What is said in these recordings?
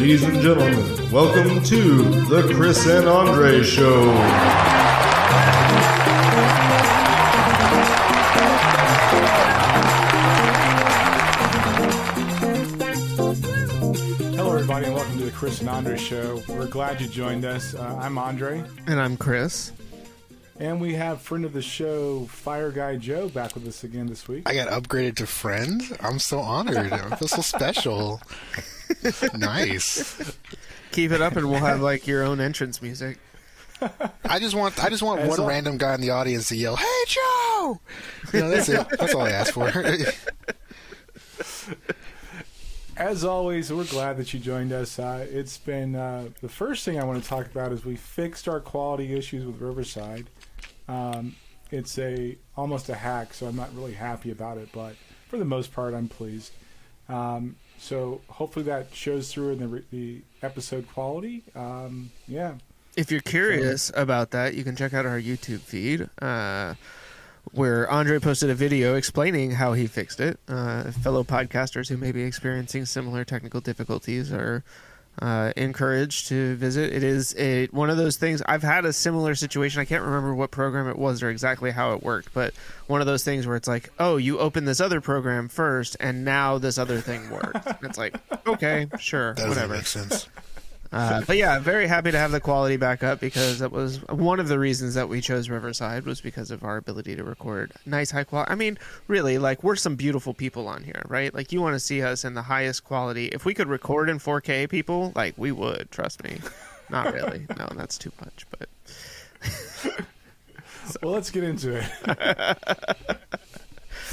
Ladies and gentlemen, welcome to the Chris and Andre Show. Hello, everybody, and welcome to the Chris and Andre Show. We're glad you joined us. Uh, I'm Andre, And I'm Chris. and we have friend of the show, Fire Guy Joe, back with us again this week. I got upgraded to friend. I'm so honored. I feel so special. nice. Keep it up, and we'll have like your own entrance music. I just want I just want As one all- random guy in the audience to yell, "Hey Joe!" You know, that's it. That's all I ask for. As always, we're glad that you joined us. Uh, it's been uh, the first thing I want to talk about is we fixed our quality issues with Riverside. Um, it's a almost a hack, so I'm not really happy about it, but for the most part, I'm pleased. Um, so hopefully that shows through in the, the episode quality. Um, yeah, If you're curious about that, you can check out our YouTube feed, uh, where Andre posted a video explaining how he fixed it. Uh, fellow podcasters who may be experiencing similar technical difficulties are uh, encouraged to visit. It is a, one of those things. I've had a similar situation. I can't remember what program it was or exactly how it worked, but one of those things where it's like, oh, you open this other program first, and now this other thing works. it's like, okay, sure, That doesn't whatever. make sense. Uh, but yeah, very happy to have the quality back up because that was one of the reasons that we chose Riverside was because of our ability to record nice high quality. I mean, really, like we're some beautiful people on here, right? Like you want to see us in the highest quality. If we could record in 4K, people, like we would. Trust me. Not really. No, that's too much. But well, let's get into it.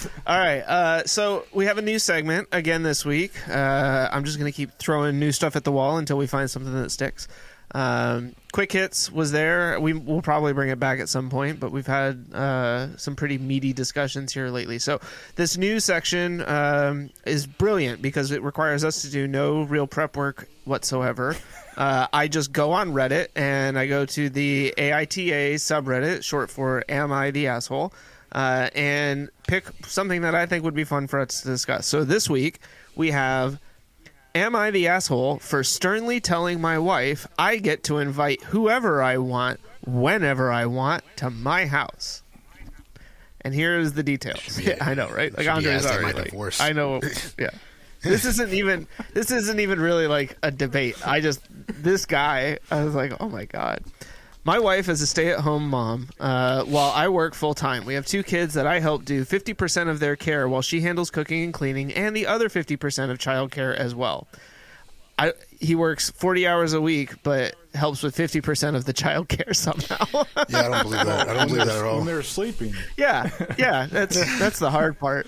All right. Uh, so we have a new segment again this week. Uh, I'm just going to keep throwing new stuff at the wall until we find something that sticks. Um, Quick hits was there. We will probably bring it back at some point, but we've had uh, some pretty meaty discussions here lately. So this new section um, is brilliant because it requires us to do no real prep work whatsoever. Uh, I just go on Reddit and I go to the AITA subreddit, short for "Am I the Asshole." Uh, and pick something that I think would be fun for us to discuss. So this week we have Am I the asshole for sternly telling my wife I get to invite whoever I want, whenever I want, to my house? And here's the details. Yeah, I know, right? Like Andre's already like. I know. Yeah. This isn't even. This isn't even really like a debate. I just this guy. I was like, oh my god. My wife is a stay-at-home mom uh, while I work full-time. We have two kids that I help do 50% of their care while she handles cooking and cleaning and the other 50% of childcare as well. I, he works 40 hours a week but helps with 50% of the childcare somehow. Yeah, I don't believe that. I don't believe that at all. when they're sleeping. yeah, yeah, that's that's the hard part.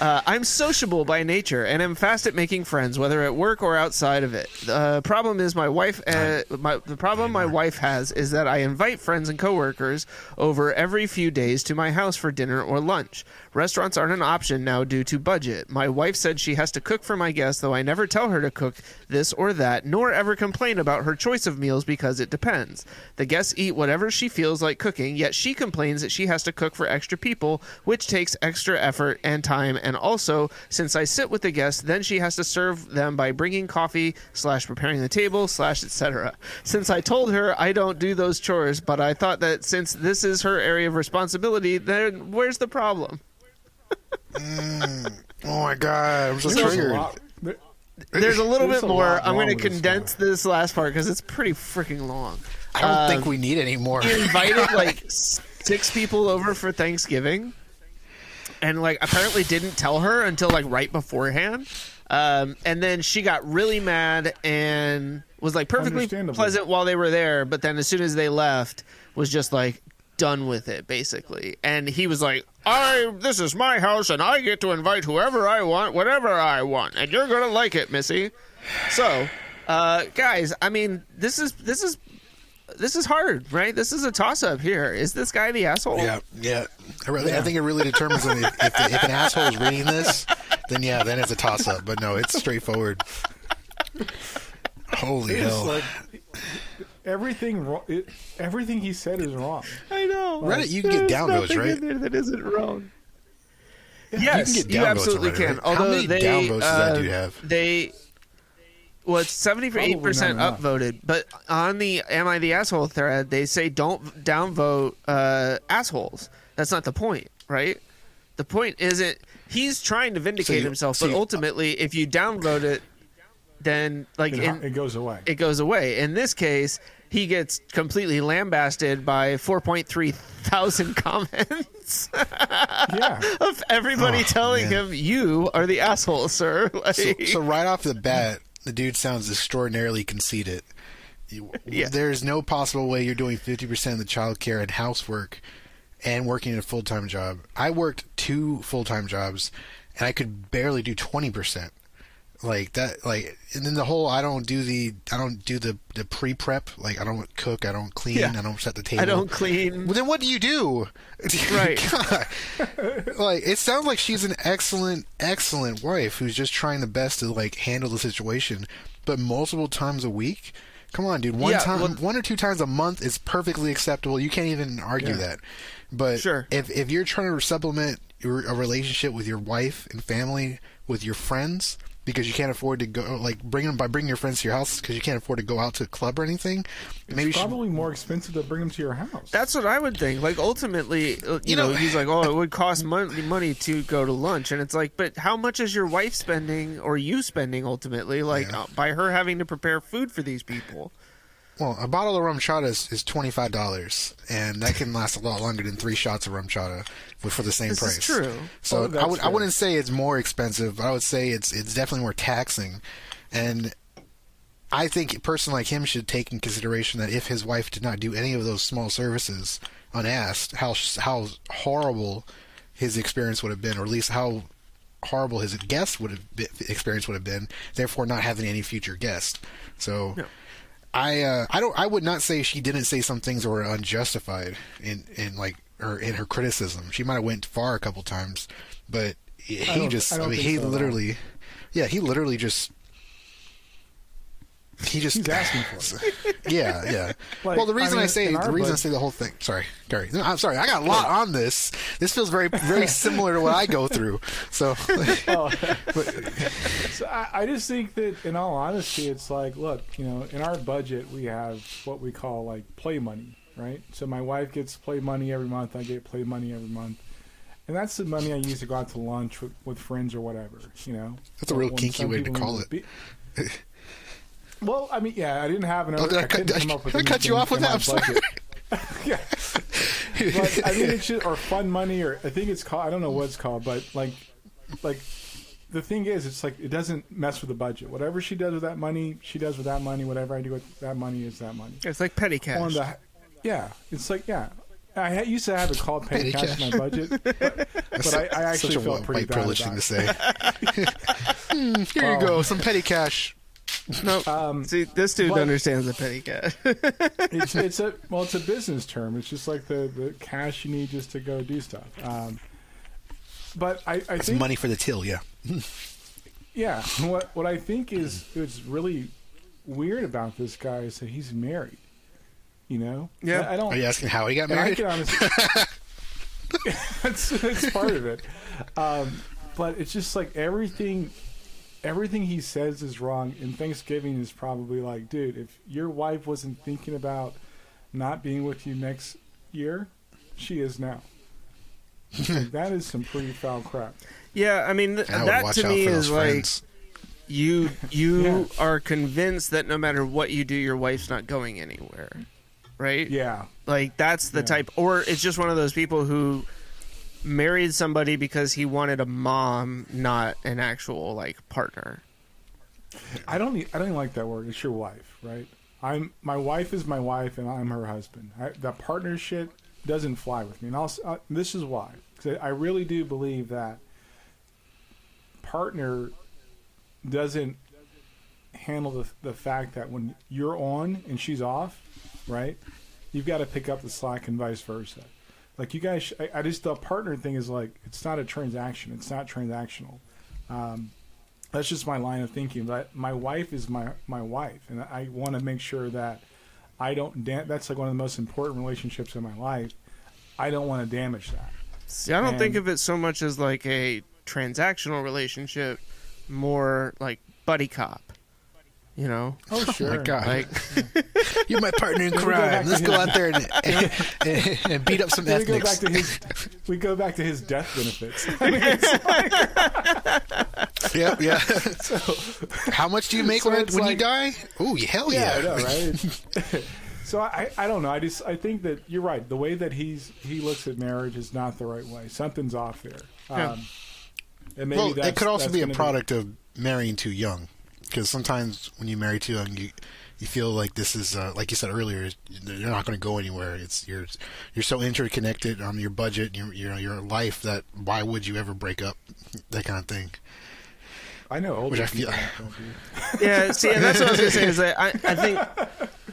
Uh, I'm sociable by nature and am fast at making friends, whether at work or outside of it. The problem is my wife. Uh, my, the problem my wife has is that I invite friends and coworkers over every few days to my house for dinner or lunch. Restaurants aren't an option now due to budget. My wife said she has to cook for my guests, though I never tell her to cook this or that, nor ever complain about her choice of meals because it depends. The guests eat whatever she feels like cooking, yet she complains that she has to cook for extra people, which takes extra effort and time. And also, since I sit with the guests, then she has to serve them by bringing coffee slash preparing the table slash etc. Since I told her I don't do those chores, but I thought that since this is her area of responsibility, then where's the problem? Mm. Oh my god, I'm so There's triggered. lot- there- There's a little There's bit a more. I'm going to wrong with this condense this last part because it's pretty freaking long. I don't Um, think we need any more. He invited like six people over for Thanksgiving, and like apparently didn't tell her until like right beforehand. Um, and then she got really mad and was like perfectly pleasant while they were there, but then as soon as they left, was just like done with it basically. And he was like, "I this is my house and I get to invite whoever I want, whatever I want, and you're gonna like it, Missy." So, uh, guys, I mean, this is this is this is hard, right? This is a toss up here. Is this guy the asshole? Yeah, yeah. I, really, I think it really determines if, if, the, if an asshole is reading this, then yeah, then it's a toss up. But no, it's straightforward. Holy It's hell! like everything wrong. It, everything he said is wrong. I know. Reddit, you can get There's down votes, nothing right? in there that isn't wrong. you Yes, can get you absolutely Reddit, can. right? How many they, downvotes does that uh, dude have? They, Well, it's seventy Probably eight percent upvoted, but on the "Am I the asshole?" thread, they say don't downvote uh, assholes. That's not the point, right? The point isn't he's trying to vindicate you- himself, so but you- ultimately, if you downvote it, then like It, in, it goes away. it goes away. In this case, he gets completely lambasted by 4.3 thousand comments yeah. of everybody Oh, telling man. him, "You are the asshole, sir." Like, So, so right off the bat, the dude sounds extraordinarily conceited. Yeah. There's no possible way you're doing 50% of the child care and housework and working a full time job. I worked two full time jobs and I could barely do 20%. Like that, like, and then the whole I don't do the I don't do the the pre prep. Like I don't cook, I don't clean, Yeah. I don't set the table. I don't clean. Well, then what do you do? Right. Like it sounds like she's an excellent, excellent wife who's just trying the best to like handle the situation, but multiple times a week. Come on, dude. One Yeah, time, well- one or two times a month is perfectly acceptable. You can't even argue Yeah. that. But Sure. if if you're trying to supplement your, a relationship with your wife and family with your friends because you can't afford to go like bring them by bringing your friends to your house because you can't afford to go out to a club or anything, maybe you It's should probably more expensive to bring them to your house. That's what I would think. Like ultimately, uh, you, You know, know- he's like, "Oh, it would cost money money to go to lunch," and it's like, "But how much is your wife spending, or you spending ultimately, like Yeah. uh, by her having to prepare food for these people?" Well, a bottle of RumChata is, is twenty five dollars, and that can last a lot longer than three shots of RumChata for, for the same This price. is true. So Oh, I would I wouldn't say it's more expensive, but I would say it's it's definitely more taxing, and I think a person like him should take in consideration that if his wife did not do any of those small services unasked, how how horrible his experience would have been, or at least how horrible his guest would have been, experience would have been. Therefore, not having any future guests. So. Yeah. I uh, I don't I would not say she didn't say some things that were unjustified in in like her in her criticism. She might have went far a couple times, but he just I I, mean he so literally yeah he literally just he just He's asking for it. yeah yeah. Like, well, the reason I, mean, say the reason I say the whole thing. Sorry, Gary. No, I'm sorry. I got a lot on this. This feels very very similar to what I go through. So Oh. So I, I just think that, in all honesty, it's like, look, you know, in our budget, we have what we call like play money, right? So my wife gets play money every month. I get play money every month. And that's the money I use to go out to lunch with, with friends or whatever, you know. That's a real When kinky way to call it. be- well, I mean, yeah, I didn't have enough. Oh, did I I cut- couldn't did I- come up with I cut you off with that? my I'm sorry. yeah, but I mean, it's just or fun money, or I think it's called. I don't know what it's called, but like, like the thing is, it's like it doesn't mess with the budget. Whatever she does with that money, she does with that money. Whatever I do with that money is that money. It's like petty cash. On the, yeah, it's like yeah. I ha- used to have it called petty, Petty cash in my budget, but, but I, I actually such a felt pretty bad privilege thing to say. Hmm, here you go, some petty cash. No, Um, see, this dude but- understands the petty cash. it's it's a well, it's a business term. It's just like the, the cash you need just to go do stuff. Um, but I, I It's think money for the till, yeah. yeah, what what I think is is really weird about this guy is that he's married. You know, Yeah. I, I don't. Are you asking how he got and I married? can honestly, that's that's part of it. Um, but it's just like everything, everything he says is wrong. And Thanksgiving is probably like, dude, if your wife wasn't thinking about not being with you next year, she is now. That is some pretty foul crap. yeah, I mean, th- I that to me is those like you you Yeah. are convinced that no matter what you do, your wife's not going anywhere, right? Yeah, Like that's the Yeah. type, or it's just one of those people who married somebody because he wanted a mom, not an actual like partner. I don't. I don't like that word. It's your wife, right? I'm. My wife is my wife, and I'm her husband. I, that partner shit doesn't fly with me, and also uh, this is why. Because I really do believe that partner doesn't handle the the fact that when you're on and she's off, right? You've got to pick up the slack and vice versa. Like you guys, I, I just the partner thing is like it's not a transaction. It's not transactional. Um, that's just my line of thinking. But my wife is my my wife, and I want to make sure that I don't. Da- that's like one of the most important relationships in my life. I don't want to damage that. See, I don't And- think of it so much as like a transactional relationship, more like buddy cop. You know, Oh sure. Oh my god! like You're my partner in crime. Let's go out there and, and, and beat up some Then we go back to his. We go back to his death benefits. I mean, like, Yeah, yeah. so, How much do you make So when, when you die? Oh, hell yeah, yeah! Know, right? so I, I don't know. I just I think that you're right. The way that he's he looks at marriage is not the right way. Something's off there. Yeah. Um, and maybe well, it could also be a product of marrying too young, because sometimes when you marry too young, you you feel like this is uh, like you said earlier, you're not going to go anywhere. It's you're you're so interconnected on your budget, your your your life that why would you ever break up? That kind of thing. I know older Which I feel- people don't do. yeah, see, and that's what I was gonna say is that I, I think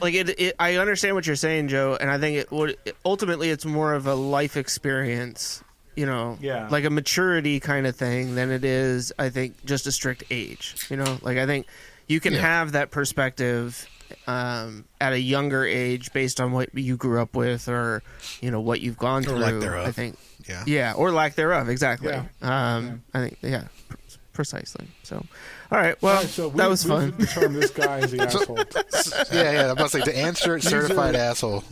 like it, it. I understand what you're saying, Joe, and I think it would ultimately it's more of a life experience, you know, Yeah. like a maturity kind of thing than it is. I think just a strict age, you know, like I think you can Yeah. have that perspective um, at a younger age based on what you grew up with or you know what you've gone Or through. lack thereof. I think, Yeah. yeah, or lack thereof, exactly. Yeah. Um, I think, yeah, pr- precisely. So, all right, well, All right, so we, that was we fun. determined this guy is the asshole. yeah, yeah. I'm about to say to answer certified asshole.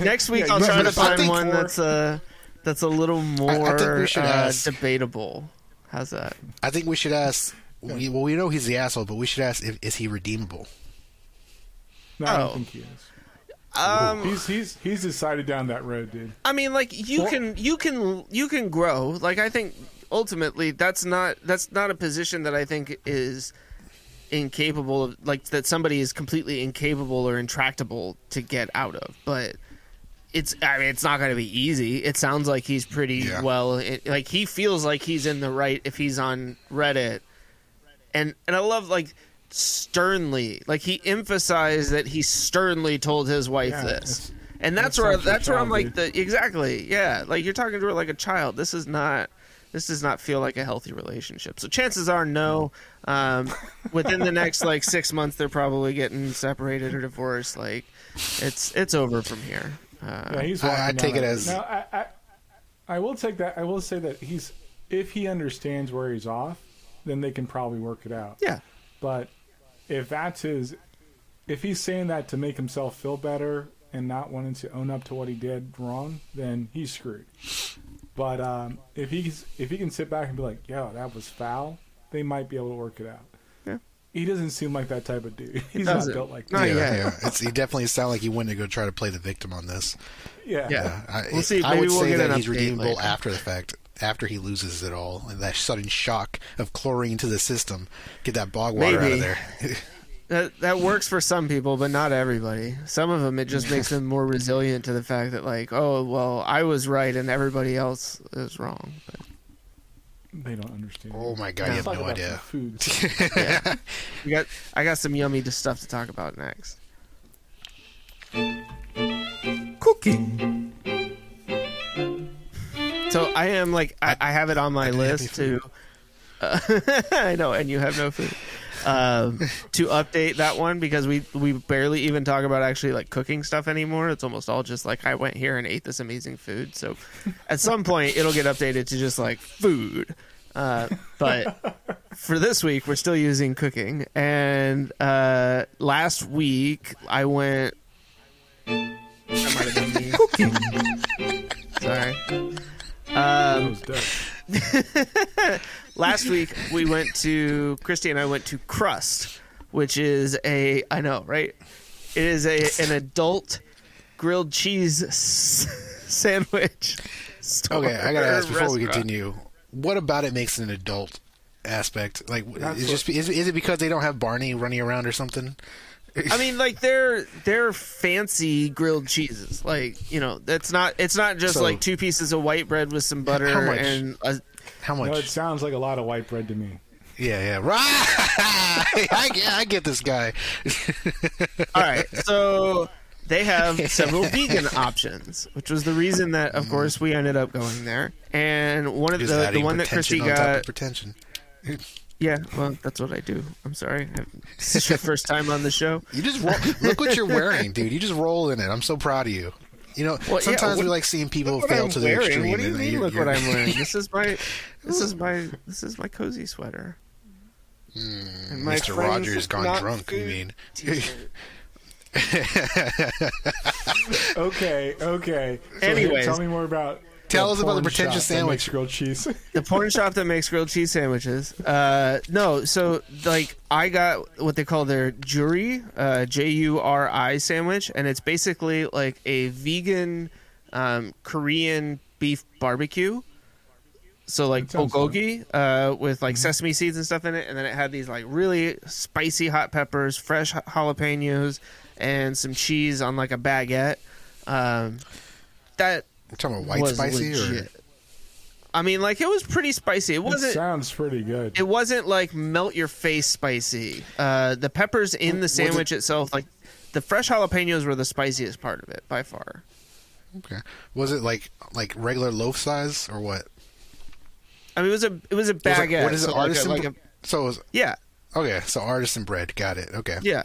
Next week Yeah, I'll try to find think- one that's uh that's a little more think we uh, ask- debatable. How's that? I think we should ask. We, well, we know he's the asshole, but we should ask if is he redeemable? No, I Oh. don't think he is. Um, He's he's he's decided down that road, dude. I mean, like you Well- can you can you can grow. Like I think ultimately that's not that's not a position that I think is incapable of like that somebody is completely incapable or intractable to get out of. But it's I mean it's not going to be easy. It sounds like he's pretty Yeah. well it, like he feels like he's in the right if he's on Reddit. And and I love like sternly like he emphasized that he sternly told his wife Yeah, this. And that's that where sounds like that's where I'm like dude. the exactly yeah like you're talking to her like a child. This is not this does not feel like a healthy relationship. So chances are no. Um, within the next like six months, they're probably getting separated or divorced. Like it's it's over from here. Uh, Yeah, he's I- walking I down take it as- Now, I, I, I will take that. I will say that he's if he understands where he's off, then they can probably work it out. yeah, But if that's his, if he's saying that to make himself feel better and not wanting to own up to what he did wrong, then he's screwed. But um, if he's if he can sit back and be like, "Yo, that was foul," they might be able to work it out. Yeah. He doesn't seem like that type of dude. He's not doesn't. built like No, that. Not yeah, yet. yeah. It's, he definitely sound like he went to go try to play the victim on this. Yeah. Yeah. I, We'll see. I would we'll say get that he's redeemable later. after the fact, after he loses it all, and that sudden shock of chlorine to the system, get that bog water out of there. that that works for some people, but not everybody. Some of them it just makes them more resilient to the fact that like, oh well, I was right and everybody else is wrong. But, They don't understand. oh my god, Yeah. you have Talk no idea. Food. yeah. we got I got some yummy stuff to talk about next. Cooking. So I am like I, I have it on my list to. Uh, I know, and you have no food. Um, to update that one because we we barely even talk about actually like cooking stuff anymore. It's almost all just like I went here and ate this amazing food. So at some point it'll get updated to just like food. Uh, but for this week we're still using cooking. And uh, last week I went. That might have been me. Cooking. Sorry. Um. last week we went to Christy and I went to Crust, which is a I know right. It is a an adult grilled cheese s- sandwich. Okay, I gotta ask before we continue. What about it makes it an adult aspect? Like, That's is just is, is it because they don't have Barney running around or something? I mean, like they're they're fancy grilled cheeses. Like you know, it's not it's not just So- like two pieces of white bread with some butter How much? and a, How much? No, it sounds like a lot of white bread to me. yeah, yeah, right. I, get- I get this guy. All right, so they have several vegan options, which was the reason that, of mm. course, we ended up going there. And one of Just the the one that pretension Christy on top of got, pretension. yeah, well, that's what I do. I'm sorry, this is your first time on the show. You just roll, look what you're wearing, dude. You just roll in it. I'm so proud of you. You know, Well, yeah, sometimes what- we like seeing people fail I'm to the wearing? extreme. What do you mean? you're- Look what you're- I'm wearing. This is my this is my this is my cozy sweater. Hmm, my Mr. Rogers gone drunk, you mean? Okay, okay. So Anyways. tell me more about. Tell us about the porn pretentious shop that makes sandwich. grilled cheese. the porn shop that makes grilled cheese sandwiches. Uh, no, so like I got what they call their Juri, uh, J U R I sandwich, and it's basically like a vegan um, Korean beef barbecue. So like That sounds Mm-hmm. bulgogi uh, with like sesame seeds and stuff in it, and then it had these like really spicy hot peppers, fresh ha- jalapenos, and some cheese on like a baguette. Um, that We're talking about white was spicy or. I mean, like it was pretty spicy. It it wasn't. sounds pretty good. It wasn't like melt your face spicy. Uh, the peppers in the Was it- sandwich itself, like the fresh jalapenos, were the spiciest part of it by far. okay. Was it like like regular loaf size or what? I mean, it was a it was a It was like- baguette. what is it? so like a- artisan. like a- so it was, yeah, okay. So artisan bread. Got it. Okay. yeah,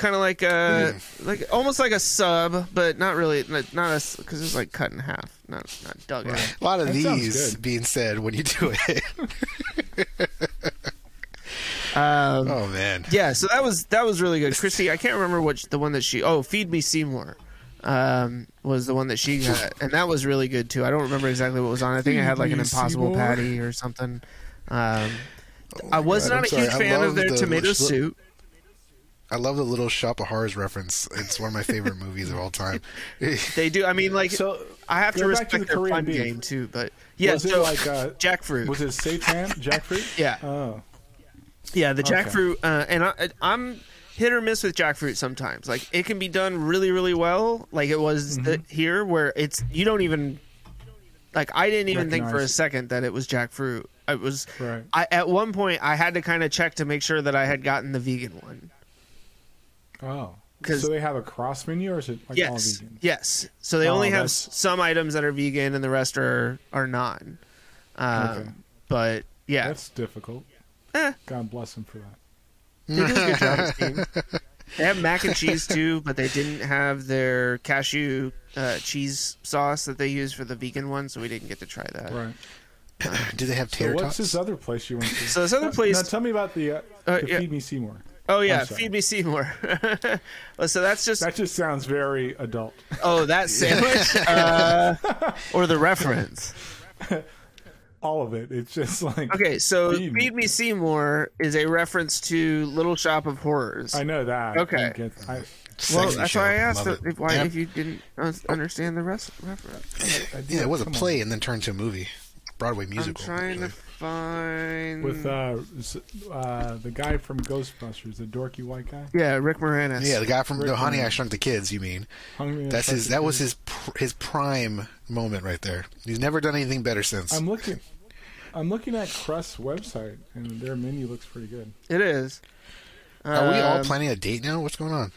kind of like a Hmm. like almost like a sub, but not really. Not, not a because it's like cut in half, not not dug out. A lot of That sounds these good. being said when you do it. Um, oh man. Yeah, so that was that was really good. Christy, I can't remember which the one that she oh, Feed Me Seymour um was the one that she got and that was really good too. I don't remember exactly what was on. I think it had like an Me impossible Seymour? patty or something. Um Oh I was God, not I'm a sorry. huge I fan of their the- tomato look- soup. I love the little Shop of Horrors reference. It's one of my favorite movies of all time. They do I mean like So I have to go back to respect the their Korean fun beef. game too, but yeah, was it so like uh, jackfruit. was it seitan jackfruit? Yeah. Oh, Yeah, the Okay. jackfruit, uh, and I, I'm hit or miss with jackfruit sometimes. Like it can be done really, really well, like it was Mm-hmm. the, here, where it's you don't even like I didn't even think for a second that it was jackfruit. It was right. I at one point I had to kind of check to make sure that I had gotten the vegan one. Oh, 'Cause- so they have a cross menu, or is it like all yes, vegan? yes. So they Oh, only have that's- s- some items that are vegan, and the rest are are not. Um, Okay. But yeah, That's difficult. Eh. God bless them for that. They do a good job of. They have mac and cheese too, but they didn't have their cashew uh, cheese sauce that they use for the vegan one, so we didn't get to try that. Right. do they have So tater what's tots? this other place you went to? So this other place. Now place, tell me about the, uh, Uh, the yeah. Feed Me Seymour. Oh yeah, feed me Seymour. well, so that's just That just sounds very adult. oh that sandwich uh, or the reference. All of it. It's just like Okay, so Feed feed Me. me, Seymour is a reference to Little Shop of Horrors. I know that. Okay. I get- I, well, Sexy that's show. why I asked Love if, it. if, why, Yep. if you didn't understand the rest reference. I Yeah, it was a come on. play and then turned to a movie, Broadway musical. I'm musical. trying to find with uh, uh, the guy from Ghostbusters, the dorky white guy. yeah Rick Moranis. Yeah, the guy from Rick the Honey I Shrunk the Kids. You mean Hung that's his? That was his pr- his prime moment right there. He's never done anything better since. I'm looking. I'm looking at Crust's website, and their menu looks pretty good. It is. Are we all Um, planning a date now? What's going on?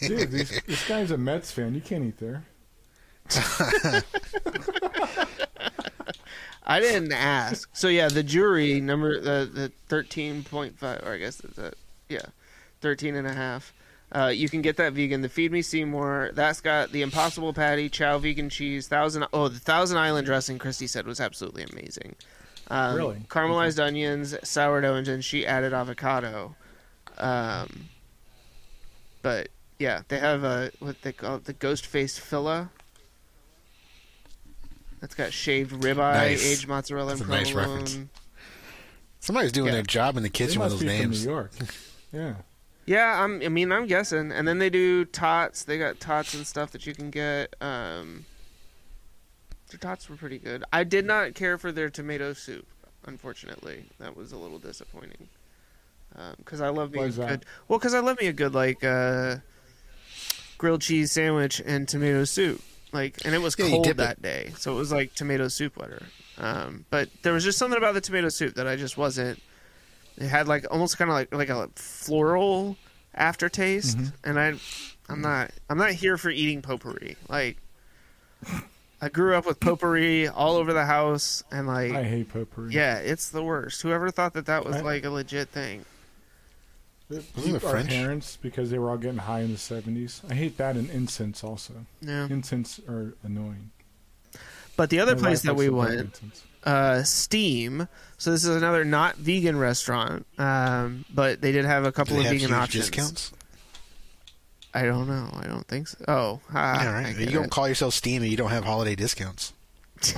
Dude, this, this guy's a Mets fan. You can't eat there. I didn't ask. So yeah, the Juri number the the thirteen point five, or I guess that's that. Yeah, thirteen and a half. Uh, you can get that vegan. The Feed Me Seymour. That's got the Impossible Patty, Chao vegan cheese, thousand. Oh, the Thousand Island dressing. Christy said was absolutely amazing. Um, Really? Caramelized onions, sourdough, and then she added avocado. Um, but yeah, they have a what they call the ghost face filla. That's got shaved ribeye, Nice. aged mozzarella, That's and a nice reference. Somebody's doing Yeah. their job in the They kitchen with those be names. from New York. Yeah. Yeah, I'm, I mean, I'm guessing. And then they do tots. They got tots and stuff that you can get. Um, their tots were pretty good. I did not care for their tomato soup, unfortunately. That was a little disappointing. Because I love me Why a is that? good. Well, because I love me a good like uh, grilled cheese sandwich and tomato soup. Like, and it was Yeah, cold dip it. that day, so it was like tomato soup butter. Um, but there was just something about the tomato soup that I just wasn't. It had like almost kind of like like a floral aftertaste, Mhm. and I, I'm not I'm not here for eating potpourri. Like, I grew up with potpourri all over the house, and like, I hate potpourri. yeah, it's the worst. Whoever thought that that was I- like a legit thing? Wasn't it Our parents, because they were all getting high in the 70s. I hate that and incense also. Yeah. Incense are annoying. But the other My place that we went, uh, Steam. So this is another not vegan restaurant, um, but they did have a couple Do they of have vegan huge options. discounts? I don't know. I don't think so. Oh, ah, yeah, right. You don't it. call yourself Steam and you don't have holiday discounts.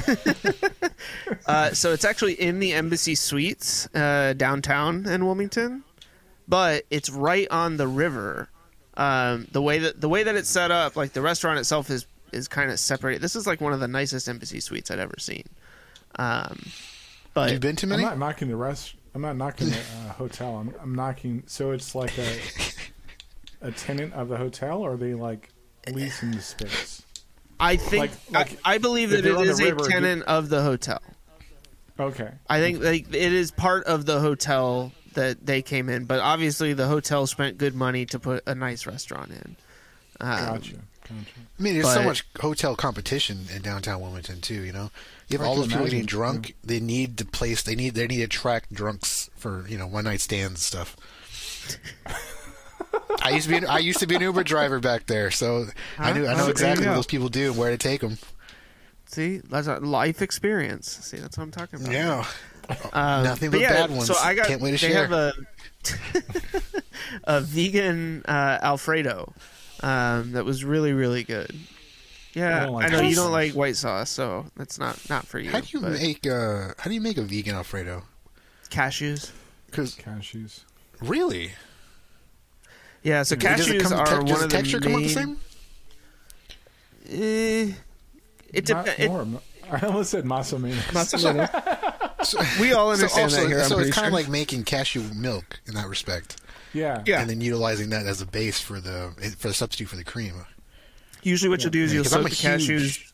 Uh, so it's actually in the Embassy Suites uh, downtown in Wilmington, but it's right on the river. Um, the way that the way that it's set up, like the restaurant itself is is kind of separated. This is like one of the nicest Embassy Suites I'd ever seen. Um, but You've been to many. I'm not knocking the rest. I'm not knocking the uh, hotel. I'm, I'm knocking. So it's like a a tenant of the hotel, or are they like leasing the space? I think like- like, I, I believe if that they're it on the is a river, do- tenant of the hotel. Okay. I think like, it is part of the hotel that they came in, but obviously the hotel spent good money to put a nice restaurant in. Um, Gotcha. Gotcha. I mean, there's so much hotel competition in downtown Wilmington too. You know, you have all can those people getting imagine, drunk. They need the place. They need they need to attract drunks for you know one night stands and stuff. I used to be I used to be an Uber driver back there, so I knew I know There exactly what those people do and where to take them. See, that's a life experience. See, that's what I'm talking about. Yeah, Um, Nothing but but yeah, bad ones. So I got. Can't wait to they share. have a a vegan uh, Alfredo um, that was really really good. Yeah, I, don't like know white you don't like white sauce, so that's not not for you. how do you but make uh how do you make a vegan Alfredo? cashews? Because Cashews. really, Yeah, so does it cashews come, are te- one does the of the texture main. come out the same? Eh, it depends. more. I almost said masamina. we all So, understand also, that here. I'm so it's kind sure. of like making cashew milk in that respect, Yeah. Yeah. and then utilizing that as a base for the for the substitute for the cream. Usually, what you'll do is Yeah, you'll 'cause I'm soak the a cashews huge-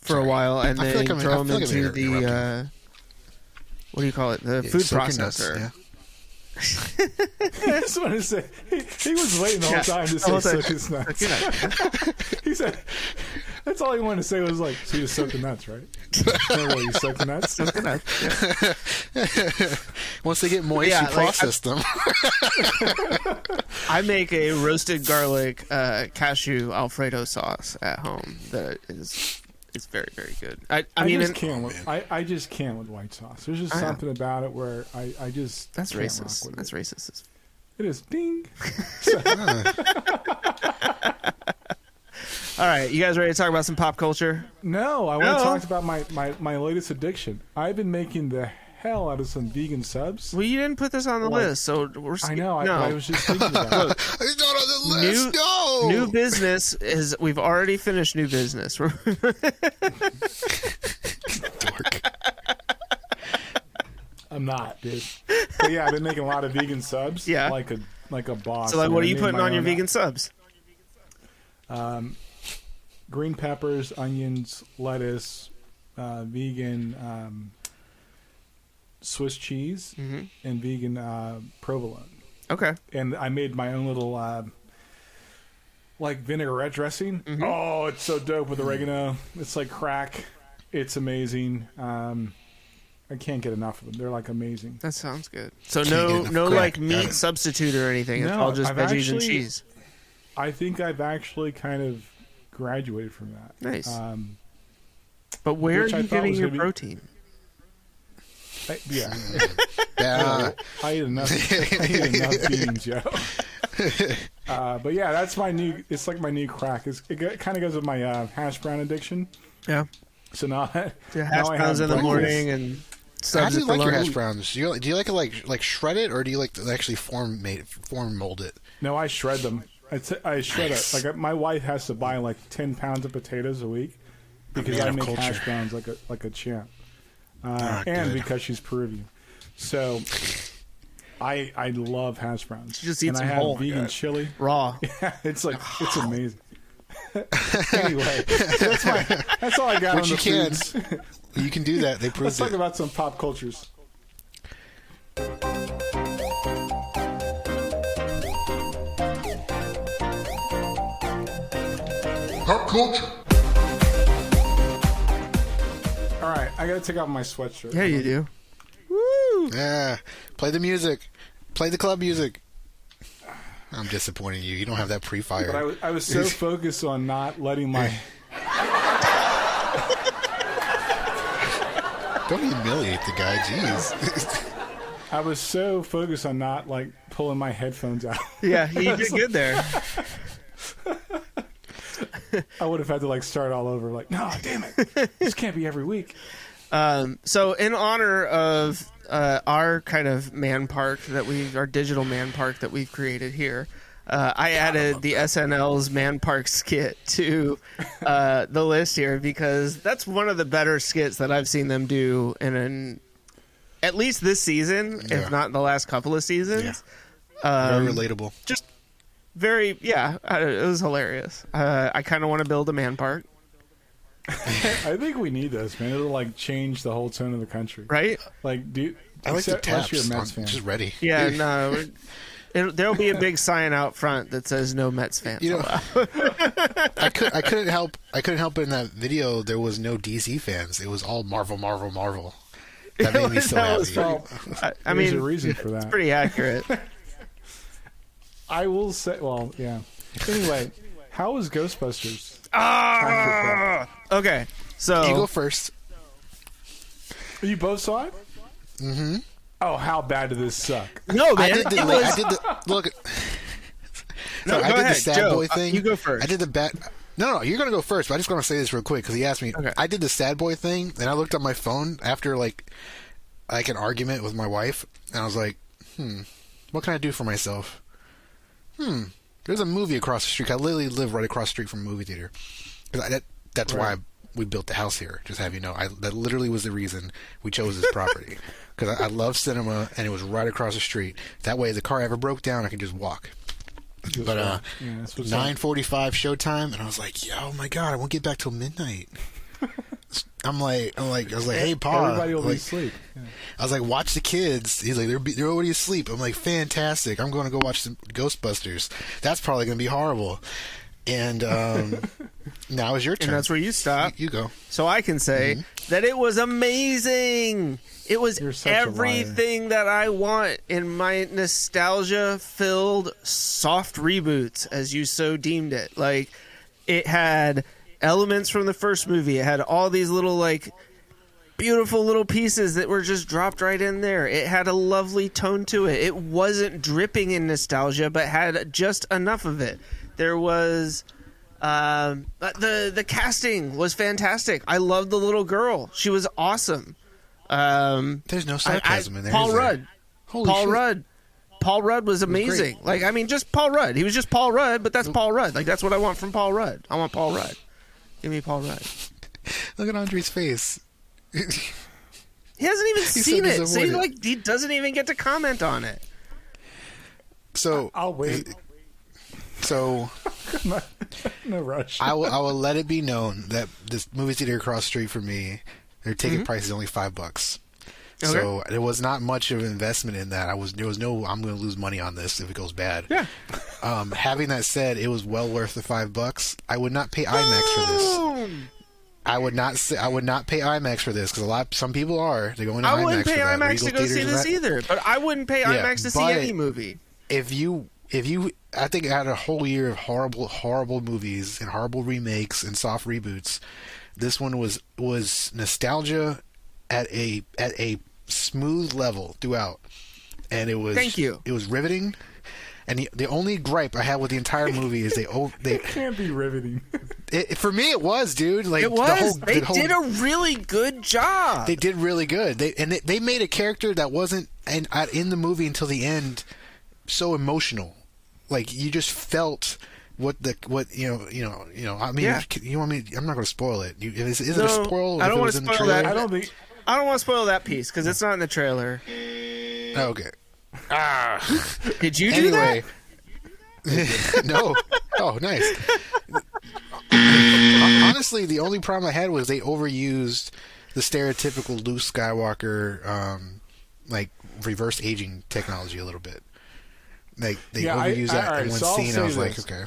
for a while and I feel then like I'm- I throw them feel like into the uh, what do you call it? The Yeah, food soak nuts, processor. Yeah. I just want to say he, he was waiting the whole Yeah, time to the say whole time. his nuts. Soak your nuts. He said that's all he wanted to say was like, so you soak the nuts, right? no, really, you soak the nuts. Soak the nuts. Once they get moist, Yeah, you like, process them. I make a roasted garlic uh, cashew Alfredo sauce at home that is is very very good. I, I, I, mean, just and- can't. With, I, I just can't with white sauce. There's just I know. something about it where I, I just that's can't racist. rock with That's it. racist. It is ding. All right, you guys ready to talk about some pop culture? No, I want to talk about my, my, my latest addiction. I've been making the hell out of some vegan subs. Well, you didn't put this on the Like- list, so we're I know. I, no. I was just thinking about it. it's not on the New- list. No. New business is we've already finished new business. Dork. I'm not, dude. But yeah, I've been making a lot of vegan subs. Yeah. like a like a boss. so like, what are you putting on your own- vegan subs? Um, green peppers, onions, lettuce, uh, vegan um, Swiss cheese, Mhm. and vegan uh, provolone. Okay. And I made my own little uh, like vinaigrette dressing. Mm-hmm. Oh, it's so dope with oregano. It's like crack. It's amazing. Um, I can't get enough of them. They're like amazing. That sounds good. So Can't no no crack. like meat substitute or anything. it's No, all just I've veggies and cheese. I think I've actually kind of graduated from that. Nice. Um, But where are you getting your gonna be- protein? I, yeah, Yeah. I eat enough. I eat enough beans, yo. Uh, but yeah, that's my new. It's like my new crack. It's, it kind of goes with my uh, hash brown addiction. Yeah. So now, Yeah, now hash I browns have in the breakfast. morning and How do you like your hash browns? Do you do you like it like like shred it or do you like to actually form made form mold it? No, I shred them. I, t- I shred Nice. it. Like my wife has to buy like ten pounds of potatoes a week because I make culture. hash browns like a like a champ, uh, Ah, and because she's Peruvian. So, I I love hash browns. Just eat and some I have whole. vegan Yeah. chili. Raw. Yeah, it's like it's amazing. anyway, that's my that's all I got Which on you the can. foods. You can do that. They prove it. Let's proved talk about some pop cultures. Pop culture. All right, I got to take off my sweatshirt. Yeah, you do. Woo! Yeah. Play the music. Play the club music. I'm disappointing you. You don't have that But I pre-fire. was, I was so focused on not letting my Don't humiliate the guy, jeez. I was so focused on not like pulling my headphones out. Yeah, you did good there. I would have had to like start all over. Like, no, damn it, this can't be every week. Um, so, in honor of uh, our kind of man park that we, our digital man park that we've created here, uh, I added the SNL's man park skit to uh, the list here because that's one of the better skits that I've seen them do in an at least this season, Yeah. if not the last couple of seasons. Very Um, relatable. just very, yeah, uh, it was hilarious. Uh, I kind of want to build a man park, I think we need this, man. It'll like change the whole tone of the country. right? Like, do I like the except- unless taps. you're a I'm Mets fan. just ready. Yeah, no. It, there'll be a big sign out front that says "No Mets fans." You know. I could I couldn't help I couldn't help it in that video there was no DC fans. It was all Marvel, Marvel, Marvel. That made me so happy. Well, I, I There's mean, a reason for that. pretty accurate. I will say, well, yeah. Anyway, how was Ghostbusters? Ah! okay, so You go first. You both saw it? Mm-hmm. Oh, how bad did this suck? no, I did the it like, was- I did the look. No, I go did ahead, the sad Joe, boy uh, thing. you go first. I did the bat. No, no, you're gonna go first. But I just want to say this real quick because he asked me. Okay. I did the sad boy thing, and I looked on my phone after like like an argument with my wife, and I was like, hmm, what can I do for myself? Hmm, there's a movie across the street. I literally live right across the street from a movie theater. I, that, that's why Right. we built the house here. Just to have you know, I, that literally was the reason we chose this property. Because I, I love cinema, and it was right across the street. That way, if the car ever broke down, I could just walk. But uh, Yeah, nine forty-five showtime, and I was like, "Yo, oh my god, I won't get back till midnight." I'm like, I'm like, I was like, "Hey, Pa," Everybody will be asleep. Yeah. I was like, "Watch the kids." He's like, "They're be- they're already asleep." I'm like, "Fantastic! I'm going to go watch some Ghostbusters." That's probably going to be horrible. And um, now is your turn. and that's where you stop. you, you go. So I can say that it was amazing. It was You're such a liar. everything that I want in my nostalgia filled soft reboots, as you so deemed it. Like, it had elements from the first movie, it had all these little, like, beautiful little pieces that were just dropped right in there. It had a lovely tone to it. It wasn't dripping in nostalgia, but had just enough of it. There was um, the the casting was fantastic. I loved the little girl. She was awesome. Um, There's no I- I- sarcasm in there. Paul? Rudd. Holy Paul shit. Rudd. Paul Rudd was amazing. like I mean, just Paul Rudd. He was just Paul Rudd, but that's Paul Rudd. Like that's what I want from Paul Rudd. I want Paul Rudd. Give me Paul Rudd. Look at Andre's face. He hasn't even so seen it. So he, like he doesn't even get to comment on it. So I'll wait. So No rush. I will I will let it be known that this movie theater across the street from me, their ticket mm-hmm. price is only five bucks. So there was not much of an investment in that. I was there was no I'm going to lose money on this if it goes bad. yeah. Um, having that said, it was well worth the five bucks. I would not pay IMAX for this. I would not say I would not pay IMAX for this because a lot some people are they're going to I IMAX wouldn't for pay that. IMAX Regal to go see this either. But I wouldn't pay Yeah, IMAX to see any movie. if you if you I think out of a whole year of horrible horrible movies and horrible remakes and soft reboots, this one was was nostalgia at a at a smooth level throughout, and it was Thank you. It was riveting, and the, the only gripe I had with the entire movie is they oh they Can't be riveting. it, for me it was dude like It was. the whole they the whole, did a really good job. they did really good. They and they, they made a character that wasn't in uh, in the movie until the end so emotional. Like you just felt what the what you know you know you know. I mean, Yeah. you want me? I'm not going to spoil it. You, is, is it a spoil? I if don't it wanna was in the spoil that. trailer? I don't think. I don't want to spoil that piece because it's not in the trailer. Okay. Did you do Anyway. that? no. Oh, nice. Honestly, the only problem I had was they overused the stereotypical Luke Skywalker, um, like reverse aging technology a little bit. Like they Yeah, overused I- that alright, in one so I'll scene. I say was like, okay.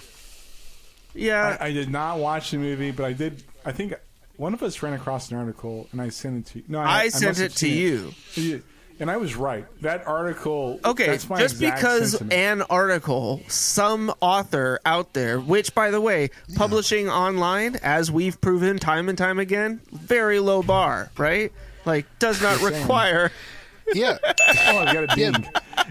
Yeah. I, I did not watch the movie, but I did. I think one of us ran across an article, and I sent it to you. No, I, I, must sent it to you. You, and I was right. That article. Okay, that's my just because sentiment. an article, some author out there, which by the way, publishing online, as we've proven time and time again, very low bar, right? Like, does not You're saying. require. Yeah, oh, I got a Yeah.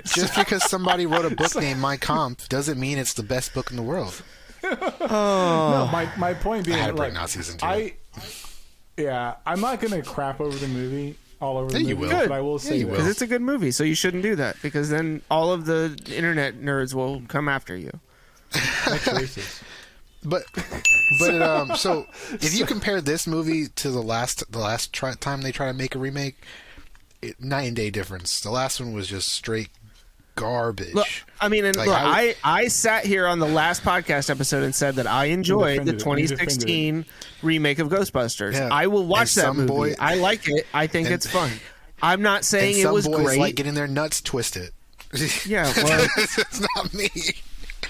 just because somebody wrote a book named Mein Kampf doesn't mean it's the best book in the world. Oh. No, my my point being, I had to like, bring Nazis into I, it. Yeah, I'm not gonna crap over the movie all over the Yeah, you will. but I will say you this. will. Because it's a good movie, so you shouldn't do that. Because then all of the internet nerds will come after you. That's racist. But but um, so if you compare this movie to the last the last try, time they try to make a remake, it, night and day difference. The last one was just straight garbage. Look, I mean, and Like, look, I- I, I sat here on the last podcast episode and said that I enjoyed the defended it. You defended 2016 remake of Ghostbusters. Yeah. I will watch And that some movie. boy- I like it. I think and- it's fun. I'm not and saying it some was boys great. like getting their nuts twisted. yeah, well, it's not me.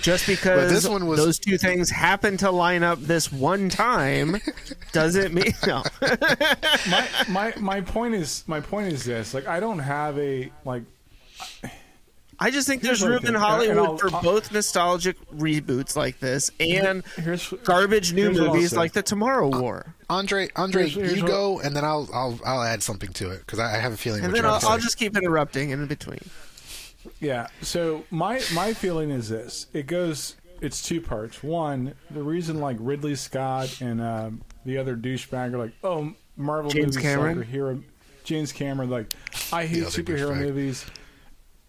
just because this one was- those two things happen to line up this one time doesn't mean no. my my my point is my point is this. Like, I don't have a like. I just think Here's there's room in Hollywood for I'll- both nostalgic reboots like this and Here's garbage new here's movies like The Tomorrow War. Andre, Andre, Here's- here's you what- go, and then I'll I'll I'll add something to it because I I have a feeling. And then I'll, I'll just keep interrupting in between. Yeah. So my my feeling is this: it goes. It's two parts. One, the reason like Ridley Scott and um, the other douchebag are like, oh, Marvel James movies Cameron? suck, hero. James Cameron, like, I hate superhero douchebag. movies,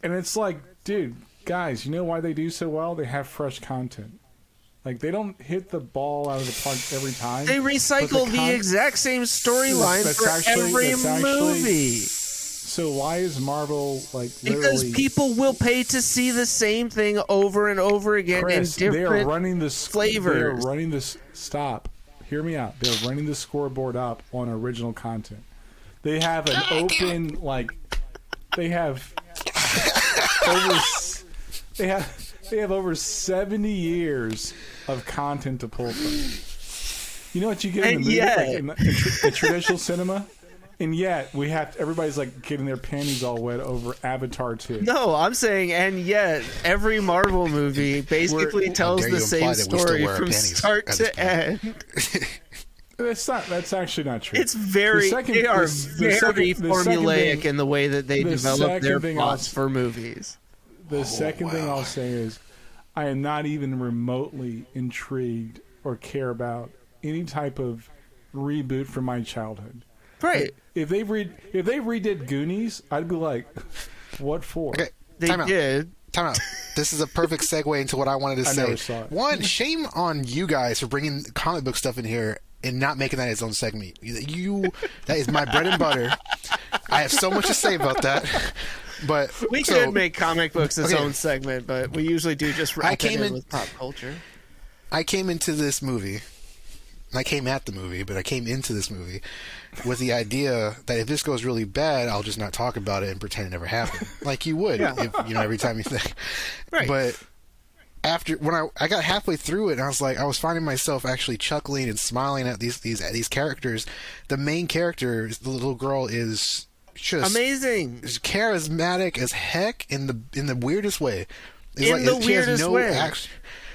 and it's like, dude, guys, you know why they do so well? They have fresh content. Like they don't hit the ball out of the park every time. They recycle the, con- exact same storyline for actually- every that's actually- movie. So why is Marvel like Because people will pay to see the same thing over and over again Chris, in they are running the sc- They are running this. Stop. Hear me out. They're running the scoreboard up on original content. They have an open like. They have over. They have. They have over seventy years of content to pull from. You know what you get in the movie, yet- like in, in, tr- in traditional cinema, and yet we have everybody's like getting their panties all wet over Avatar two. No, I'm saying, and yet every Marvel movie basically tells the same imply that we still story from start to end. That's not. That's actually not true. It's very, The second- they are the- the very second- the formulaic thing- in the way that they the develop their plots for movies. The oh, second thing. I'll say is, I am not even remotely intrigued or care about any type of reboot from my childhood. Right. If they re if they redid Goonies, I'd be like, what for? Okay, They time out. did. Time out. This is a perfect segue into what I wanted to I say. never saw it. One, shame on you guys for bringing comic book stuff in here and not making that its own segment. You, that is my bread and butter. I have so much to say about that. But We so, could make comic books its Okay. own segment, but we usually do just wrap I it came in in- with pop culture. I came into this movie. I came at the movie, but I came into this movie with the idea that if this goes really bad, I'll just not talk about it and pretend it never happened, like you would, if, you know, every time you think. Right. But after when I I got halfway through it, and I was like, I was finding myself actually chuckling and smiling at these these at these characters. The main character, the little girl, is just Amazing. charismatic as heck in the in the weirdest way. It's In the she weirdest no way.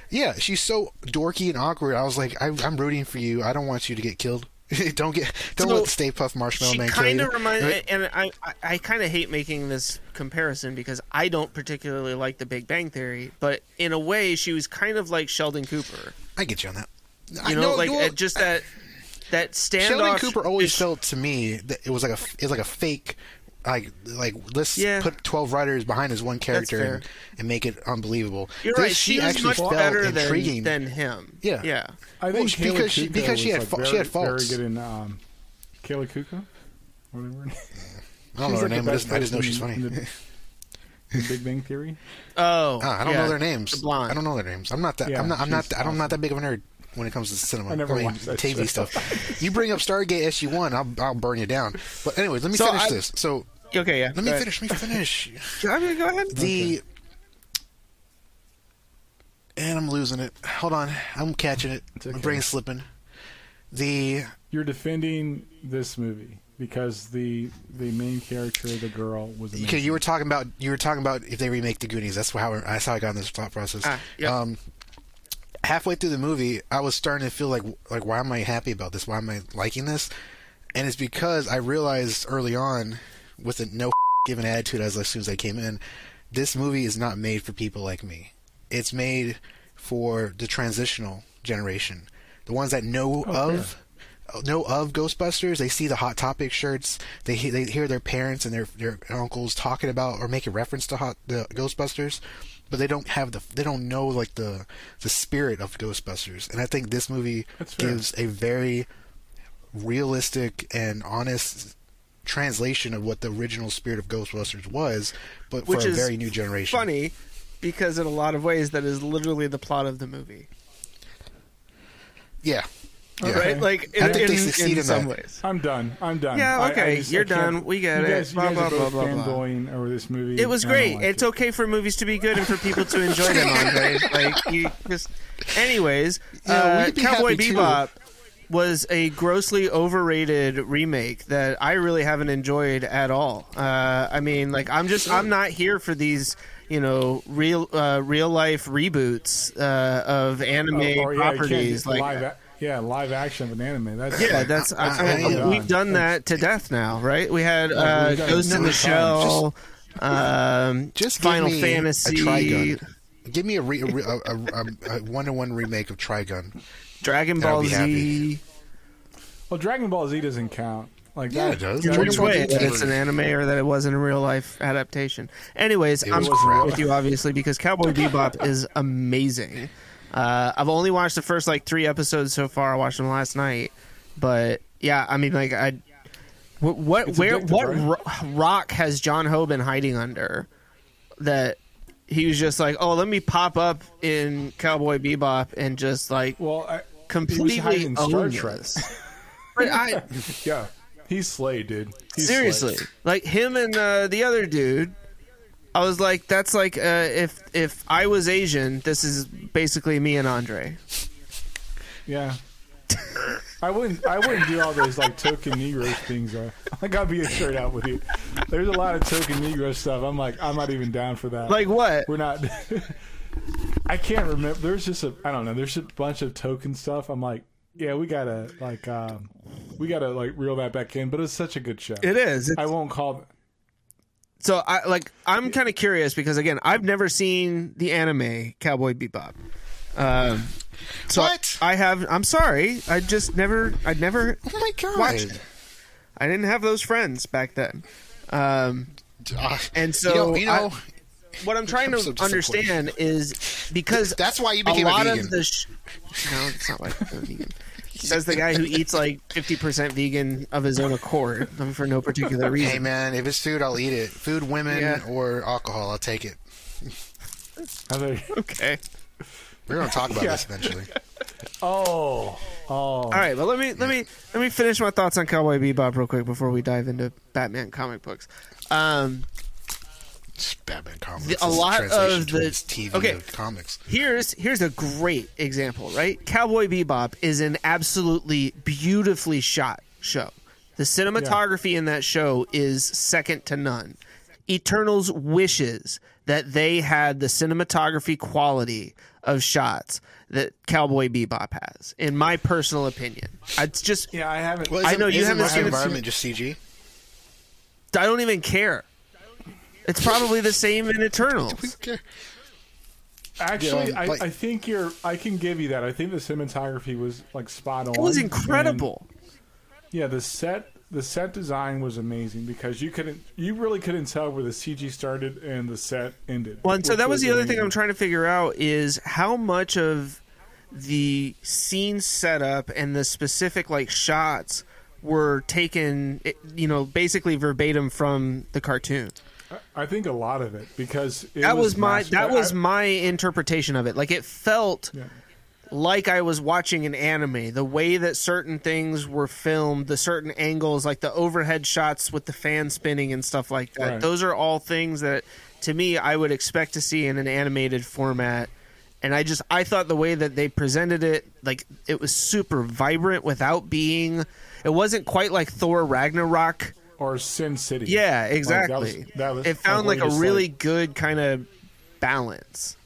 yeah, she's so dorky and awkward. I was like, I, I'm rooting for you. I don't want you to get killed. don't get don't So, let the Stay Puft Marshmallow She Man kind of reminds, Right? and I, I, I kind of hate making this comparison because I don't particularly like The Big Bang Theory, but in a way, she was kind of like Sheldon Cooper. I get you on that. I You know, like uh, just that that standoff. Sheldon Cooper always is- felt to me that it was like a it was like a fake like like let's Yeah. put 12 writers behind this one character and, and make it unbelievable. You're This- right. She, was actually much felt better intriguing. than, than him. Yeah. yeah. I Well, think she- Kayla because she- Cuoco because she had like, fa- she very, had faults. Very good in um, Kayla Cuoco, whatever. I don't know She's her like name. the I just, I just know she's funny. in the- Big Bang Theory. Oh, Ah, I don't yeah, know their names. the blonde. I don't know their names. I'm not that. Yeah, I'm not. I'm not. she's I'm not that big of a nerd when it comes to cinema. I never mean, watched TV show. stuff. you bring up Stargate SG One, I'll I'll burn you down. But anyway, let me So finish I- this. So Okay, yeah. let me ahead. finish. Let me finish. I go ahead. The and I'm losing it. Hold on, I'm catching it. It's My brain's slipping. The You're defending this movie. because the the main character, the girl, was amazing. Okay, you were talking about you were talking about if they remake the Goonies. That's how that's how I got in this thought process. Ah, yep. Um, halfway through the movie, I was starting to feel like like why am I happy about this? Why am I liking this? And it's because I realized early on, with a no given attitude as, as soon as I came in, this movie is not made for people like me. It's made for the transitional generation, the ones that know of know of Ghostbusters. They see the Hot Topic shirts. They they hear their parents and their their uncles talking about or making reference to hot, the Ghostbusters, but they don't have the they don't know like the the spirit of Ghostbusters. And I think this movie gives a very realistic and honest translation of what the original spirit of Ghostbusters was, but Which for a very new generation. Funny, because in a lot of ways that is literally the plot of the movie, Yeah. Yeah. right? Like in, I think they succeed in in some that. ways. I'm done. I'm done. Yeah, I- I okay, just- you're done. We get you it. Guys, you Blah, guys blah, are both blah, blah, blah. over this movie. It was and I don't great. like it's it. okay for movies to be good and for people to enjoy them, Andre. like you just, anyways, Yeah, uh, be Cowboy happy too. Bebop was a grossly overrated remake that I really haven't enjoyed at all. Uh, I mean, like I'm just I'm not here for these. You know, real uh, real life reboots uh, of anime Oh, or, yeah, properties. do Like, live, a- yeah, live action of an anime. That's yeah, that's I, I- I- I'm we've done that to death now, right? We had uh, we've done it Ghost in the numerous Shell, um, Just Final give Fantasy, a Trigun. Give me a, re, a, re- a, a, a one-to-one remake of Trigun. Dragon Ball Z. happy. well, Dragon Ball Z doesn't count. Like Yeah, that, it does. that- Dragon Which Ball way? That it's an anime or that it wasn't a real life adaptation. Anyways, It I'm crap. with you obviously because Cowboy Bebop is amazing. Uh, I've only watched the first like three episodes so far. I watched them last night, but yeah, I mean, like I, what, what It's where, what right? rock has John Cho been hiding under? That he was just like, oh, let me pop up in Cowboy Bebop and just like well, I, completely hiding in Star Trek. But I, yeah, he's Slade, dude. He's Seriously, Slade. like him and uh, the other dude. I was like, that's like uh, if if I was Asian, this is basically me and Andre. Yeah. I wouldn't. I wouldn't do all those like token Negro things. Though. I gotta be straight out with you. There's a lot of token Negro stuff. I'm like, I'm not even down for that. Like what? we're not. I can't remember. There's just a. I don't know. There's a bunch of token stuff. I'm like, yeah, we gotta like, um, we gotta like reel that back in. But it's such a good show. It is. I won't call. So I like. I'm kind of curious because again, I've never seen the anime Cowboy Bebop. Um, so What? I have. I'm sorry. I just never. I never Oh my god! watched it. I didn't have those friends back then. Um, Ah, And you know, so you know I- what I'm trying I'm to so disappointed. understand is because That's why you became a lot vegan. of the sh- no, it's not like a vegan. Says the guy who eats like 50% vegan of his own accord um, for no particular reason. hey man, if it's food, I'll eat it. Food, women, Yeah. or alcohol, I'll take it. I Okay. We're gonna talk about Yeah. this eventually. oh, oh. All right, but let me let me let me finish my thoughts on Cowboy Bebop real quick before we dive into Batman comic books. Um, It's Batman comics. The- a This lot translation of the- TV okay. of comics. here's here's a great example, right? Cowboy Bebop is an absolutely beautifully shot show. The cinematography in that show is second to none. Eternals wishes that they had the cinematography quality of shots that Cowboy Bebop has, in my personal opinion. It's just Yeah, I haven't. Well, I know you haven't my seen it, environment just CG. I don't even care. It's probably the same in Eternals. Actually, Yeah, I, I think you're. I can give you that. I think the cinematography was like spot on. It was and- incredible. yeah, the set the set design was amazing because you couldn't you really couldn't tell where the CG started and the set ended. Well, and so that was the other thing amazing. I'm trying to figure out is how much of the scene setup and the specific like shots were taken, you know, basically verbatim from the cartoon. I think a lot of it because it That was, my master- that I- was my interpretation of it. Like it felt Yeah. like I was watching an anime. The way that certain things were filmed, the certain angles, like the overhead shots with the fan spinning and stuff like that. Right. Those are all things that, to me, I would expect to see in an animated format. and I just I thought the way that they presented it, like it was super vibrant without being. It wasn't quite like Thor Ragnarok. Or Sin City. Yeah, Like, that was- exactly. that was it found where like a you're just really good kind of balance.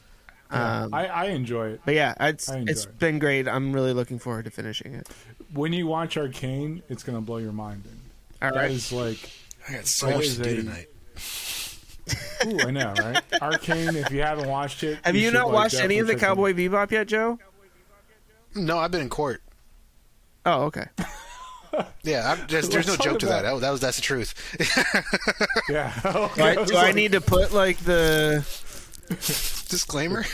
Yeah, Um, I, I enjoy it. but yeah, it's I enjoy it's it. been great. I'm really looking forward to finishing it. When you watch Arcane, it's gonna blow your mind. All That right. is like, I got so That much is to do a- tonight. ooh, I know, right? Arcane. If you haven't watched it, Have you, should, not like, watched any of the Cowboy Bebop yet, Joe? No, I've been in court. Oh, okay. Yeah, I'm, there's, there's no joke to that. about- That, that was that's the truth. it. Yeah. Do I, do I need to put like the Disclaimer.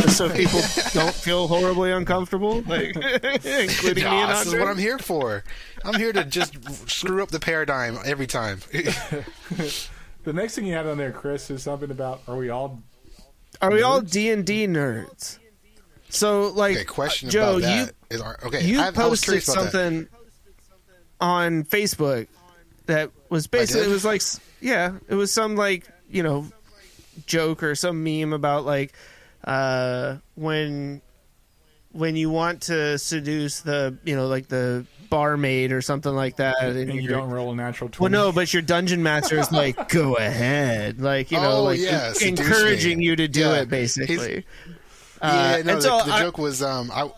just so people don't feel horribly uncomfortable, like including me Nah, and this is what I'm here for. I'm here to just screw up the paradigm every time. The next thing you had on there, Chris, is something about are we all Are we all D and D nerds? So, like, okay, question Joe, about you that is our, okay. you I, I was posted curious about that. On Facebook that was basically it was like yeah, it was some like you know joke or some meme about like uh when when you want to seduce the you know like the barmaid or something like that and, and you don't roll a natural well, no, but your dungeon master is like, go ahead, like you know, Oh, like yeah, en- encouraging me. you to do Yeah, it, basically. yeah, Uh, no. and The, so the I- joke was um, I.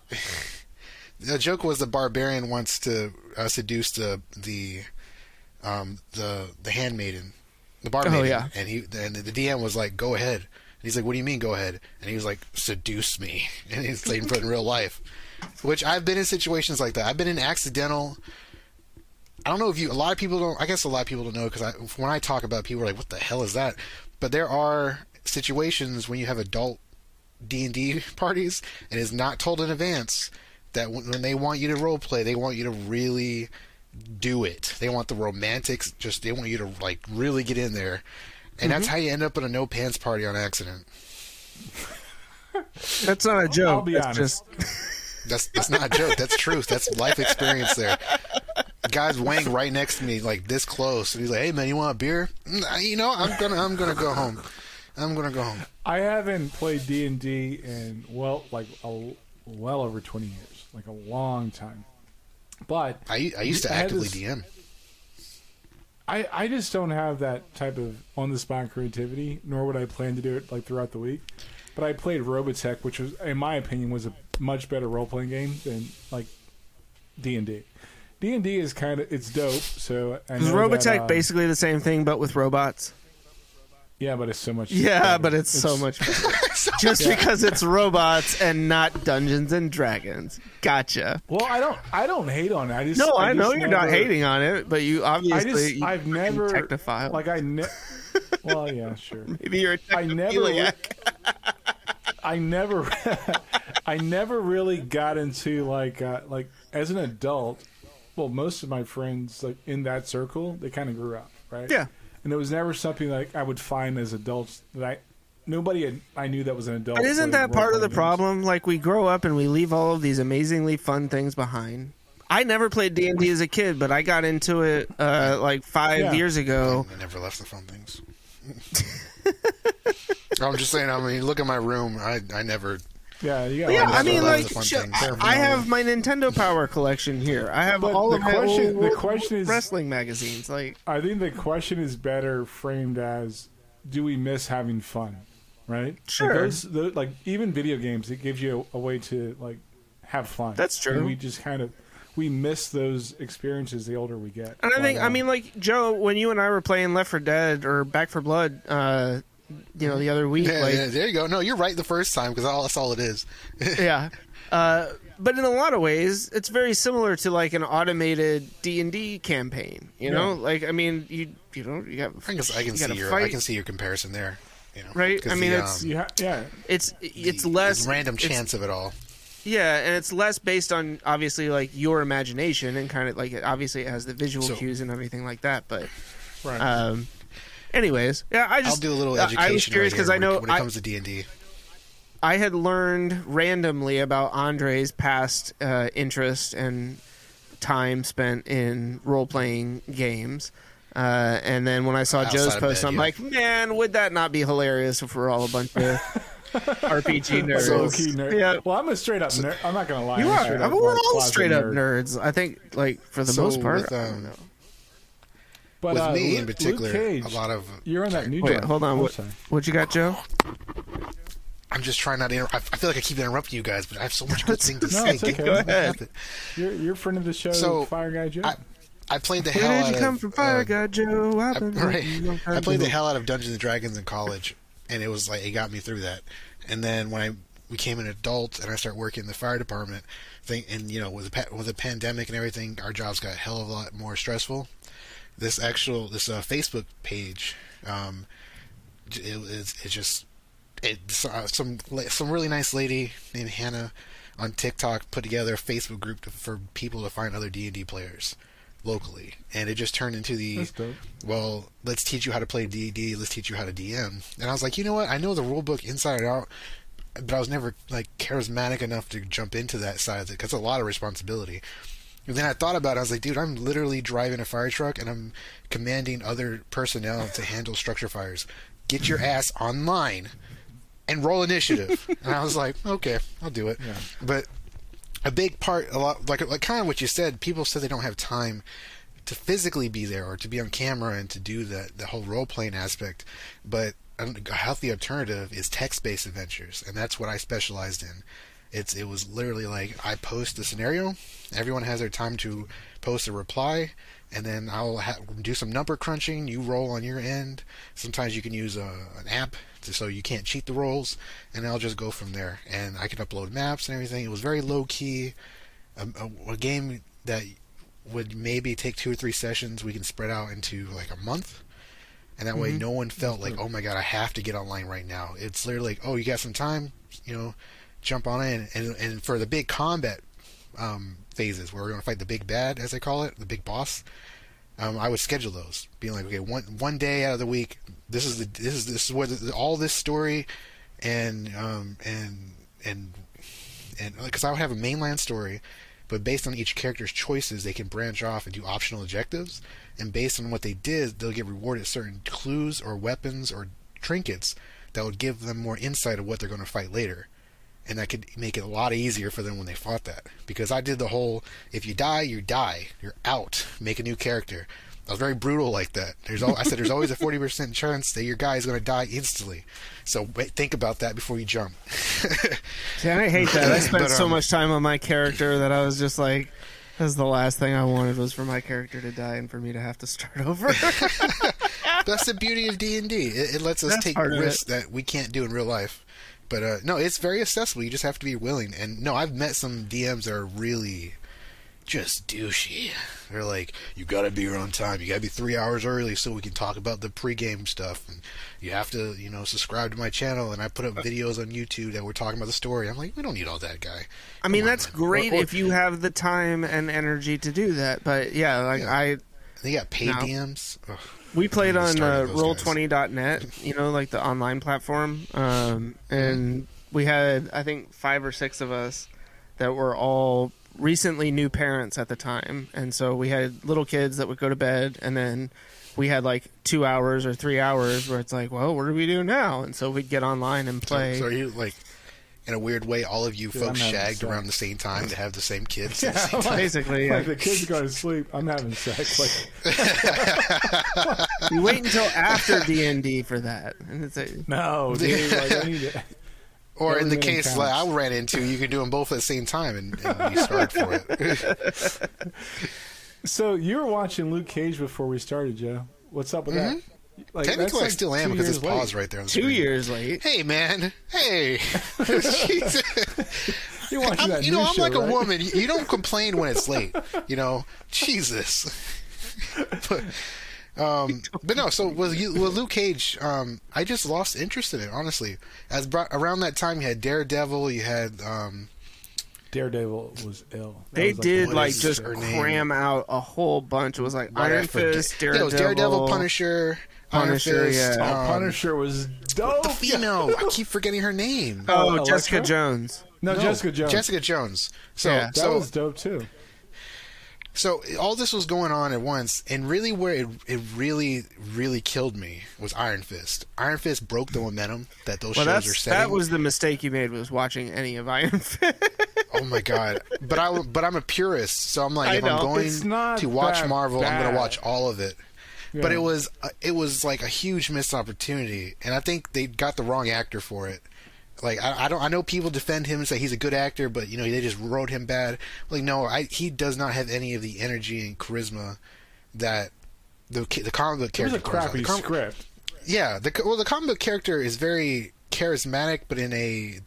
The joke was the barbarian wants to uh, seduce the the um the the handmaiden, the barmaiden, Oh, yeah. and he and the DM was like, "Go ahead." And he's like, "What do you mean, go ahead?" And he was like, "Seduce me," and he's like, in real life. Which I've been in situations like that. I've been in accidental. I don't know if you. A lot of people don't. I guess a lot of people don't know because I, when I talk about, it, people are like, "What the hell is that?" But there are situations when you have adult D and D parties and it's not told in advance that when when they want you to role play, they want you to really do it. They want the romantics. Just they want you to like really get in there, and that's Mm-hmm. how you end up in a no pants party on accident. that's not a joke. I'll be that's honest. Just, That's that's not a joke. That's truth. That's life experience. There, the guy's weighing right next to me, like this close, and he's like, "Hey man, you want a beer?" "Mm, You know, I'm gonna I'm gonna go home. I'm gonna go home. I haven't played D and D in well, like a, well over twenty years, like a long time. But I I used to I actively this- DM. I, I just don't have that type of on the spot creativity, nor would I plan to do it like throughout the week. But I played Robotech, which was, in my opinion, was a much better role playing game than like D and D. D and D is kind of it's dope. So I is Robotech that, um, basically the same thing but with robots? Yeah, but it's so much. Yeah, better. but it's, so much better. just because it's robots and not Dungeons and Dragons. Gotcha. Well, I don't I don't hate on it. I just No, I, just know you're not hating on it, but you obviously. I just, you, I've never technophile. like I ne- well yeah sure maybe you're a I never. I never I never really got into like uh, like as an adult. Well, most of my friends like in that circle, they kind of grew up, right? Yeah. And it was never something like I would find as adults that I nobody had, I knew that was an adult. But isn't that part of the games. problem? Like we grow up and we leave all of these amazingly fun things behind. I never played D and D as a kid, but I got into it uh, like five Yeah. years ago. I never left the fun things. I'm just saying. I mean, look at my room. I I never. Yeah, you got Yeah, I mean, like sh- things. I have my Nintendo Power collection here. I have But all the of my question- old the question is- wrestling magazines. Like, I think the question is better framed as do we miss having fun? Right? Sure. Like, those, those, like even video games, it gives you a, a way to like have fun. That's true. And we just kind of we miss those experiences the older we get. and I think, But, I um, mean, like Joe, when you and I were playing Left for Dead or Back for Blood, uh, you know, the other week, Yeah, like, yeah, there you go. No, you're right the first time because that's all it is. yeah. Uh, but in a lot of ways, it's very similar to like an automated D and D campaign. You know, like I mean, you you know, you got I can, I can you see your fight. I can see your comparison there. You know, Right? 'Cause I mean, the, it's- um, you ha- yeah, it's it's the- less the random chance of it all. Yeah, and it's less based on obviously like your imagination and kind of like it obviously it has the visual So- cues and everything like that. But right. um, anyways, yeah, I just I'll do a little education. I was curious because here I know when, when it I, comes to D and D. I had learned randomly about Andre's past uh, interest and time spent in role playing games. Uh, and then when I saw Outside Joe's post, bed, I'm yeah. like, man, would that not be hilarious if we're all a bunch of RPG nerds. Low key nerd. Yeah. Well, I'm a straight up nerd. I'm not gonna lie. You I'm a are. I mean, we're all straight up nerd. nerds. I think, like for the So most part. with, I don't um, know. But with uh, me Luke- in particular, Cage, a lot of You're on that new Wait, joint. hold on. Oh, What, what you got, Joe? I'm just trying not to. Inter- I I feel like I keep interrupting you guys, but I have so much good things to No, say. it's okay. Go ahead. You're, you're friend of the show, So, Fire Guy Joe. I, I played the Where hell did out you of. come from, Fire uh, Guy Joe? I, right. waiting a long time I played the hell out of Dungeons and Dragons in college, and it was like it got me through that. And then when I became an adult and I started working in the fire department, thing, and you know with the with the pandemic and everything, our jobs got a hell of a lot more stressful. This actual this uh, Facebook page, um, it, it's it's just it uh, some some really nice lady named Hannah on TikTok put together a Facebook group to, for people to find other D and D players locally, and it just turned into the well, let's teach you how to play D&D, let's teach you how to DM. And I was like, you know what? I know the rule book inside and out, but I was never like charismatic enough to jump into that side of it because it's a lot of responsibility. And then I thought about it. I was like, dude, I'm literally driving a fire truck and I'm commanding other personnel to handle structure fires. Get your ass online and roll initiative. and I was like, okay, I'll do it. Yeah. But a big part, a lot like like kind of what you said. People said they don't have time to physically be there or to be on camera and to do the the whole role playing aspect. But a healthy alternative is text based adventures, and that's what I specialized in. It's it was literally like I post the scenario, everyone has their time to post a reply, and then I'll ha- do some number crunching. You roll on your end. Sometimes you can use a, an app to, so you can't cheat the rolls, and I'll just go from there. And I can upload maps and everything. It was very low key. A, um, a, a game that would maybe take two or three sessions. We can spread out into like a month. And that way, mm-hmm. no one felt like, oh my god, I have to get online right now. It's literally like, oh, you got some time, you know, jump on in. And and for the big combat um, phases where we're going to fight the big bad, as they call it, the big boss, um, I would schedule those, being like, okay, one one day out of the week, this is the this is this is where the, all this story, and um, and and and because I would have a mainline story, but based on each character's choices, they can branch off and do optional objectives, and based on what they did, they'll get rewarded certain clues or weapons or trinkets that would give them more insight of what they're going to fight later and that could make it a lot easier for them when they fought that. Because I did the whole if you die, you die, you're out, make a new character. I was very brutal like that. There's al- I said there's always a 40% chance that your guy is going to die instantly. So wait, think about that before you jump. See, I hate that. I spent But, so um, much time on my character that I was just like, "That's the last thing I wanted was for my character to die and for me to have to start over." That's the beauty of D and D. It lets us That's take part of it. risks that we can't do in real life. But uh, no, it's very accessible. You just have to be willing. And no, I've met some DMs that are really just douchey. They're like, you got to be here on time. You got to be three hours early so we can talk about the pregame stuff. And you have to, you know, subscribe to my channel. And I put up videos on YouTube that we're talking about the story. I'm like, we don't need all that guy. I mean, Come on, that's man. great Or- or- if you have the time and energy to do that. But yeah, like Yeah. I, They got paid No. DMs. Ugh. We played on uh, those guys. Roll20.net, you know, like the online platform, um, and we had I think five or six of us that were all recently new parents at the time, and so we had little kids that would go to bed, and then we had like two hours or three hours where it's like, well, what do we do now? And so we'd get online and play. So, so are you like, in a weird way, all of you Dude, folks shagged sex. around the same time to have the same kids? at the Yeah, same time? Basically, yeah. Like the kids go to sleep, I'm having sex. Like, we wait until after D and D for that, and it's a, no, dude. Like, I need to, Or in the Every minute case like I ran into, you can do them both at the same time, and, and you start for it. So you were watching Luke Cage before we started, Joe. What's up with that? Mm-hmm. Like. Technically, that's I like still am two because years it's paused late. right there. On the two screen. years late. Hey man, hey. You're watching that you know, I'm show, like a woman. You you don't complain when it's late. You know, Jesus. but, um, but no. So with you, with Luke Cage, um, I just lost interest in it. Honestly, as bro- around that time, you had Daredevil, you had um, Daredevil was ill. That They was, did what like just her name? cram out a whole bunch. It was like I Iron forget- Fist, Yeah, it Daredevil, was Daredevil, Punisher, Punisher, Iron Fist, yeah. Oh, um, Punisher was dope. the female. I keep forgetting her name. Oh, Oh, Jessica Elektra? Jones. No, No, Jessica Jones. Jessica Jones. So, Yeah. that so was dope too. So all this was going on at once, and really where it, it really, really killed me was Iron Fist. Iron Fist broke the momentum that those Well, shows that's are setting. that was the mistake you made was watching any of Iron Fist. oh my god! But I, but I'm a purist, so I'm like, I if I'm going to watch that Marvel, I'm going to watch all of it. But it was, uh, it was like a huge missed opportunity, and I think they got the wrong actor for it. Like I, I don't, I know people defend him and say he's a good actor, but you know they just wrote him bad. Like no, I, he does not have any of the energy and charisma that the the comic book It was character. a crappy The com- script. yeah, the well, the comic book character is very charismatic, but in a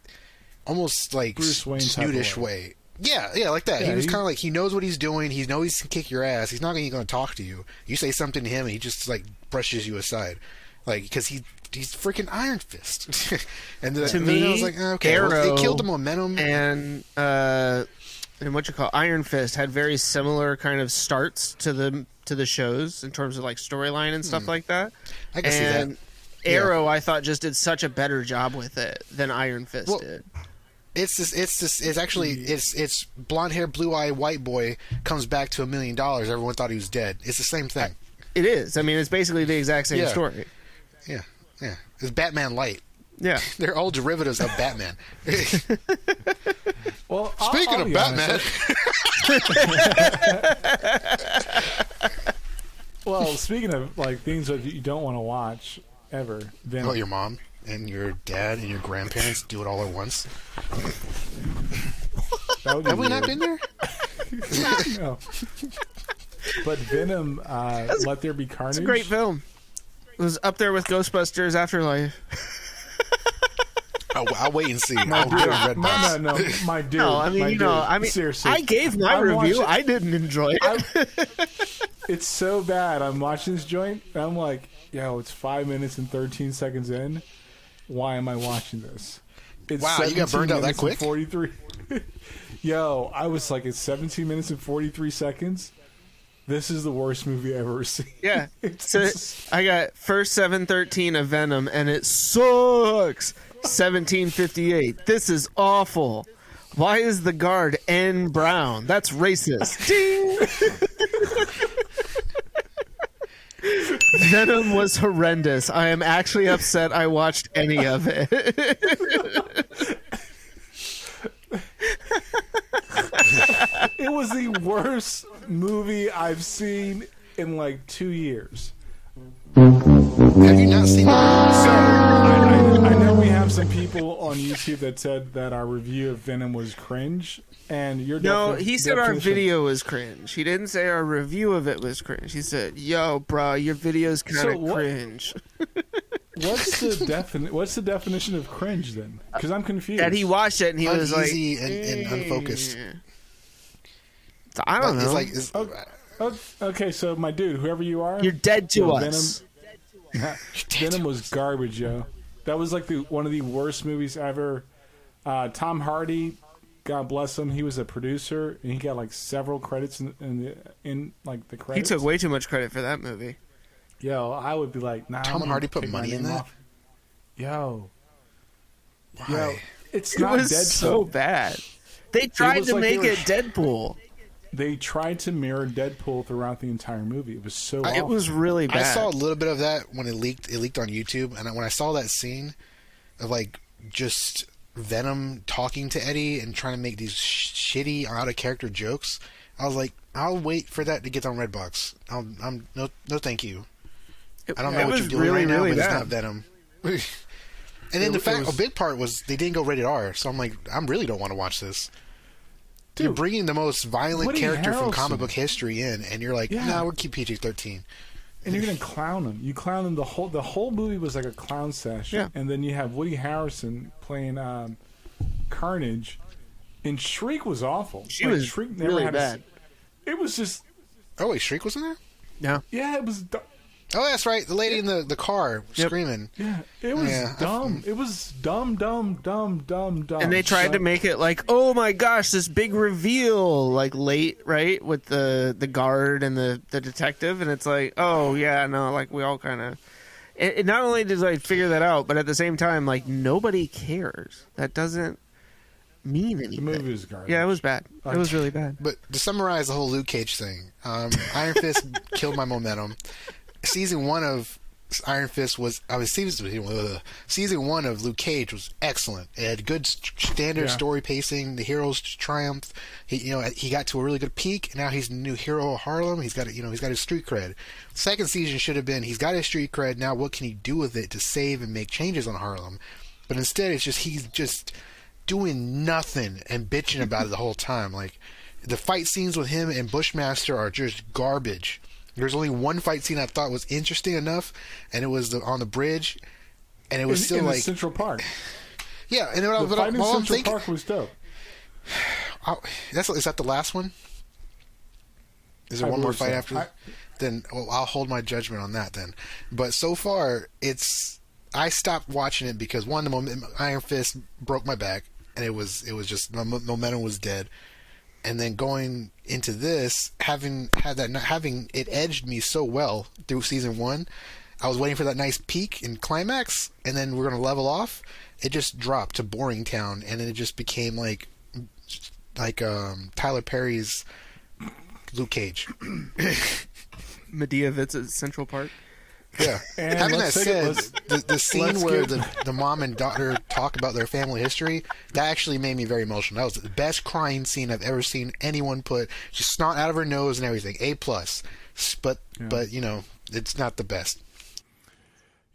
almost like Bruce Wayne type of snootish way. way. Yeah, yeah, like that. Yeah, he was kind of like he knows what he's doing. He knows he can kick your ass. He's not even going to talk to you. You say something to him, and he just like brushes you aside, like because he he's freaking Iron Fist. and the, To and then I me, was like, okay, well, Arrow it killed the momentum. and uh, and what you call Iron Fist had very similar kind of starts to the to the shows in terms of like storyline and stuff like that. I can see that. and Arrow, I thought just did such a better job with it than Iron Fist Well, did. It's this. It's this. It's actually. It's it's blonde hair, blue eye, white boy comes back to a million dollars. Everyone thought he was dead. It's the same thing. It is. I mean, it's basically the exact same Yeah. story. Yeah, yeah. It's Batman Light. Yeah. They're all derivatives of Batman. Well, I'll- Speaking I'll of be honest, Batman, Well, speaking of like things that you don't want to watch ever, then oh, your mom and your dad and your grandparents do it all at once. that would Have we not been there? No. But Venom, uh, Let There Be Carnage. It's a great film. It was up there with Ghostbusters Afterlife. I'll, I'll wait and see. I'll get on Red No, no, no, my dude. No, I mean, my you know, I mean, seriously, I gave my I'm review. watching- I didn't enjoy it. I- it's so bad. I'm watching this joint, and I'm like, yo, it's five minutes and 13 seconds in. Why am I watching this? It's Wow, you got burned out that quick? 43. yo, I was like, it's 17 minutes and 43 seconds. This is the worst movie I've ever seen. Yeah. So I got first 713 of Venom and it sucks. 1758. This is awful. Why is the guard N Brown? That's racist. Ding. Venom was horrendous. I am actually upset I watched any of it. it was the worst movie I've seen in like two years. Have you not seen the So I, I, I know we have some people on YouTube that said that our review of Venom was cringe, and your No, defi- he said our definition- video was cringe. He didn't say our review of it was cringe. He said, "Yo, bro, your video's kind So of what- cringe." What's the defini- What's the definition of cringe then? Because I'm confused. And he watched it and he was like, Uneasy and, and unfocused. "Eh." So I don't know. It's like it's, Oh, oh, okay, so my dude, whoever you are, You're dead to Yo, us. Venom was garbage, yo. That was like the one of the worst movies ever. Uh, Tom Hardy, God bless him, he was a producer and he got like several credits in, in the in like the credits. He took way too much credit for that movie. Yo, I would be like, nah. Tom I'm Hardy put money in that? off. Yo, yo, why? it's It not was Deadpool. so bad. They tried to like make they were- it Deadpool. They tried to mirror Deadpool throughout the entire movie. It was so. It awful. was really bad. I saw a little bit of that when it leaked. It leaked on YouTube, and when I saw that scene of like just Venom talking to Eddie and trying to make these sh- shitty, out of character jokes, I was like, I'll wait for that to get on Redbox. I'll, I'm no, no, thank you. It, I don't know what you're doing really, right now, really but it's not Venom. and then the fact, was- a big part was they didn't go rated R, so I'm like, I really don't want to watch this. You're bringing the most violent Woody character from comic book history in, and you're like, Yeah. nah, we'll keep PG-13. and you're gonna clown him. You clown him. The whole the whole movie was like a clown session. Yeah. And then you have Woody Harrelson playing um, Carnage, and Shriek was awful. She Like, was Shriek never really had a bad. it was just Oh wait, Shriek was in there. No. yeah, it was Oh, that's right. The lady in the, the car Yep. screaming. yeah, it was Yeah. dumb. It was dumb, dumb, dumb, dumb, dumb. And they tried to make it like, oh my gosh, this big reveal, like late, right, with the the guard and the the detective, and it's like, oh yeah, no, like we all kind of. It, it not only did I figure that out, but at the same time, like nobody cares. That doesn't. mean anything. The anything. movie was garbage. Yeah, it was bad. It was really bad. But to summarize the whole Luke Cage thing, um, Iron Fist killed my momentum. Season one of Iron Fist was I was season uh, season one of Luke Cage was excellent. It had good st- standard Yeah. story pacing. The heroes triumphed. He you know he got to a really good peak. Now he's the new hero of Harlem. He's got you know he's got his street cred. Second season should have been he's got his street cred. Now what can he do with it to save and make changes on Harlem? But instead it's just he's just doing nothing and bitching about it the whole time. Like the fight scenes with him and Bushmaster are just garbage. There's only one fight scene I thought was interesting enough, and it was the, on the bridge, and it was in, still in like Central Park. yeah. And what, I- The what, I- what I'm thinking, Park was dope. oh, that's is that the last one? Is there I one more fight so. after? I- then well, I'll hold my judgment on that then. But so far, it's I stopped watching it because one, the mom- Iron Fist broke my back, and it was it was just my momentum was dead. And then going into this, having had that, having it edged me so well through season one, I was waiting for that nice peak and climax, and then we're gonna level off. It just dropped to boring town, and then it just became like like um, Tyler Perry's Luke Cage. Madea Vitz Central Park. Yeah. And Having that let's it- said, the, the scene where the, the mom and daughter talk about their family history, that actually made me very emotional. That was the best crying scene I've ever seen anyone put. Just snot out of her nose and everything. A plus. S- But but you know, it's not the best.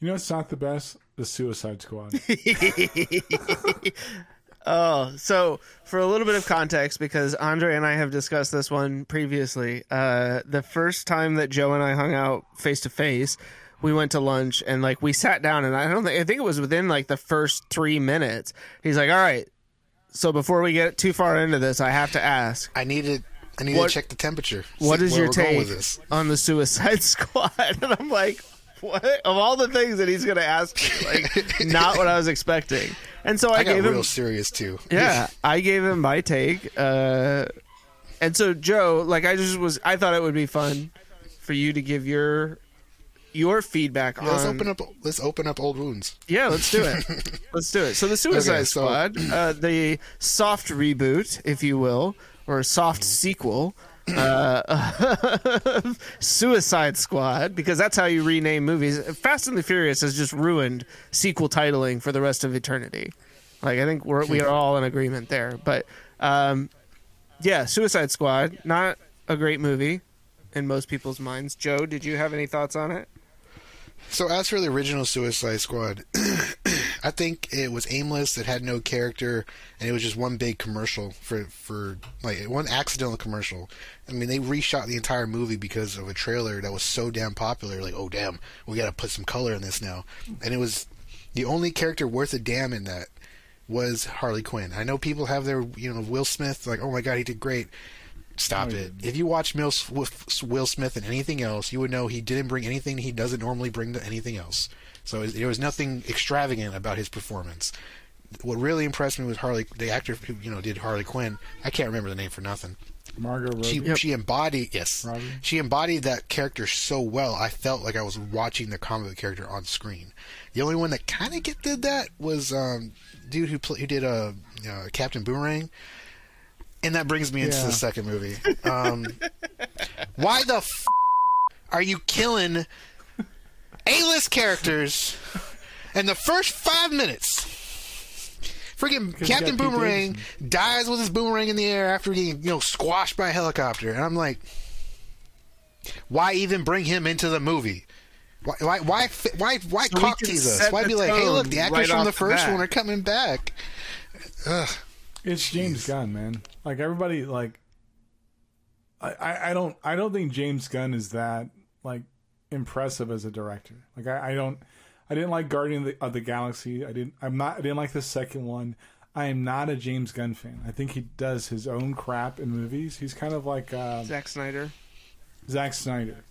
You know, it's not the best. The Suicide Squad. Oh, so for a little bit of context, because Andre and I have discussed this one previously, uh, the first time that Joe and I hung out face to face, we went to lunch and like we sat down, and I don't think I think it was within like the first three minutes. He's like, "All right, so before we get too far into this, I have to ask, I needed I needed What- to check the temperature. what is your take on the Suicide Squad?" And I'm like, "What of all the things that he's gonna ask me, like not what I was expecting." And so I, I gave real him serious too. yeah, I gave him my take. Uh, and so Joe, like I just was, I thought it would be fun for you to give your your feedback Yeah, let's on. open up let's open up old wounds. Yeah, let's do it. let's do it. So the Suicide Okay, so- Squad, uh, the soft reboot, if you will, or soft sequel. Uh, Suicide Squad, because that's how you rename movies. Fast and the Furious has just ruined sequel titling for the rest of eternity. Like I think we're we are all in agreement there. But um, yeah, Suicide Squad, not a great movie in most people's minds. Joe, did you have any thoughts on it? So as for the original Suicide Squad, I think it was aimless. It had no character, and it was just one big commercial for for like one accidental commercial. I mean, they reshot the entire movie because of a trailer that was so damn popular. Like, oh damn, we got to put some color in this now. And it was the only character worth a damn in that was Harley Quinn. I know people have their you know Will Smith like, oh my god, he did great. Stop it. If you watch Will Smith and anything else, you would know he didn't bring anything he doesn't normally bring to anything else. So there was nothing extravagant about his performance. What really impressed me was Harley, the actor who you know did Harley Quinn. I can't remember the name for nothing. Margot Robbie. She she embodied yes, Robbie? she embodied that character so well. I felt like I was watching the comic book character on screen. The only one that kind of did that was um, dude who pl- who did uh, uh, Captain Boomerang. And that brings me into Yeah. the second movie. Um, why the f- are you killing A-list characters in the first five minutes? Freaking Captain Boomerang Davidson. dies with his boomerang in the air after getting you know squashed by a helicopter, and I'm like, why even bring him into the movie? Why why why why, why So cock tease us? Why be like, hey, look, the actors right from the the first bat. one are coming back. Ugh. It's James Gunn, man. Like everybody, like I, I, I don't, I don't think James Gunn is that like impressive as a director. Like I, I don't, I didn't like Guardian of the, of the Galaxy. I didn't, I'm not, I didn't like the second one. I am not a James Gunn fan. I think he does his own crap in movies. He's kind of like uh, Zack Snyder. Zack Snyder.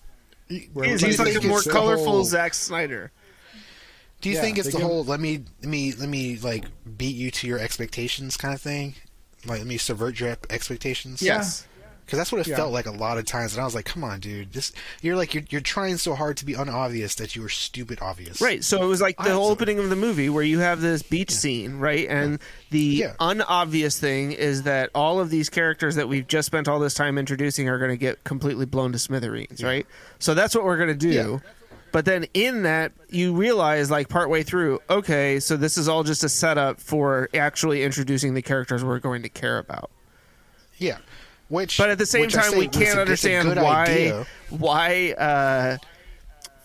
Where He's, like a more colorful whole- Zack Snyder. Do you Yeah, think it's the give- whole let me let me let me like beat you to your expectations kind of thing? Like let me subvert your expectations? Yes. because that's what it Yeah. felt like a lot of times. And I was like, "Come on, dude! This you're like you're, you're trying so hard to be unobvious that you were stupid obvious." Right. So it was like the I- opening of the movie where you have this beach scene, right? And the Yeah. unobvious thing is that all of these characters that we've just spent all this time introducing are going to get completely blown to smithereens, right? So that's what we're going to do. Yeah. But then in that, you realize, like, partway through, okay, so this is all just a setup for actually introducing the characters we're going to care about. Yeah. Which, But at the same time, we can't a understand why idea. why uh,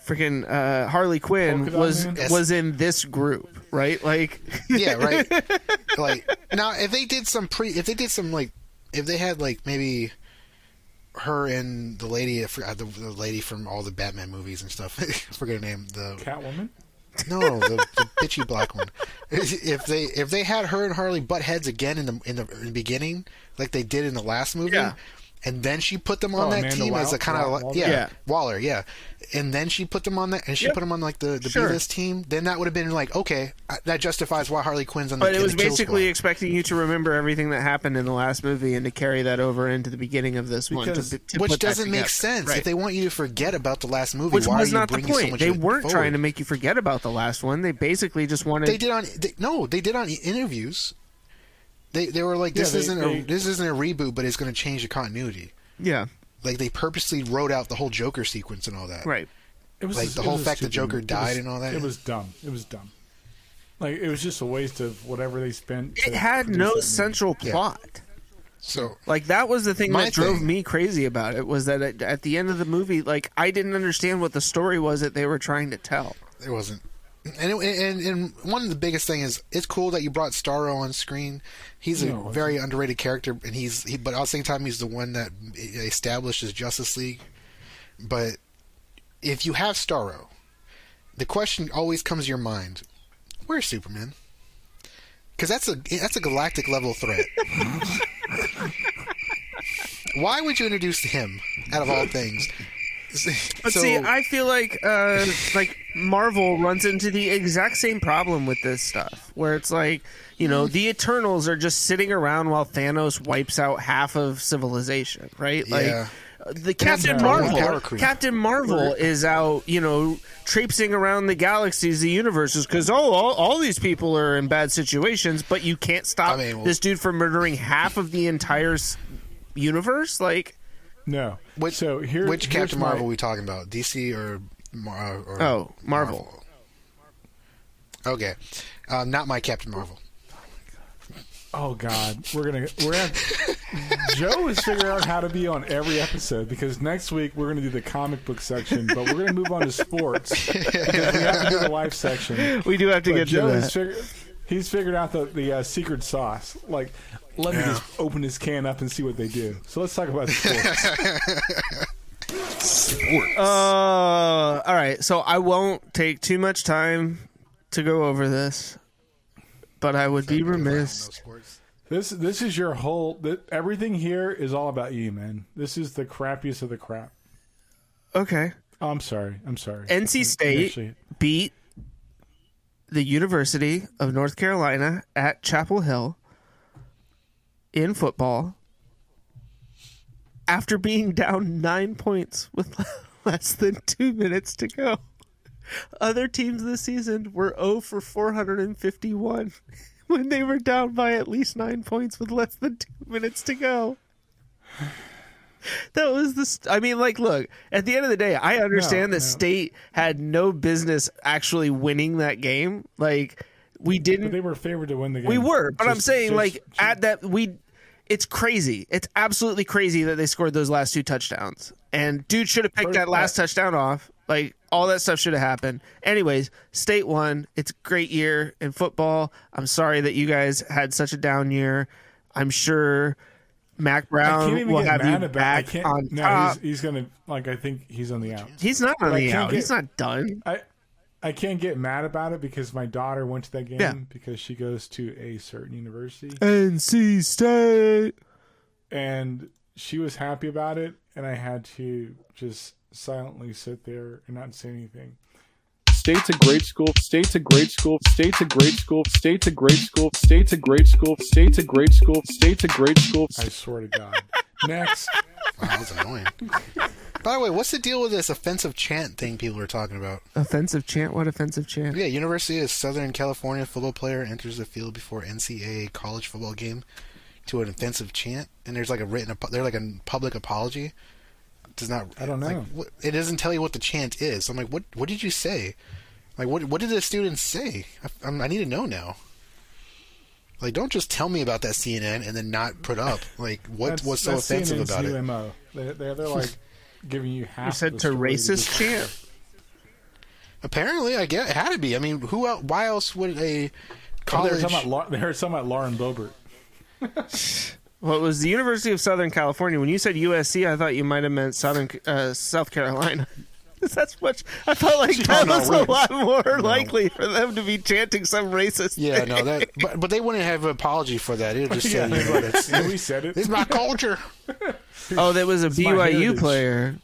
freaking uh, Harley Quinn Polka was man? Was in this group, right? Like, yeah, right. like now, if they did some pre, if they did some like, if they had like maybe her and the lady, forgot the, the lady from all the Batman movies and stuff. I forget her name. The Catwoman. no, the, the bitchy black one. If they if they had her and Harley butt heads again in the in the, in the beginning, like they did in the last movie. Yeah. And then she put them on Oh, that Amanda team as a kind of Wal- yeah, Yeah. Waller, yeah. And then she put them on that, and she Yep. put them on like the the Sure. B-list team. Then that would have been like, okay, uh, that justifies why Harley Quinn's on the. but it was the basically Squad. expecting you to remember everything that happened in the last movie and to carry that over into the beginning of this one, to, to which put doesn't make sense. Right. If they want you to forget about the last movie, Which why was are you not the bringing so point. much they weren't forward? trying to make you forget about the last one. They basically just wanted. They did on they, no, they did on interviews. They they were like, Yeah, this they- isn't they- a this isn't a reboot, but it's going to change the continuity. yeah, Like they purposely wrote out the whole Joker sequence and all that. right. It was Like, the whole was a fact that Joker it was- died and all that? It was dumb. It was dumb. Like it was just a waste of whatever they spent. It had no that movie. central Yeah. plot. So Like that was the thing that drove thing- me crazy about it was that at, at the end of the movie, like I didn't understand what the story was that they were trying to tell. it wasn't. And, it, and and one of the biggest thing is it's cool that you brought Starro on screen. He's a No, it very underrated character, and he's he, but at the same time he's the one that establishes Justice League. But if you have Starro, the question always comes to your mind: Where's Superman? Because that's a that's a galactic level threat. Why would you introduce him out of all things? But see, I feel like uh, like Marvel runs into the exact same problem with this stuff, where it's like you know the Eternals are just sitting around while Thanos wipes out half of civilization, right? Like Yeah. the Captain Marvel. Captain Marvel is out, you know, traipsing around the galaxies, the universes, because oh, all, all these people are in bad situations, but you can't stop I mean, well- this dude from murdering half of the entire universe, like. No. Which, so here, which here's Captain my- Marvel are we talking about? DC or, Mar- or Oh, Marvel. Okay, um, not my Captain Marvel. Oh God, we're gonna we're gonna. Joe is figuring out how to be on every episode because next week we're gonna do the comic book section, but we're gonna move on to sports because we have to do the life section. We do have to But get Joe to has that. figured he's figured out the the uh, secret sauce. Like, let me Yeah. just open this can up and see what they do. So let's talk about sports. Uh, all right. So I won't take too much time to go over this, but I would be remiss. this this is your whole. Th- everything here is all about you, man. This is the crappiest of the crap. Okay. Oh, I'm sorry. I'm sorry. NC State Actually- beat the University of North Carolina at Chapel Hill in football after being down nine points with less than two minutes to go. Other teams this season were 0 for 451 when they were down by at least nine points with less than two minutes to go. That was the. St- I mean, like, look. At the end of the day, I understand No, that no. State had no business actually winning that game. Like, we didn't. they were favored to win the game. We were, but I'm saying, just- like, at that, we. It's crazy. It's absolutely crazy that they scored those last two touchdowns. And dude should have picked that last touchdown off. Like, all that stuff should have happened. Anyways, State won. It's a great year in football. I'm sorry that you guys had such a down year. I'm sure Mack I can't Brown even will get have you mad about. I back can't. on no, top. he's, he's gonna like. I think he's on the out. He's not on the out. get- He's not done. I I can't get mad about it because my daughter went to that game Yeah. because she goes to a certain university NC State. and she was happy about it, and I had to just silently sit there and not say anything. State's a great school. State's a great school. State's a great school. State's a great school. State's a great school. State's a great school. State's a great school. I swear to God. Next, Wow, that was annoying. By the way, what's the deal with this offensive chant thing people are talking about? Offensive chant? What offensive chant? Yeah, University of Southern California football player enters the field before NCAA college football game to an offensive chant, and there's like a written, apo- they're like a public apology. Does not. I don't know. Like, what, it doesn't tell you what the chant is. I'm like, what? What did you say? Like, what? What did the students say? I, I need to know now. Like, don't just tell me about that CNN and then not put up like what That's- was so that's offensive CNN's about new it. MO. They, they, they're like giving you half. You said the to story racist just- chant. Apparently, I get it had to be. I mean, who? el Why else would a Oh, they college? were talking about Lau- they were talking about Lauren Boebert. Well, it was the University of Southern California. When you said USC, I thought you might have meant Southern uh, South Carolina. That's much. I felt like that no, was right. a lot more likely for them to be chanting some racist. Yeah, thing. no, that. But, but they wouldn't have an apology for that. It'd just say, Yeah, you know, that's, and we said it. this is my culture. Oh, that was a my BYU player.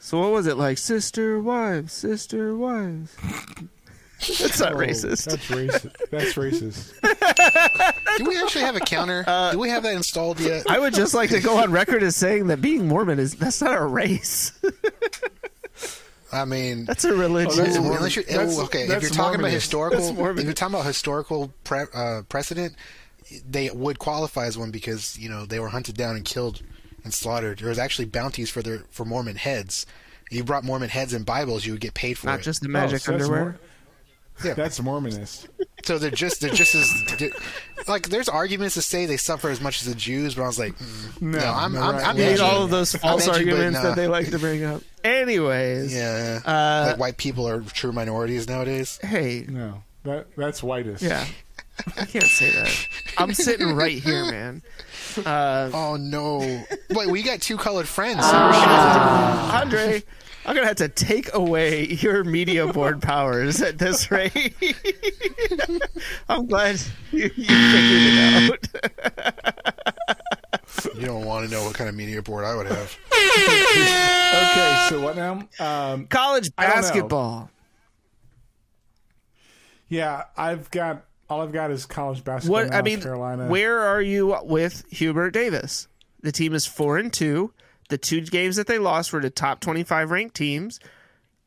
So what was it like? Sister wives, sister wives. That's not Oh, racist. That's racist. That's racist. Do we actually have a counter? Uh, Do we have that installed yet? I would just like to go on record as saying that being Mormon is that's not a race. I mean, That's a religion. that's Ooh, unless you, That's- ooh, okay, if you're talking about historical, if you're talking about historical pre, uh, precedent, they would qualify as one because you know they were hunted down and killed and slaughtered. There was actually bounties for their for Mormon heads. You brought Mormon heads and Bibles, you would get paid for not it. just the Oh, magic so that's underwear. Mor- That's Mormonist. So they're just they're just as like there's arguments to say they suffer as much as the Jews, but I was like, mm, no, No, I'm no, I'm, right. I'm We hate edgy. all of those false edgy, arguments nah. that they like to bring up. Anyways, Yeah, Uh, like white people are true minorities nowadays. hey, No, that that's whitest. yeah, I can't say that. I'm sitting right here, man. Uh, Oh no! Wait, we got two colored friends. Andre, I'm gonna have to take away your media board powers at this rate. I'm glad you, you figured it out. you don't want to know what kind of media board I would have. Okay, so what now? Um, College I don't know. basketball. yeah, I've got all I've got is college basketball. What in I mean, Carolina. where are you with Hubert Davis? The team is four and two. The two games that they lost were to top twenty-five ranked teams.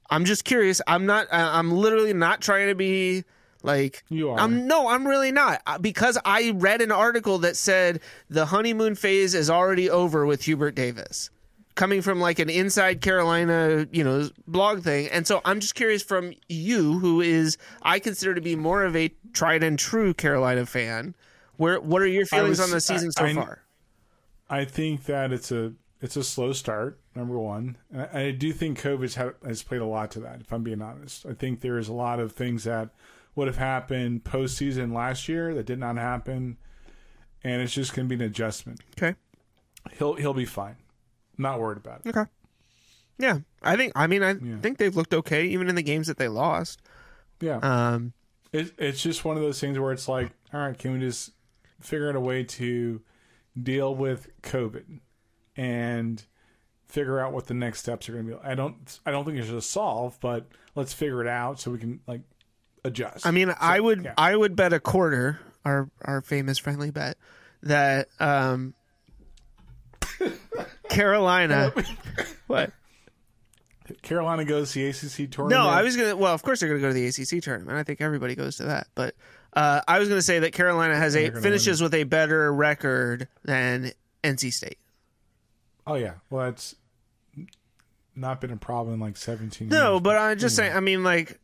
I'm just curious. I'm not. I'm literally not trying to be like. You are. I'm no. I'm really not because I read an article that said the honeymoon phase is already over with Hubert Davis. Coming from like an inside Carolina, you know, blog thing. And so I'm just curious from you, who is I consider to be more of a tried and true Carolina fan. Where what are your feelings was- on the season I- so I- far? I think that it's a it's a slow start. Number one, and I, I do think COVID's had, has played a lot to that. If I'm being honest, I think there's a lot of things that would have happened postseason last year that did not happen, and it's just going to be an adjustment. Okay. He'll he'll be fine. Not worried about it. Okay. Yeah, I think. I mean, I Yeah. think they've looked okay, even in the games that they lost. Yeah, Um, it, it's just one of those things where it's like, all right, can we just figure out a way to deal with COVID and figure out what the next steps are going to be? I don't, I don't think it's a solve, but let's figure it out so we can like adjust. I mean, I would, yeah. I would bet a quarter, our our famous friendly bet, that um, Carolina. what? Carolina goes to the ACC tournament. No, I was gonna. Well, of course they're gonna go to the ACC tournament. I think everybody goes to that. But uh, I was gonna say that Carolina has a finishes with a better record than NC State. Oh yeah, well that's not been a problem in like 17 No, years. but I'm just saying. I mean, like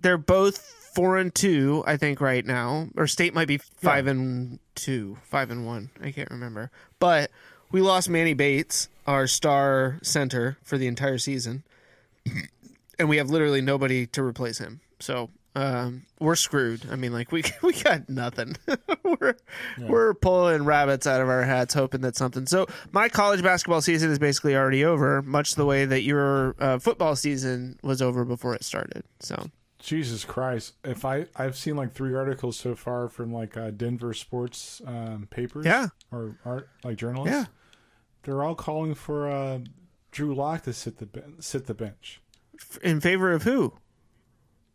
they're both four and two. I think right now, or State might be five and two, five and one. I can't remember. But we lost Manny Bates, our star center, for the entire season, and we have literally nobody to replace him. So um, we're screwed. I mean, like we we got nothing. we're we're pulling rabbits out of our hats, hoping that something. So my college basketball season is basically already over, much the way that your uh, football season was over before it started. So Jesus Christ! If I I've seen like three articles so far from like uh, Denver sports um, papers, Yeah. or art like journalists, Yeah. they're all calling for uh, Drew Lock to sit the ben- sit the bench. in favor of who?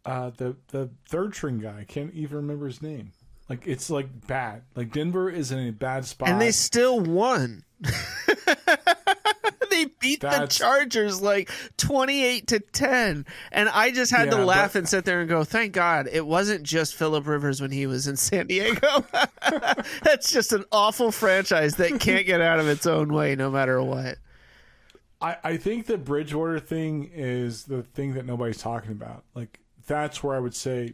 Uh, the the third string guy I can't even remember his name. Like it's like bad. Like Denver is in a bad spot. And they still won. the That's- the Chargers like 28 to 10. And I just had to laugh but- and sit there and go, thank God it wasn't just Philip Rivers when he was in San Diego. That's just an awful franchise that can't get out of its own way no matter what. I, I think the Bridgewater thing is the thing that nobody's talking about. Like that's where I would say,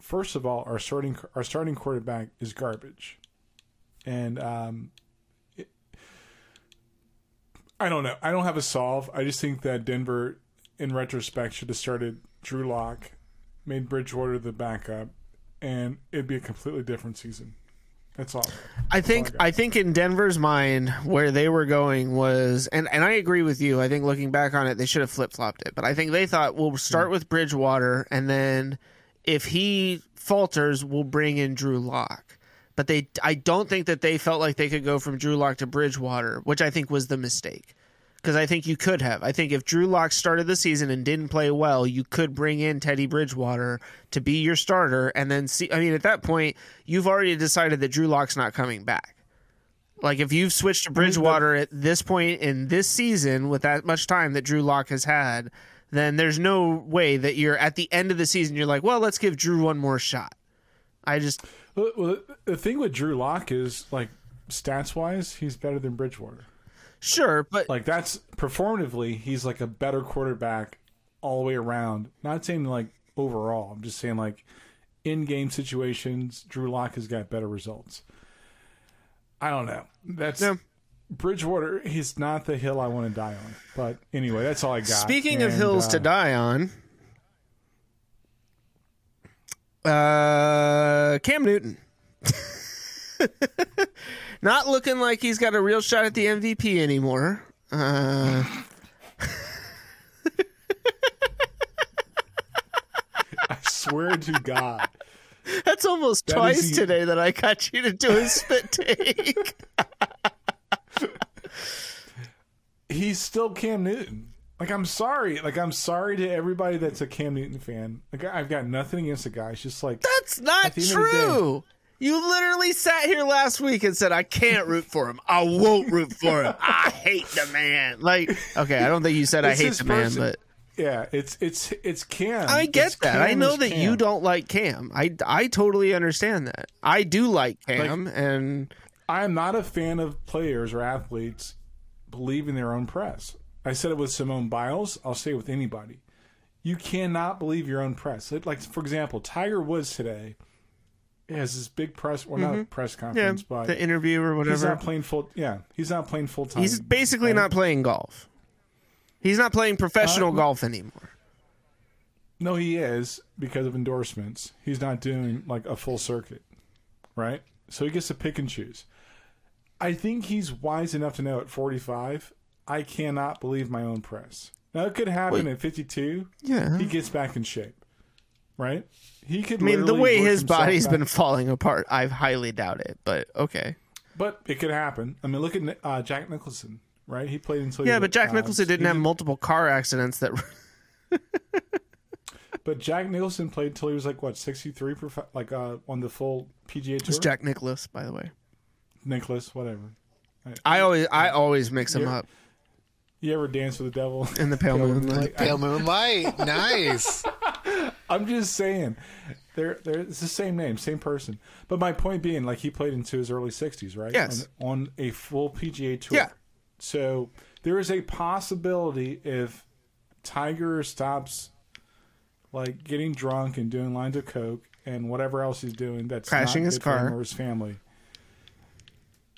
first of all, our starting our starting quarterback is garbage, and um, it, I don't know. I don't have a solve. I just think that Denver, in retrospect, should have started Drew Lock, made Bridgewater the backup, and it'd be a completely different season. That's all. I think. I think in Denver's mind where they were going was and, and I agree with you. I think looking back on it, they should have flip flopped it. But I think they thought we'll start with Bridgewater and then if he falters, we'll bring in Drew Lock. But they I don't think that they felt like they could go from Drew Lock to Bridgewater, which I think was the mistake. Because I think you could have. I think if Drew Lock started the season and didn't play well, you could bring in Teddy Bridgewater to be your starter and then see. I mean, at that point, you've already decided that Drew Lock's not coming back. Like if you've switched to Bridgewater at this point in this season with that much time that Drew Lock has had, then there's no way that you're at the end of the season. You're like, well, let's give Drew one more shot. I just Well, the thing with Drew Lock is like stats wise, he's better than Bridgewater. Sure, but Like that's performatively, he's like a better quarterback all the way around. Not saying like overall. I'm just saying like in game situations, Drew Lock has got better results. I don't know. That's Yeah. Bridgewater. He's not the hill I want to die on. But anyway, that's all I got. Speaking of And, hills to uh, die on, uh, Cam Newton. Not looking like he's got a real shot at the MVP anymore. Uh, I swear to God. that's almost That twice today that I got you to do a spit take. he's still Cam Newton. Like I'm sorry. Like I'm sorry to everybody that's a Cam Newton fan. Like I've got nothing against the guy. It's just like That's not At the end of the day- true. You literally sat here last week and said, I can't root for him. I won't root for him. I hate the man. Like, okay, I don't think you said I hate his the man, but yeah, it's it's it's Cam. I get It's that. I know is that you don't like Cam. I, I totally understand that. I do like Cam, and I am not a fan of players or athletes believing their own press. I said it with Simone Biles. I'll say it with anybody. You cannot believe your own press. Like, Like for example, Tiger Woods today has this big press. Well, not a press Mm-hmm. yeah, conference, but the interview or whatever. he's not playing full. Yeah, he's not playing full time. He's basically not playing golf. He's not playing professional Uh, golf anymore. No, he is because of endorsements. He's not doing like a full circuit, right? So he gets to pick and choose. I think he's wise enough to know at 45, I cannot believe my own press. Now it could happen at 52. Yeah. He gets back in shape, right? He could. I mean, the way his himself body's back- been falling apart, I highly doubt it. But okay. but it could happen. I mean, look at uh, Jack Nicholson, right? He played until he Yeah, but Jack Nicholson didn't he have did- multiple car accidents that. But Jack Nicholson played until he was like what 63, prof- like uh, on the full PGA tour. It's Jack Nicklaus, by the way. Nicklaus, whatever. I always, I always mix him Yeah. up You ever dance with the devil? in the pale Pale moonlight. Moonlight. Pale Moonlight. nice. I'm just saying, they're they're it's the same name, same person. But my point being, like he played into his early 60s, right? Yes. On, on a full PGA tour. Yeah. So there is a possibility if Tiger stops, like getting drunk and doing lines of coke and whatever else he's doing, that's Crashing not his good for him car. or his family.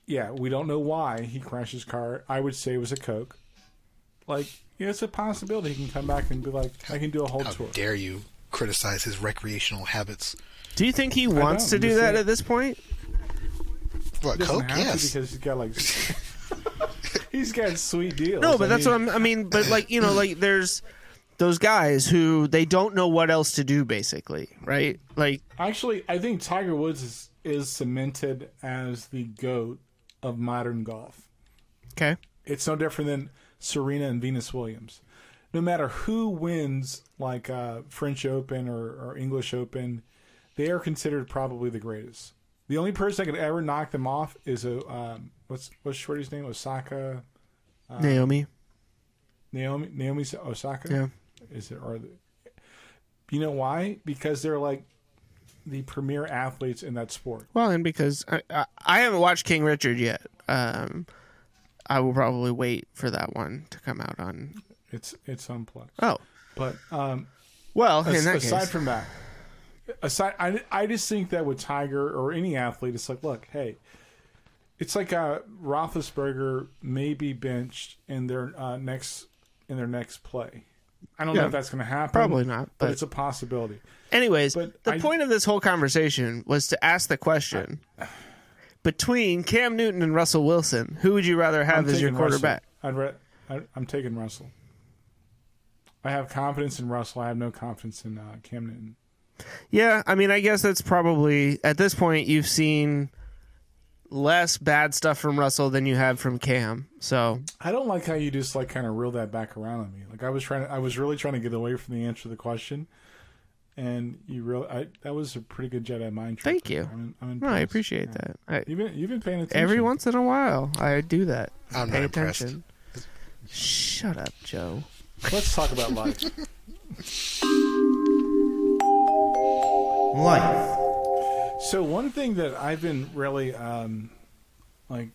Yeah, we don't know why he crashed his car. I would say it was a coke. Like, yeah, it's a possibility he can come back and be like, I can do a whole How tour. dare you criticize his recreational habits? Do you think he wants to do that at this point? What He Coke? have Yes. to because he's got like he's got sweet deals. No, I but that's mean, what I'm. I mean, but like you know, like there's those guys who they don't know what else to do, basically, right? Like, Actually, I think Tiger Woods is, is cemented as the goat of modern golf. okay, It's no different than Serena and Venus Williams. No matter who wins, like uh, French Open or, or English Open, they are considered probably the greatest. The only person that could ever knock them off is a um, what's what's Shorty's name? Osaka. Naomi. Naomi Naomi Osaka. Yeah. Is it or the, you know why? Because they're like the premier athletes in that sport. Well, and because I, I, I haven't watched King Richard yet, um, I will probably wait for that one to come out on. It's it's unplugged. Oh, But um, well, in as- that aside case, from that, aside, I, I just think that with Tiger or any athlete, it's like, look, hey, it's like uh, Roethlisberger may be benched in their uh, next in their next play. I don't know if that's going to happen. Probably not, but, but- it's a possibility. anyways, but the I- point of this whole conversation was to ask the question: between Cam Newton and Russell Wilson, who would you rather have I'm as your Russell. quarterback? I'd re- I, I'm taking Russell. I have confidence in Russell. I have no confidence in uh, Cam Newton. Yeah, I mean, I guess that's probably at this point you've seen less bad stuff from Russell than you have from Cam. So I don't like how you just like kind of reel that back around on me. Like I was trying to, I was really trying to get away from the answer to the question, and you really, I that was a pretty good Jedi mind trick. Thank you. I'm, I'm no, I appreciate Yeah. that. I, You've been you've been paying attention every once in a while, I do that. I'm Pay not impressed. attention. Shut up, Joe. Let's talk about life. Life. so one thing that I've been really um, like,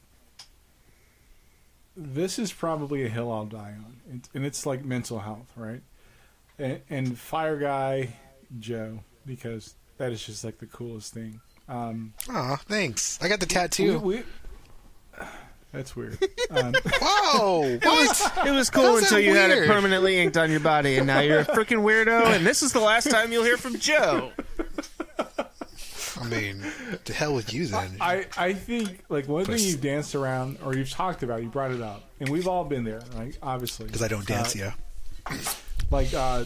this is probably a hill I'll die on, and, and it's like mental health, right? And, and Fire Guy Joe, because that is just like the coolest thing. Um, Aw, thanks. I got the tattoo. we, we, that's weird. Um, Whoa! What? It was cool until that you had it weird? permanently inked on your body, and now you're a freaking weirdo. And this is the last time you'll hear from Joe. I mean, to hell with you then. I, I think like one thing you've danced around or you've talked about, you brought it up, and we've all been there, right? Obviously, Because I don't dance, Uh, yeah. Like uh,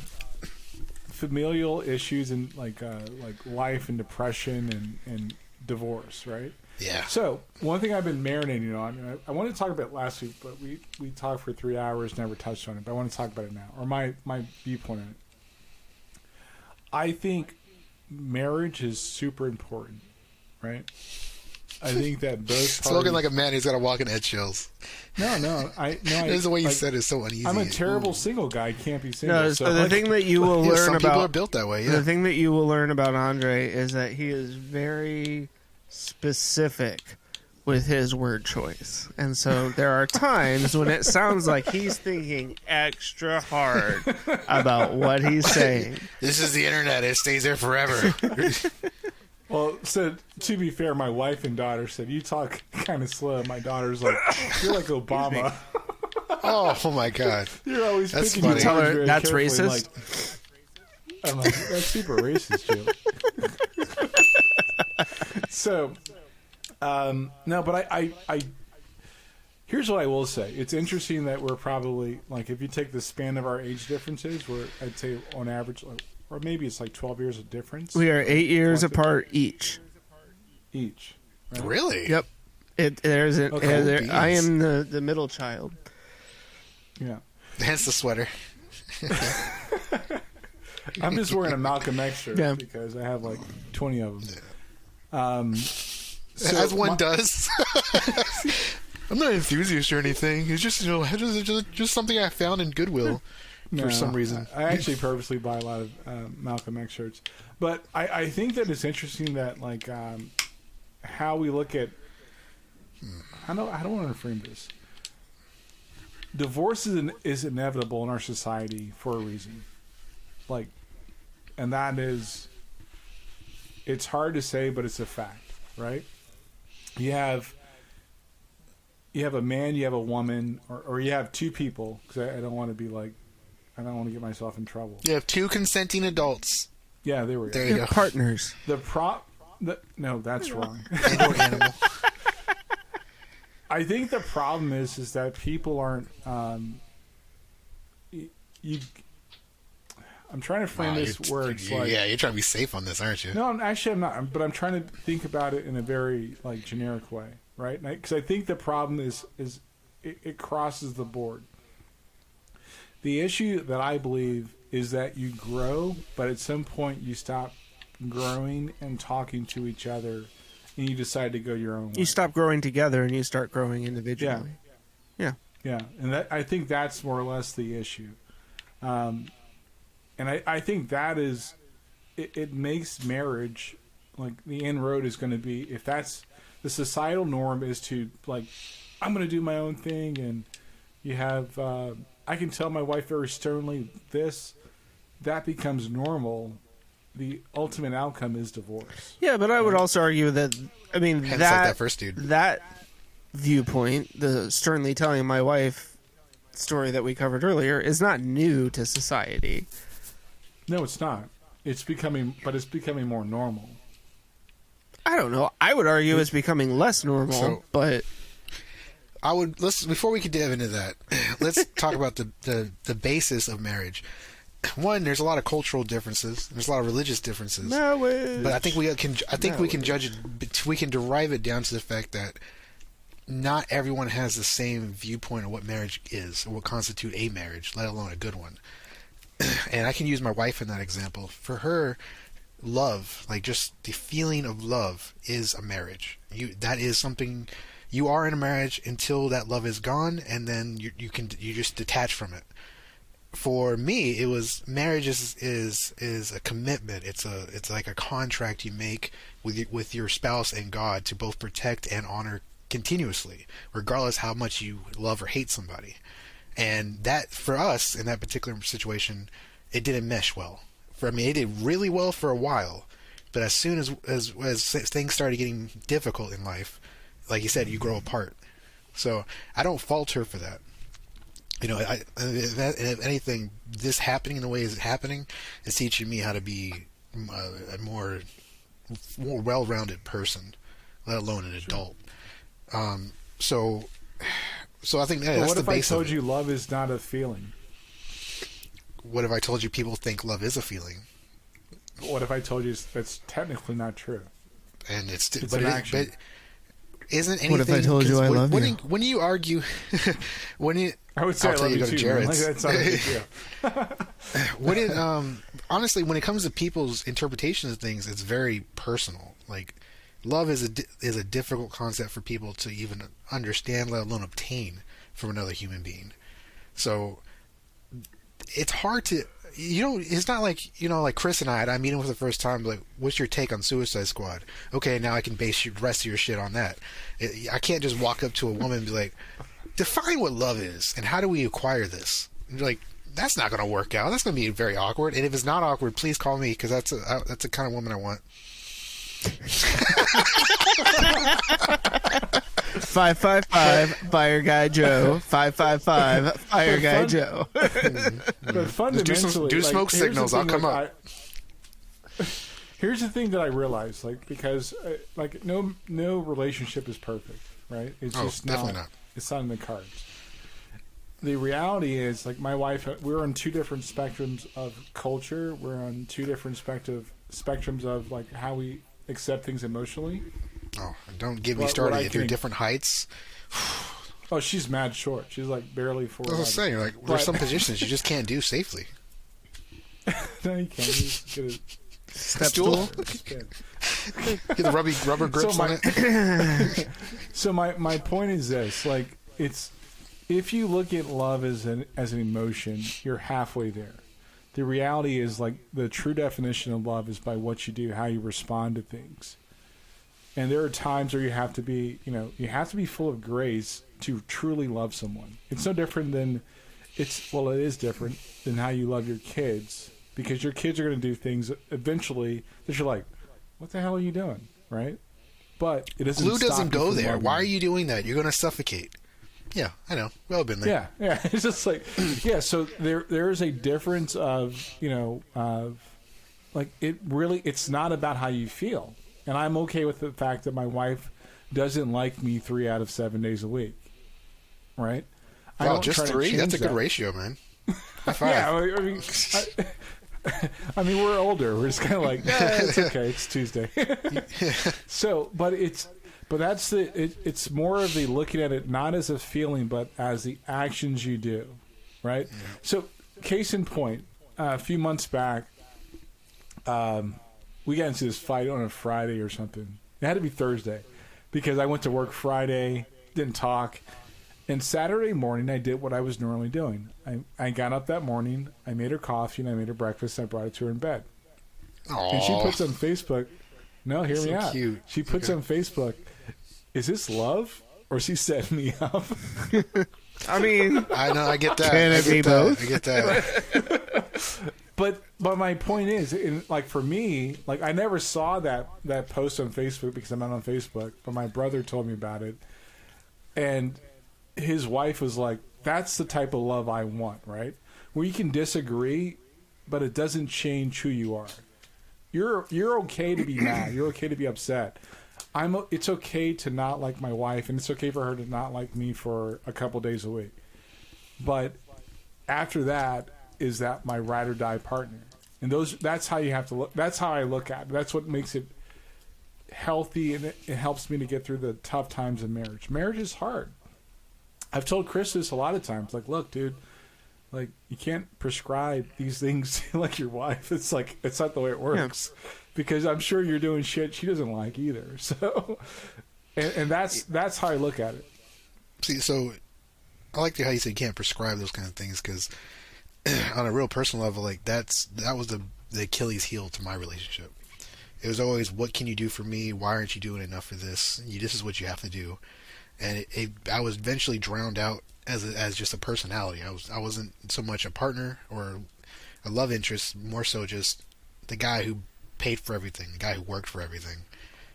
familial issues and like uh, like life and depression and and divorce, right? Yeah. So one thing I've been marinating on, and I, I wanted to talk about it last week, but we we talked for three hours, never touched on it. But I want to talk about it now, or my my viewpoint on it. I think marriage is super important, right? I think that both Spoken parties- like a man who's got to walk in eggshells. no, no, I no. I, There's the way you like, said it is so uneasy. I'm a terrible Ooh. single guy. Can't be single. No, so so the like- thing that you will Yeah, learn some people are built that way. Yeah. the thing that you will learn about Andre is that he is very specific with his word choice. And so there are times when it sounds like he's thinking extra hard about what he's saying. This is the internet. It stays there forever. Well, so to be fair, my wife and daughter said you talk kind of slow. My daughter's like, you're like Obama. oh, my god. You're always That's picking your funny. words Tell her very that's racist? Like, I'm like, that's super racist, Joe. so, um, no, but I, I, I, here's what I will say. It's interesting that we're probably like, if you take the span of our age differences, we're I'd say on average, like, or maybe it's like 12 years of difference We are eight years apart each. each. right? Really? Yep. It, there's a, Okay. uh, there, I am the, the middle child. Yeah. Hence the sweater. I'm just wearing a Malcolm X shirt Yeah. because I have like 20 of them. Um, so As one my- does. I'm not an enthusiast or anything. It's just you know just, just, just something I found in Goodwill No, for some reason. I, I actually purposely buy a lot of uh, Malcolm X shirts, but I, I think that it's interesting that like um, how we look at. I don't. I don't want to frame this. Divorce is, in, is inevitable in our society for a reason, like, and that is. It's hard to say, but it's a fact, right? You have. You have a man, you have a woman, or, or you have two people. Because I, I don't want to be like I don't want to get myself in trouble. You have two consenting adults. Yeah, there we go. There you They're go. partners. The prop. The, no, that's wrong. Animal. I think the problem is is that people aren't. Um, y- you. I'm trying to frame Wow, this you're- where it's you- like. yeah, you're trying to be safe on this, aren't you? No, I'm, actually, I'm not. But I'm trying to think about it in a very like generic way, right? Because I think the problem is is it, it crosses the board. The issue that I believe is that you grow, but at some point you stop growing and talking to each other, and you decide to go your own way. You stop growing together and you start growing individually. Yeah. Yeah, and that I think that's more or less the issue, um, and I, I think that is it, it makes marriage like the end road is going to be if that's the societal norm is to like I'm going to do my own thing and you have uh, I can tell my wife very sternly this that becomes normal. The ultimate outcome is divorce. Yeah, but I would also argue that I mean Hence, that like that first dude. that viewpoint, the sternly telling my wife story that we covered earlier, is not new to society. No, it's not. It's becoming, but it's becoming more normal. I don't know. I would argue it's becoming less normal, So- but I would let's before we could dive into that, let's talk about the, the the basis of marriage. One, there's a lot of cultural differences. There's a lot of religious differences. marriage. But I think we can. I think we can judge it. We can derive it down to the fact that not everyone has the same viewpoint of what marriage is or what constitute a marriage, let alone a good one. And I can use my wife in that example. For her, love, like just the feeling of love, is a marriage. You that is something you are in a marriage until that love is gone, and then you you can you just detach from it for me it was marriage is is is a commitment it's a it's like a contract you make with with your spouse and God to both protect and honor continuously regardless how much you love or hate somebody and that for us in that particular situation it didn't mesh well. For I mean it did really well for a while but as soon as as as things started getting difficult in life like you said you grow apart. So I don't fault her for that. You know, I, if, if anything, this happening in the way it's happening is teaching me how to be a, a more more well-rounded person, let alone an adult. Um, so, so I think that, But that's what the if I base of told you love is not a feeling? What if I told you people think love is a feeling, What if I told you that's technically not true? and it's, It's but an it, action. but isn't anything? What if I told you 'cause I when, love when you? You, when you argue, when you I would say I'll I love you you, to go too. man. Like, that's not a big deal. when it um honestly when it comes to people's interpretations of things it's very personal like love is a is a difficult concept for people to even understand let alone obtain from another human being. So it's hard to you know it's not like you know like chris and i i meet him for the first time like what's your take on suicide squad? Okay now i can base the rest of your shit on that. I can't just walk up to a woman and be like define what love is and how do we acquire this? Like that's not going to work out. That's going to be very awkward and if it's not awkward please call me because that's a that's the kind of woman i want five five five fire guy Joe. Five five five fire guy fun- Joe. But fundamentally, do like, smoke signals, I'll thing come up. I- here's the thing that I realized, like because uh, like no no relationship is perfect, right? It's Oh, just definitely not, not. It's not in the cards. The reality is, like my wife, uh, we're on two different spectrums of culture. We're on two different spectrum spectrums of like how we accept things emotionally. oh don't get me What- started what if you're can- different heights Oh, she's mad short. She's like barely four. i was saying like there's some positions you just can't do safely no, you can't. You just a Step Stool? stool. get the rubby rubber grips my- on it So my my point is this: like it's if you look at love as an as an emotion, you're halfway there. The reality is like the true definition of love is by what you do, how you respond to things. And there are times where you have to be, you know, you have to be full of grace to truly love someone. It's no different than it's well, it is different than how you love your kids because your kids are going to do things eventually that you're like, what the hell are you doing, right? But it doesn't. glue doesn't go there why are you doing that you're going to suffocate yeah i know we've all been there Yeah, yeah. It's just like yeah. So there there is a difference of you know of like it really it's not about how you feel, and I'm okay with the fact that my wife doesn't like me three out of seven days a week, right? I wow don't just three that's a good that. ratio man Yeah, I I mean, I, I mean, we're older. We're just kind of like, yeah, it's okay. It's Tuesday. so, but it's, but that's the. It, it's more of the looking at it not as a feeling, but as the actions you do, right? So, case in point, uh, a few months back, um, we got into this fight on a Friday or something. It had to be Thursday because I went to work Friday, didn't talk, And Saturday morning, I did what I was normally doing. I, I got up that morning, I made her coffee, and I made her breakfast. And I brought it to her in bed. And she puts on Facebook. No, hear me So out. cute. She puts Okay. on Facebook. Is this love or is he setting me up? I mean, I know. I get that. Can I it get be that. both? I get that. But but my point is, in, like for me, like I never saw that that post on Facebook because I'm not on Facebook. But my brother told me about it, and his wife was like, "That's the type of love I want." Right, where you can disagree, but it doesn't change who you are. You're you're okay to be mad. You're okay to be upset. I'm. It's okay to not like my wife, and it's okay for her to not like me for a couple days a week. But after that is that my ride or die partner and those that's how you have to look that's how i look at it that's what makes it healthy and it, it helps me to get through the tough times in marriage marriage is hard i've told chris this a lot of times like look dude like you can't prescribe these things like your wife it's like it's not the way it works because i'm sure you're doing shit she doesn't like either so and, and that's that's how i look at it See, so I like the how you say you can't prescribe those kind of things because on a real personal level, like that's that was the the Achilles heel to my relationship. It was always, what can you do for me? Why aren't you doing enough for this? You, this is what you have to do. And it, it, I was eventually drowned out as a, as just a personality. I was I wasn't so much a partner or a love interest, more so just the guy who paid for everything, the guy who worked for everything.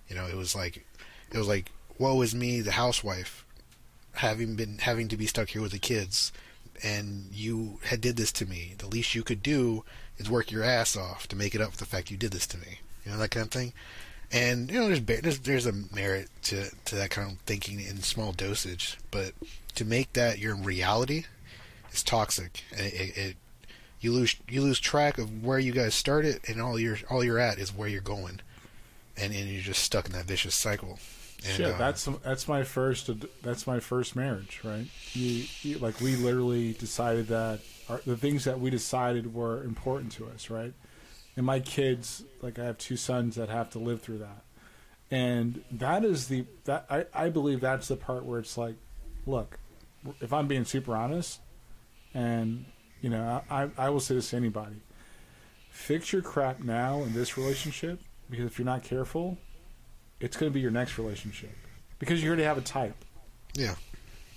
You know, it was like it was like woe is me, the housewife, having been having to be stuck here with the kids, and you had did this to me. The least you could do is work your ass off to make it up for the fact you did this to me. You know that kind of thing. And you know, there's there's, there's a merit to to that kind of thinking in small dosage, but to make that your reality is toxic. It, it, it you lose you lose track of where you guys started, and all you're all you're at is where you're going, and and you're just stuck in that vicious cycle. And, Shit, uh, that's that's my first that's my first marriage, right? You, you like we literally decided that our, the things that we decided were important to us, right? And my kids, like I have two sons that have to live through that, and that is the that I I believe that's the part where it's like, look, if I'm being super honest, and you know I I will say this to anybody, fix your crap now in this relationship because if you're not careful, it's going to be your next relationship because you already have a type. yeah.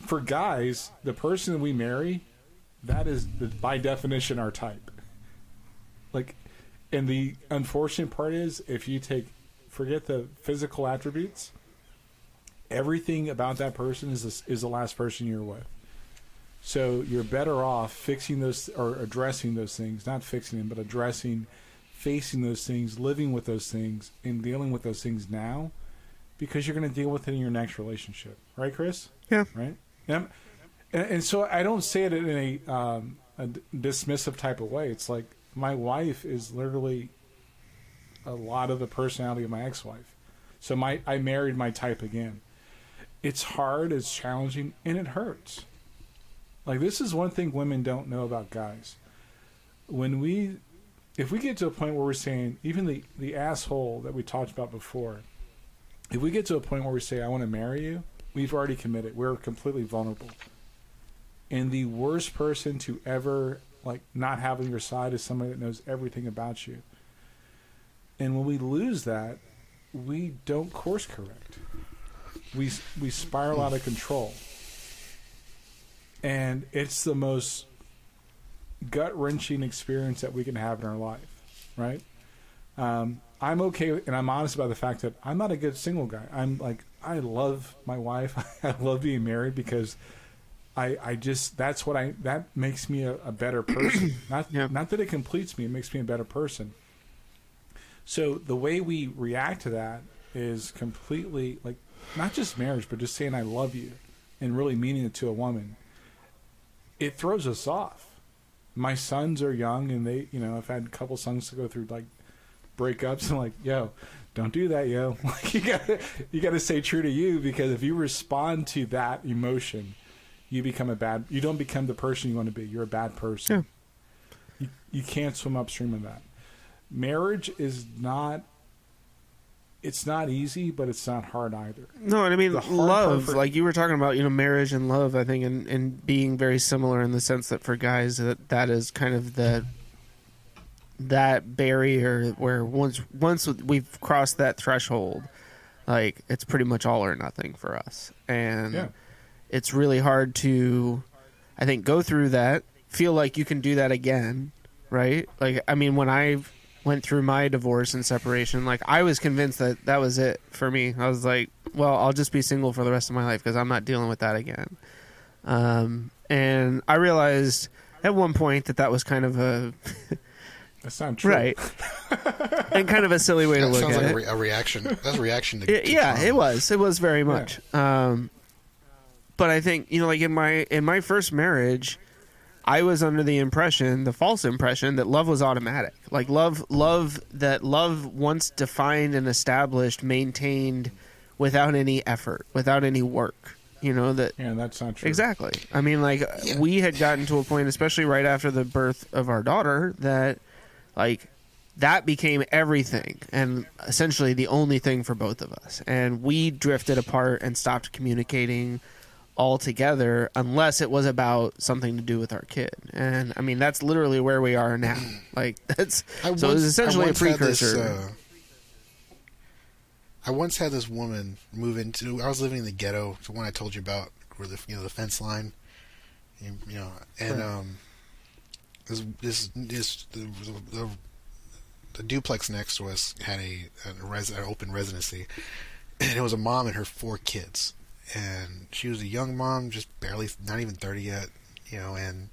For guys, the person that we marry, that is the, by definition our type. And the unfortunate part is if you take, forget the physical attributes, everything about that person is the, is the last person you're with. So you're better off fixing those or addressing those things, not fixing them, but addressing, facing those things, living with those things, and dealing with those things now, because you're going to deal with it in your next relationship, right, Chris? Yeah. Right. Yeah. And, and so I don't say it in a, um, a dismissive type of way. It's like my wife is literally a lot of the personality of my ex-wife. So my I married my type again. It's hard, it's challenging, and it hurts. Like this is one thing women don't know about guys. When we if we get to a point where we're saying even the the asshole that we talked about before, if we get to a point where we say I want to marry you, we've already committed. We're completely vulnerable. And the worst person to ever like not having your side is somebody that knows everything about you. And when we lose that, we don't course correct. We we spiral out of control. And it's the most gut wrenching experience that we can have in our life, right? Um, I'm okay, and I'm honest about the fact that I'm not a good single guy. I'm like, I love my wife. I love being married because I, I just that's what I that makes me a, a better person. not Yeah. not that it completes me; it makes me a better person. So the way we react to that is completely like not just marriage, but just saying I love you and really meaning it to a woman. It throws us off. My sons are young and they, you know, I've had a couple sons to go through like breakups and like, yo, don't do that, yo. Like you gotta you gotta stay true to you because if you respond to that emotion, you become a bad you don't become the person you want to be. You're a bad person. You you can't swim upstream of that marriage is not it's not easy, but it's not hard either. No, and I mean love, for- like you were talking about, you know, marriage and love. I think, and, and being very similar in the sense that for guys, that that is kind of the that barrier where once once we've crossed that threshold, like it's pretty much all or nothing for us, and Yeah. It's really hard to, I think, go through that, feel like you can do that again, right? Like, I mean, when I went through my divorce and separation, like I was convinced that that was it for me. I was like, well, I'll just be single for the rest of my life because I'm not dealing with that again. Um, and I realized at one point that that was kind of a That's not true. right and kind of a silly way to That look sounds at like it. a, re- a reaction. That's a reaction to. It- to yeah, trauma. it was. It was very much. Um, but I think you know, like in my in my first marriage, I was under the impression, the false impression, that love was automatic. Like love, love that love once defined and established, maintained without any effort, without any work. You know that Yeah, that's not true. Exactly. I mean, like Yeah. we had gotten to a point, especially right after the birth of our daughter, that like that became everything and essentially the only thing for both of us. And we drifted apart and stopped communicating altogether unless it was about something to do with our kid. And I mean, that's literally where we are now. Like that's I so it was essentially a had this, precursor. uh, I once had this woman move into. I was living in the ghetto, the one I told you about, where the you know the fence line, you, you know, and Right. um, this this this the, the, the duplex next to us had a, a res, an open residency, and it was a mom and her four kids, and she was a young mom, just barely not even thirty yet, you know, and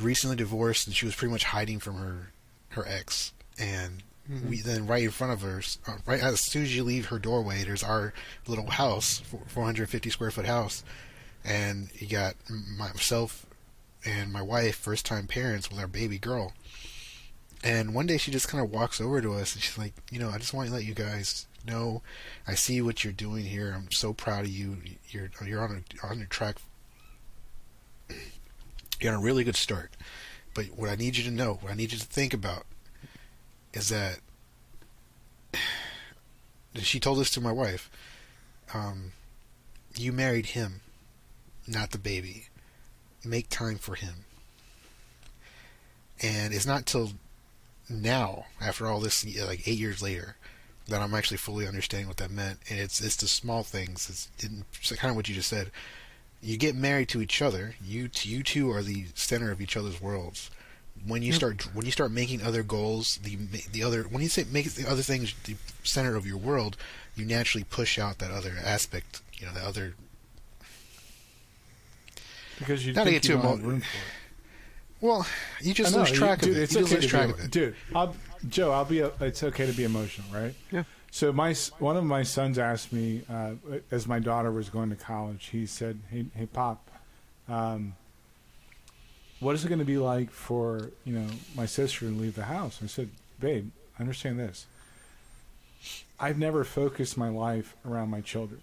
recently divorced, and she was pretty much hiding from her her ex, and we then right in front of her, uh, right as soon as you leave her doorway, there's our little house, 450 square foot house, and you got myself and my wife, first time parents with our baby girl. And one day she just kind of walks over to us and she's like, you know, I just want to let you guys know, I see what you're doing here. I'm so proud of you. You're you're on a, on your track. You're on a really good start. But what I need you to know, what I need you to think about, is that she told this to my wife. Um, you married him, not the baby. Make time for him. And it's not till now, after all this, like eight years later, that I'm actually fully understanding what that meant. And it's it's the small things. It's, it's kind of what you just said. You get married to each other. You you two are the center of each other's worlds. When you start when you start making other goals, the the other when you say make the other things the center of your world, you naturally push out that other aspect. You know, the other Because you Not to get too don't have emo- room for it. Well, you just know, lose track you- of dude, it. It's you okay lose to track be, of it. dude. I'll, Joe, I'll be. A, it's okay to be emotional, right? Yeah. So my one of my sons asked me uh, as my daughter was going to college. He said, "Hey, hey, pop, um, what is it going to be like for you know my sister to leave the house?" I said, "Babe, understand this. I've never focused my life around my children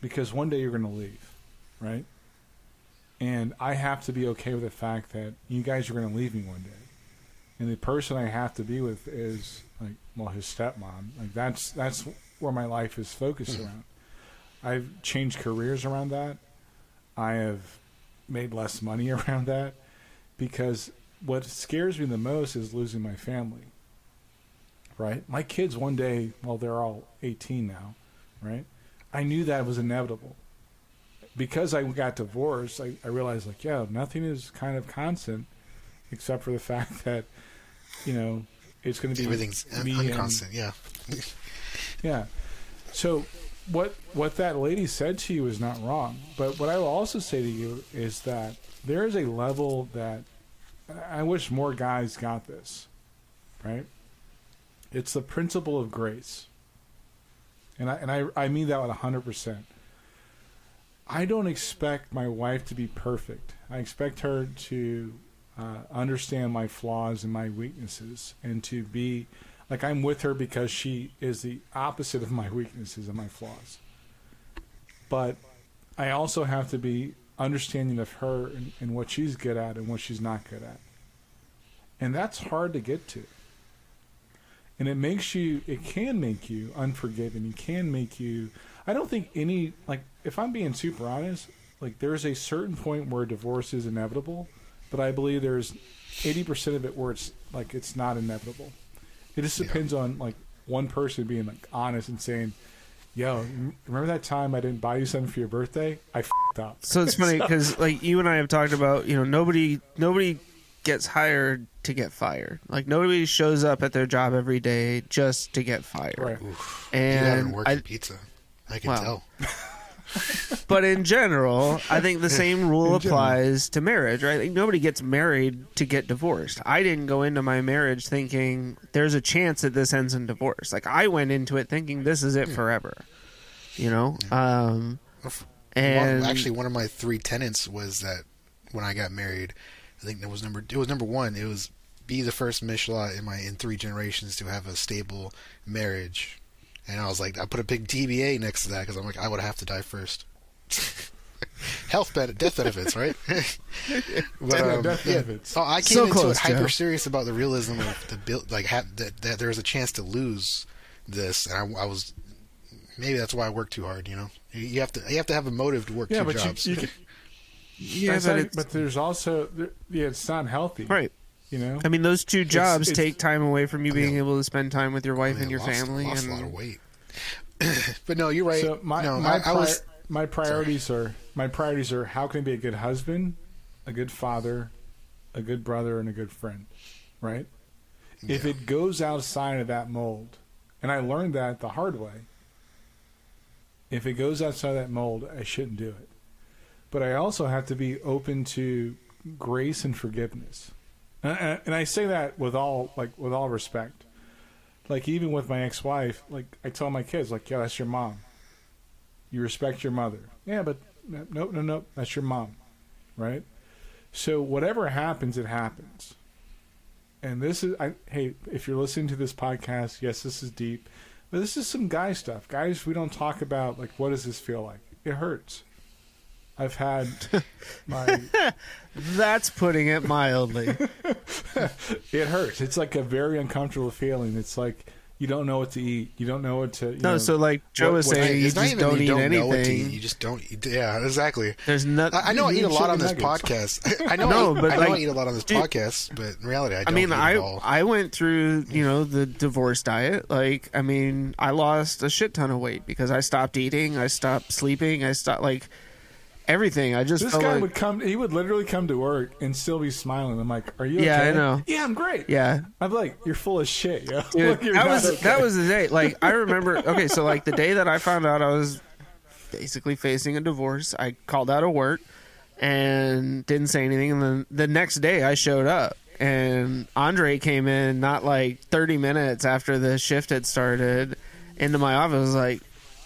because one day you're going to leave, right? And I have to be okay with the fact that you guys are going to leave me one day. And the person I have to be with is like, well, his stepmom. Like that's that's where my life is focused mm-hmm. around. I've changed careers around that. I have made less money around that because what scares me the most is losing my family. Right? My kids one day, well, they're all 18 now, right? I knew that was inevitable because I got divorced, I, I realized like, yeah, nothing is kind of constant, except for the fact that, you know, it's going to be Everything's un- me and- unconstant. Yeah. yeah. So what what that lady said to you is not wrong, but what I will also say to you is that there is a level that I wish more guys got this, right? It's the principle of grace, and I and I I mean that with hundred percent. I don't expect my wife to be perfect. I expect her to uh, understand my flaws and my weaknesses, and to be like I'm with her because she is the opposite of my weaknesses and my flaws. But I also have to be understanding of her and, and what she's good at and what she's not good at. And that's hard to get to. and it makes you. It can make you unforgiving. It can make you. I don't think any like if I'm being super honest, like there's a certain point where divorce is inevitable, but I believe there's 80% of it where it's like it's not inevitable. It just depends on like one person being like honest and saying, "Yo, remember that time I didn't buy you something for your birthday? I fed up." So it's funny because like you and I have talked about, you know, nobody nobody gets hired to get fired. Like nobody shows up at their job every day just to get fired. Right. you haven't And worked I, in pizza. I can Wow. tell. but in general, I think the same rule applies to marriage, right? Like nobody gets married to get divorced. I didn't go into my marriage thinking there's a chance that this ends in divorce. Like I went into it thinking this is it forever. You know? Um and One- actually, one of my three tenets was that when I got married, I think that was number. It was number one. It was be the first Michilot in my in three generations to have a stable marriage, and I was like, I put a big TBA next to that because I'm like, I would have to die first. Health benefit, death benefits, right? but, Yeah, um, death yeah. benefits. Oh, I came So into close, it hyper Joe. serious about the realism of the build, like ha- that, that there was a chance to lose this, and I, I was maybe that's why I work too hard. You know, you, you have to you have to have a motive to work Yeah, two but jobs. you, you can, yeah, but, not- but there's also there, yeah, it's not healthy, right. You know, I mean, those two jobs it's- take time away from you I mean, being able to spend time with your wife I mean, and your I lost, family. lost and a lot of weight. but no, you're right. So my no, my, I, I pri- was my priorities are my priorities are how can I be a good husband, a good father, a good brother, and a good friend, right? If it goes outside of that mold, and I learned that the hard way. If it goes outside of that mold, I shouldn't do it. But I also have to be open to grace and forgiveness, and, and I say that with all like with all respect. Like even with my ex-wife, like I tell my kids, like, "Yeah, that's your mom. You respect your mother." Yeah, but no, no, no, that's your mom, right? So whatever happens, it happens. And this is, I, hey, if you're listening to this podcast, yes, this is deep, but this is some guy stuff. Guys, we don't talk about like what does this feel like. It hurts. I've had my That's putting it mildly. it hurts. It's like a very uncomfortable feeling. It's like you don't know what to eat. You don't know what to. You no, know, so like Joe what- was what- saying, you just even don't you eat don't know what to anything. eat. You just don't. Eat. Yeah, exactly. There's nothing. I, I know I eat a lot on this nuggets. podcast. I know. No, I, but I know I eat a lot on this dude- podcast, but in reality, I I don't mean, eat I at all. I went through you know the divorce diet. Like, I mean, I lost a shit ton of weight because I stopped eating, I stopped sleeping, I stopped like everything. I just This guy like, would come. He would literally come to work and still be smiling. I'm like, "Are you? Yeah, okay? I know. Yeah, I'm great. yeah. I'm like, you're full of shit, yo. Dude, Like, that was okay. that was the day. Like I remember. Okay, so like the day that I found out I was basically facing a divorce, I called out of work and didn't say anything. And then the next day, I showed up, and Andre came in not like thirty minutes after the shift had started into my office. Was like,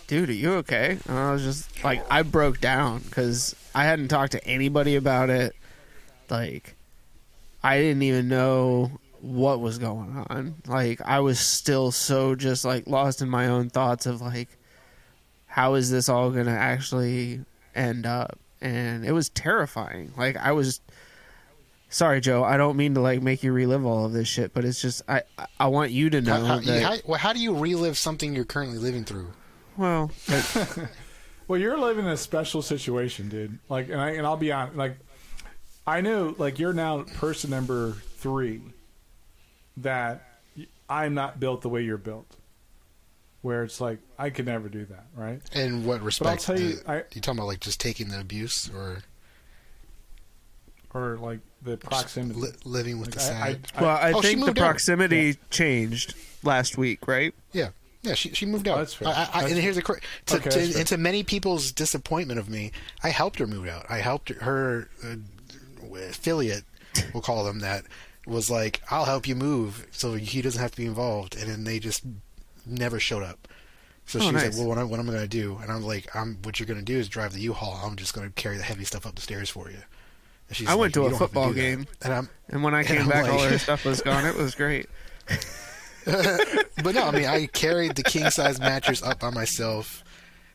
"Dude, are you okay?" And I was just like, I broke down because I hadn't talked to anybody about it. Like, I didn't even know what was going on. Like I was still so just like lost in my own thoughts of like how is this all going to actually end up? And it was terrifying. Like I was Sorry, Joe. I don't mean to like make you relive all of this shit, but it's just I I- want you to know How, how, that. how, well, how do you relive something you're currently living through? Well, Well, you're living in a special situation, dude. Like, and I and I'll be honest. Like, I know, like, you're now person number three that I'm not built the way you're built. Where it's like I could never do that, right? In what respect? tell you, The- I- you talking about like just taking the abuse or Or like the proximity. li- living with Like, the I- sad? I- well, I Oh, think the moved out. proximity changed last week, right? Yeah, yeah. She she moved out. Oh, that's fair. I, I, and here's the cra- to, Okay, to, and to many people's disappointment of me, I helped her move out. I helped her uh, affiliate, we'll call them that, was like, "I'll help you move, so he doesn't have to be involved." And then they just never showed up. So Oh, she was nice. like, "Well, what, am- what am I going to do?" And I'm like, "I'm what you're going to do is drive the U-Haul. I'm just going to carry the heavy stuff up the stairs for you." And she's I went like, to "You a football that." game. and I'm And when I came back, all her stuff was gone. It was great. but no, I mean, I carried the king size mattress up by myself.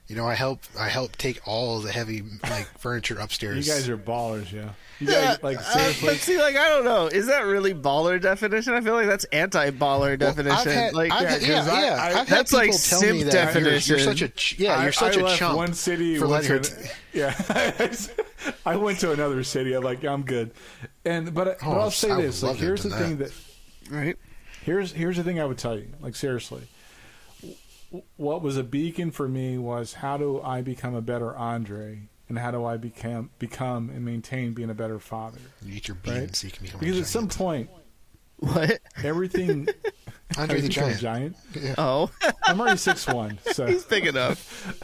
You know, I help I help take all the heavy like furniture upstairs. You guys are ballers, yeah. You Yeah, guys like uh, seriously. but see, like I don't know, is that really baller definition? I feel like that's anti-baller Well, definition. I've had, like, I've yeah, had, 'cause yeah, I- yeah. I- I've had that's people like tell me simp that you're, you're such a ch- yeah, you're such I a left chump One city, for went letting to her. an- T- yeah. I went to another city. I'm like, I'm good. And but, but Oh, I'll say I this: like, here's the done thing that. that right? Here's here's the thing I would tell you. Like seriously, what was a beacon for me was how do I become a better Andre, and how do I become become and maintain being a better father? You eat your beans Right. so you can become Because a at some point, What? everything. Andre the become a Giant. giant. Oh, I'm already six one, so he's big enough.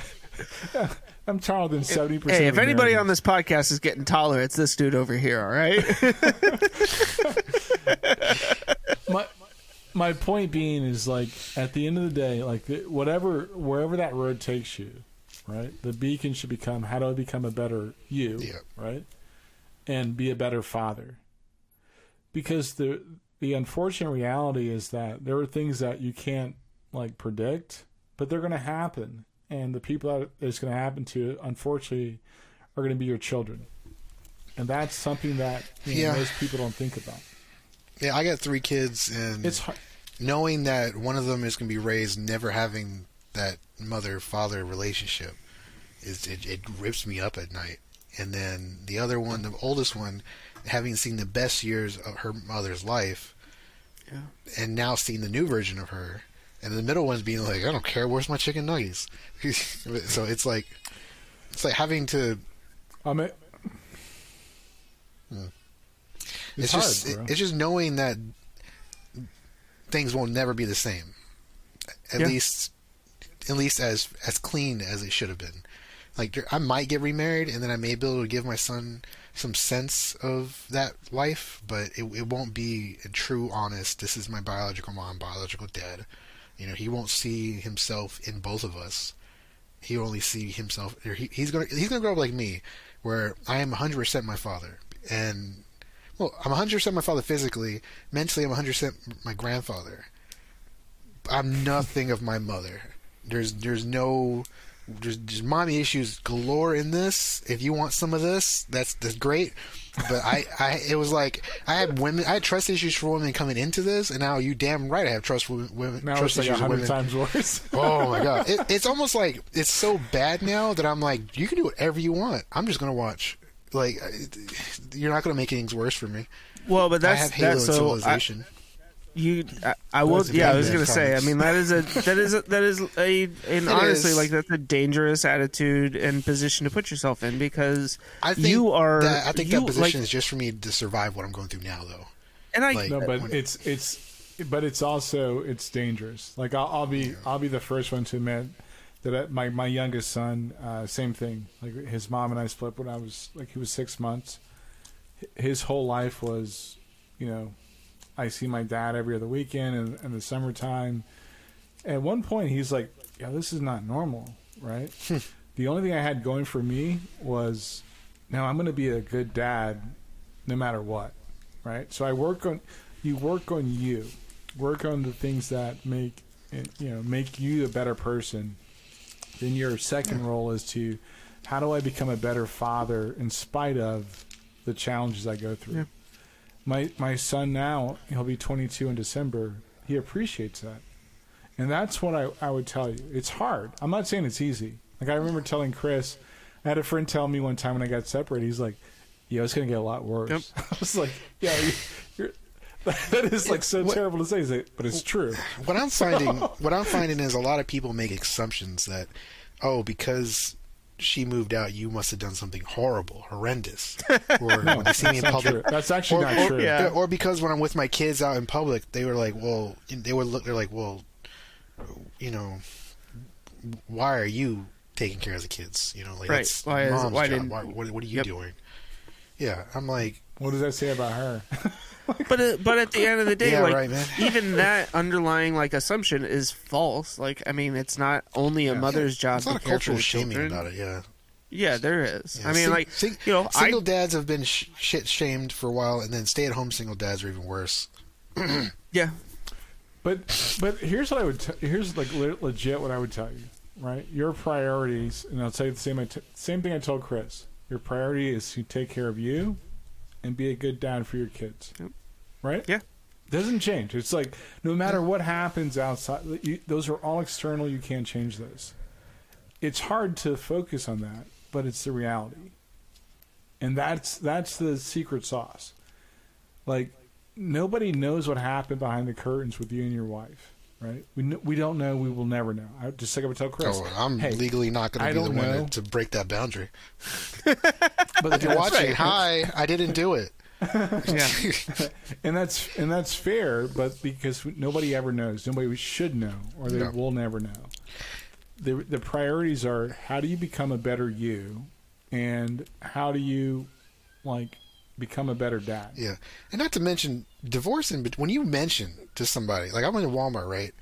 I'm taller than seventy percent. Hey, if anybody on this podcast is getting taller, it's this dude over here. All right. my my point being is like at the end of the day, like whatever wherever that road takes you, right? The beacon should become how do I become a better you, Yeah. right? And be a better father. Because the the unfortunate reality is that there are things that you can't like predict, but they're going to happen, and the people that it's going to happen to, unfortunately, are going to be your children, and that's something that you know, Yeah. most people don't think about. Yeah, I got three kids, and It's hard. Knowing that one of them is going to be raised never having that mother father relationship is it, it rips me up at night. And then the other one, the oldest one, having seen the best years of her mother's life, Yeah. and now seeing the new version of her, and the middle one's being like, I don't care, where's my chicken nuggets? so it's like, it's like having to. I mean, hmm. It's, It's, just, hard, bro. it's just knowing that things will never be the same. At Yeah. least, at least as as clean as it should have been. Like I might get remarried, and then I may be able to give my son some sense of that life, but it it won't be a true, honest. This is my biological mom, biological dad. You know, he won't see himself in both of us. He only see himself. Or he, he's gonna he's gonna grow up like me, where I am 100 percent my father, and well, I'm 100 percent my father physically. Mentally, I'm 100 percent my grandfather. I'm nothing of my mother. There's there's no there's, there's mommy issues galore in this. If you want some of this, that's that's great. But I, I it was like I had women I had trust issues for women coming into this, and now you damn right I have trust for women. now trust it's like a issues with hundred women. times worse. Oh my god, it, it's almost like it's so bad now that I'm like, you can do whatever you want. I'm just gonna watch. Like, you're not gonna make things worse for me. well, but I that's have Halo that's and so. I, you, I, I will. Yeah, I was gonna dangerous say. I mean, that is a that is a, that is a and honestly, is. like that's a dangerous attitude and position to put yourself in because I think you are. That, I think you, that position like, is just for me to survive what I'm going through now, though. and I like- no, but when- it's it's but it's also it's dangerous. Like I'll, I'll be I'll be the first one to admit that I, my my youngest son, uh, same thing. Like his mom and I split when I was like he was six months. His whole life was, you know, I see my dad every other weekend and in the summertime. At one point, he's like, "Yeah, this is not normal, right?" the only thing I had going for me was, now I'm going to be a good dad, no matter what, right? So I work on, you work on you, work on the things that make, you know, make you a better person. Then your second role is to, how do I become a better father in spite of the challenges I go through? Yeah. My my son now, he'll be 22 in December. He appreciates that. And that's what I, I would tell you. It's hard. I'm not saying it's easy. Like I remember telling Chris, I had a friend tell me one time when I got separated, he's like, "Yo, it's gonna get a lot worse." Yep. I was like, "Yeah, that is like so What- terrible to say, He's like, but it's true." What I'm finding, what I'm finding is a lot of people make assumptions that, oh, because she moved out, you must have done something horrible, horrendous, or when they see me in That's public, true. That's actually or, not or, true. yeah. or because when I'm with my kids out in public, they were like, well, they would look, they're like, well, you know, why are you taking care of the kids? You know, like Right. that's Why is- mom's why job. didn't- Why, what, what are you Yep. doing? Yeah, I'm like, What does that say about her? But uh, but at the end of the day, Yeah, like right, even that underlying like assumption is false. Like I mean, it's not only a mother's job it's a to of care for cultural the shaming children. about it. Yeah. Yeah, there is. Yeah, I mean, sing- like sing- you know, single I dads have been sh- shit shamed for a while, and then stay-at-home single dads are even worse. yeah But but here's what I would t- here's like le- legit what I would tell you. right? Your priorities, and I'll say the same same thing I told Chris. Your priority is to take care of you and be a good dad for your kids, Yep. right? Yeah. doesn't change. It's like no matter what happens outside, you, those are all external. You can't change those. It's hard to focus on that, but it's the reality, and that's that's the secret sauce. Like nobody knows what happened behind the curtains with you and your wife, right? We we don't know. We will never know. I just like I would tell Chris. Oh, I'm hey, legally not going to be the one know. to, to break that boundary. but If you're watching, right. hi, I didn't do it. Yeah. and that's and that's fair, but because nobody ever knows, nobody should know, or they No. will never know. The the priorities are how do you become a better you, and how do you like become a better dad. Yeah, and not to mention divorcing. But when you mention to somebody, like I'm in Walmart, right,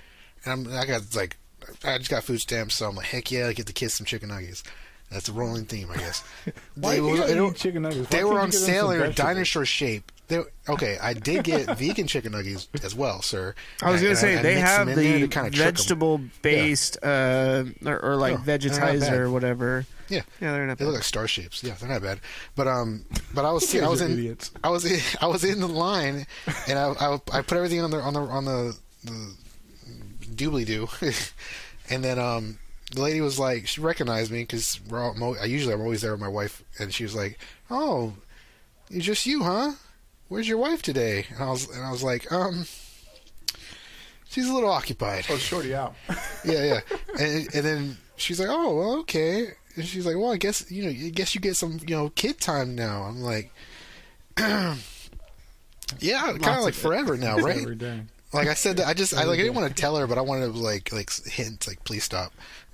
and I'm I got like I just got food stamps, so I'm like, heck yeah, I get the kids some chicken nuggets. That's a rolling theme, I guess. Why They do you were- they chicken nuggets? They were on you get them sale in a dinosaur shape. They, okay, I did get vegan chicken nuggets as well, sir. I was gonna say I they mixed have them in there the kinda vegetable based uh, or, or like Oh, vegetizer or whatever. Yeah, Yeah, they're not They bad. look like star shapes. Yeah, they're not bad. But um, but I was I was in idiots. I was in, I was in the line, and I I, I put everything on the on the on the, the doobly doo, and then um the lady was like she recognized me because I usually I'm always there with my wife, and she was like, oh, it's just you, huh? Where's your wife today? And I was and I was like, um. She's a little occupied. Oh, shorty out. Yeah, yeah. And and then she's like, "Oh, well, okay." And she's like, "Well, I guess you know, I guess you get some, you know, kid time now." I'm like, "Yeah, kind of like of it. forever now, right?" Every day. Like I said, that I just I like I didn't want to tell her, but I wanted to like like hint, like please stop.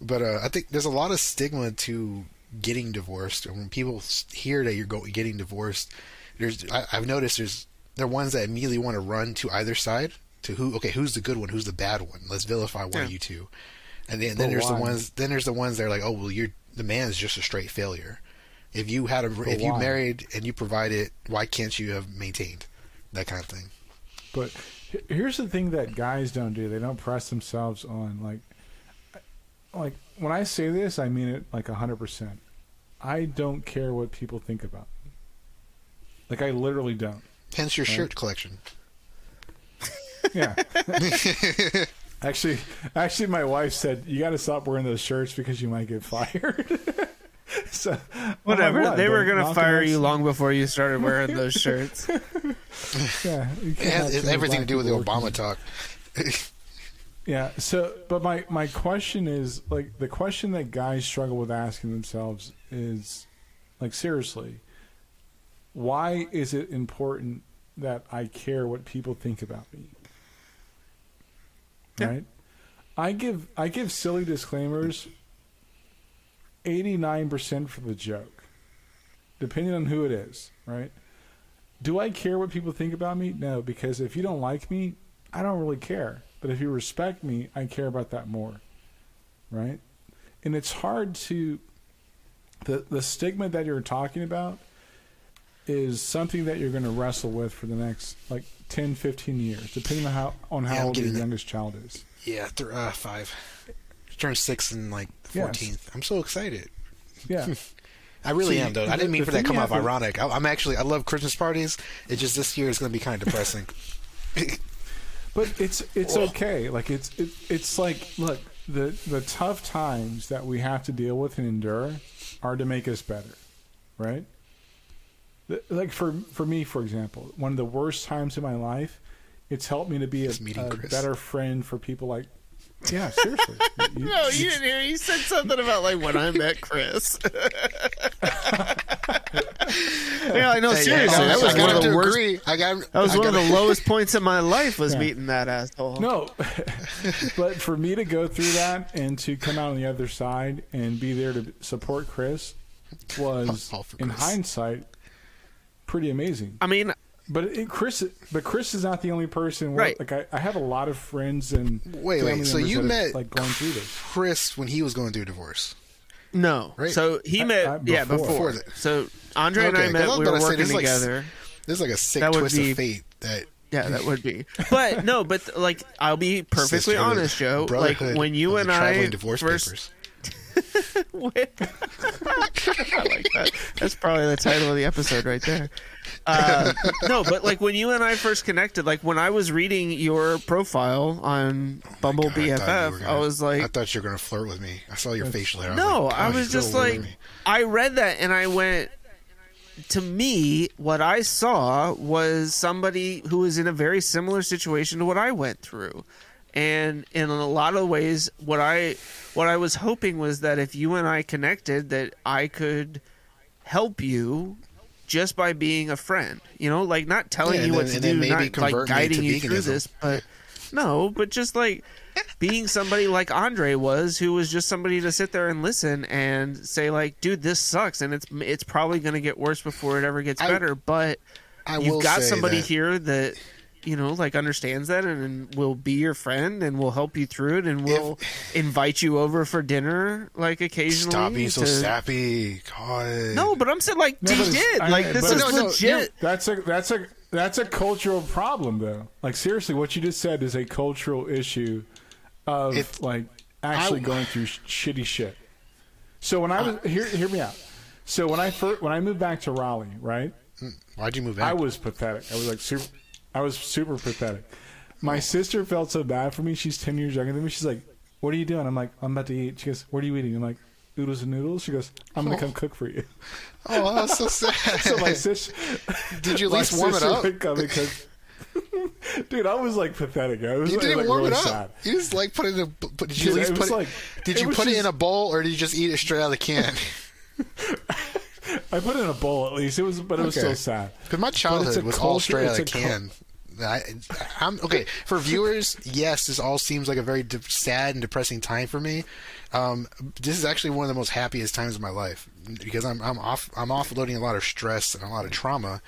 but uh, I think there's a lot of stigma to getting divorced, and when people hear that you're go- getting divorced, there's I, I've noticed there's there are ones that immediately want to run to either side to who okay who's the good one, who's the bad one. Let's vilify one of you two, and then, then But there's the ones then there's the ones that are like oh well you're the man's just a straight failure. If you had a if you married and you provided, why can't you have maintained that kind of thing? But here's the thing that guys don't do. They don't press themselves on like like when I say this, I mean it like 100%. I don't care what people think about me. Like I literally don't. Hence your shirt collection. Yeah. actually, actually my wife said you got to stop wearing those shirts because you might get fired. so I'm like, Whatever. "What? they were gonna fire you long before you started wearing those shirts. Yeah, It has, have it too has many everything to do with the people working. Obama talk. Yeah. So, but my my question is like the question that guys struggle with asking themselves is like seriously, why is it important that I care what people think about me? Yeah. Right. I give I give silly disclaimers. Eighty nine percent for the joke, depending on who it is. Right. Do I care what people think about me? No, because if you don't like me, I don't really care. But if you respect me, I care about that more. Right? And it's hard to the the stigma that you're talking about is something that you're going to wrestle with for the next like 10, 15 years, depending on how on how Yeah, old your that. youngest child is. Yeah, th- uh, five. Turned six in like Yes. fourteenth. I'm so excited. Yeah. I really See, am though. I didn't mean for that to come off ironic. I, I'm actually I love Christmas parties. It's just this year is going to be kind of depressing. But it's it's okay. Like it's it, it's like look the the tough times that we have to deal with and endure are to make us better, right? The- Like for for me, for example, one of the worst times in my life, it's helped me to be a, a better friend for people like. Yeah, seriously. You- no, you didn't hear. You said something about like when I met Chris. yeah, I know. Hey, seriously, I that was one of the worst. agree. I got. That was I one of the lowest points in my life was Yeah. meeting that asshole. No, but for me to go through that and to come out on the other side and be there to support Chris was, in Chris. hindsight, pretty amazing. I mean, But it, Chris, but Chris is not the only person. Where, Right. Like I, I have a lot of friends and Wait, family wait. So you met have, like going through this. Chris when he was going through a divorce. no. Right. So he I- met. I- yeah, before. before. Before that. So Andre and Okay, I 'cause met. I was We about were to say, working this is like s- together. This is like a sick That twist be- of fate that Yeah, that would be. But no, but like I'll be perfectly honest, Joe. Like when you of and the I traveling divorce first papers. I like that. That's probably the title of the episode right there. Uh, no, but like when you and I first connected, like when I was reading your profile on Bumble God, I BFF, I gonna- was like, I thought you were gonna flirt with me. I saw your facial hair. no, like, I was just like. I read that and I went. To me, what I saw was somebody who was in a very similar situation to what I went through, and in a lot of ways, what I what I was hoping was that if you and I connected, that I could help you just by being a friend. You know, like not telling Yeah, you what then- to do, not like convert me to guiding you through this, but no, but just like being somebody like Andre was, who was just somebody to sit there and listen and say like, "Dude, this sucks," and it's it's probably going to get worse before it ever gets I- better. But I you've got somebody that- here that you know like understands that and, and will be your friend and will help you through it and will invite you over for dinner like occasionally. Stop being so to- sappy. God. No, but I'm saying like No, he but it's- did. I- like I- this but is no, no, legit. That's a that's a that's a cultural problem though. Like seriously, what you just said is a cultural issue of If- like actually I- going through sh- shitty shit. So when I was hear hear me out. So when I first when I moved back to Raleigh, right? Hmm, why'd you move back? I was pathetic. I was like super. I was super pathetic. My sister felt so bad for me. She's ten years younger than me. She's like, "What are you doing?" I'm like, "I'm about to eat." She goes, "What are you eating?" I'm like, "Oodles and noodles." She goes, "I'm gonna oh. come cook for you." oh, that's so sad. So my sister. Did you at least warm it up? would come and cook. Dude, I was like pathetic. I was You like, didn't like, warm really it up. sad. You just like put it in a. Put, did you Dude, at least put it? like- did you put it in a bowl or did you just eat it straight out of the can? I put it in a bowl at least. It was, but it was Okay. still sad. Because my childhood was all culture- straight out of can. I, I'm okay for viewers. Yes, this all seems like a very de- sad and depressing time for me. Um, this is actually one of the most happiest times of my life because I'm I'm off I'm offloading a lot of stress and a lot of trauma,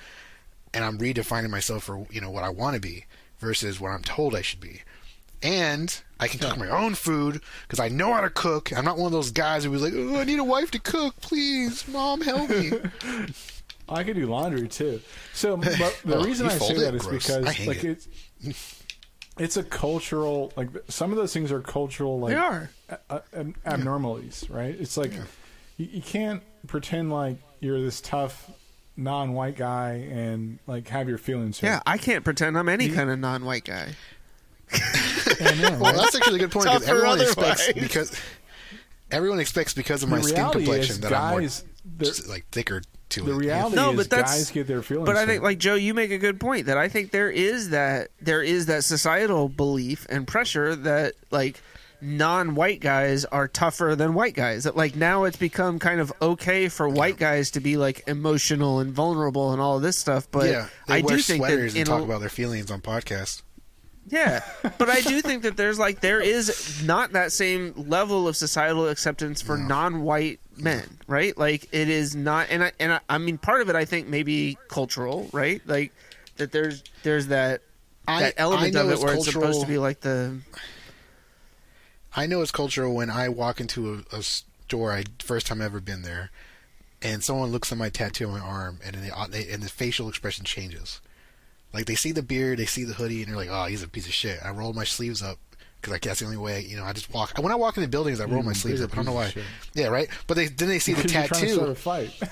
and I'm redefining myself for you know what I want to be versus what I'm told I should be. And I can cook my own food because I know how to cook. I'm not one of those guys who was like, "Oh, I need a wife to cook, please, mom, help me." I can do laundry too. So, but the Oh, reason I say fold that it? is Gross. because like it. it's it's a cultural like some of those things are cultural like They are. a- a- ab- abnormalities, right? It's like you, you can't pretend like you're this tough non-white guy and like have your feelings hurt. Yeah, I can't pretend I'm any kind of non-white guy. I know, Well, right? that's actually a good point because Tougher everyone expects because everyone expects because of my skin complexion that guys. I'm the, more like thicker to the it. reality No, is but that's- guys get their feelings. But I think, hurt. like Joe, you make a good point that I think there is that there is that societal belief and pressure that like non-white guys are tougher than white guys. That like now it's become kind of okay for white guys to be like emotional and vulnerable and all of this stuff. But yeah, they I wear do think that sweaters in and talk a- about their feelings on podcasts. Yeah, but I do think that there's like there is not that same level of societal acceptance for non-white men, right? Like it is not, and I and I, I mean part of it I think maybe cultural, right? Like that there's there's that I- that element of it where it's supposed to be like the I know it's cultural when I walk into a, a store. I first time I've ever been there, and someone looks at my tattoo on my arm, and then they, and the facial expression changes. Like they see the beard, they see the hoodie, and they're like, "Oh, he's a piece of shit." I roll my sleeves up because that's the only way. You know, I just walk. When I walk into buildings, I roll Even my mm, sleeves up. I don't know why. Yeah, right. But they then they see the tattoo.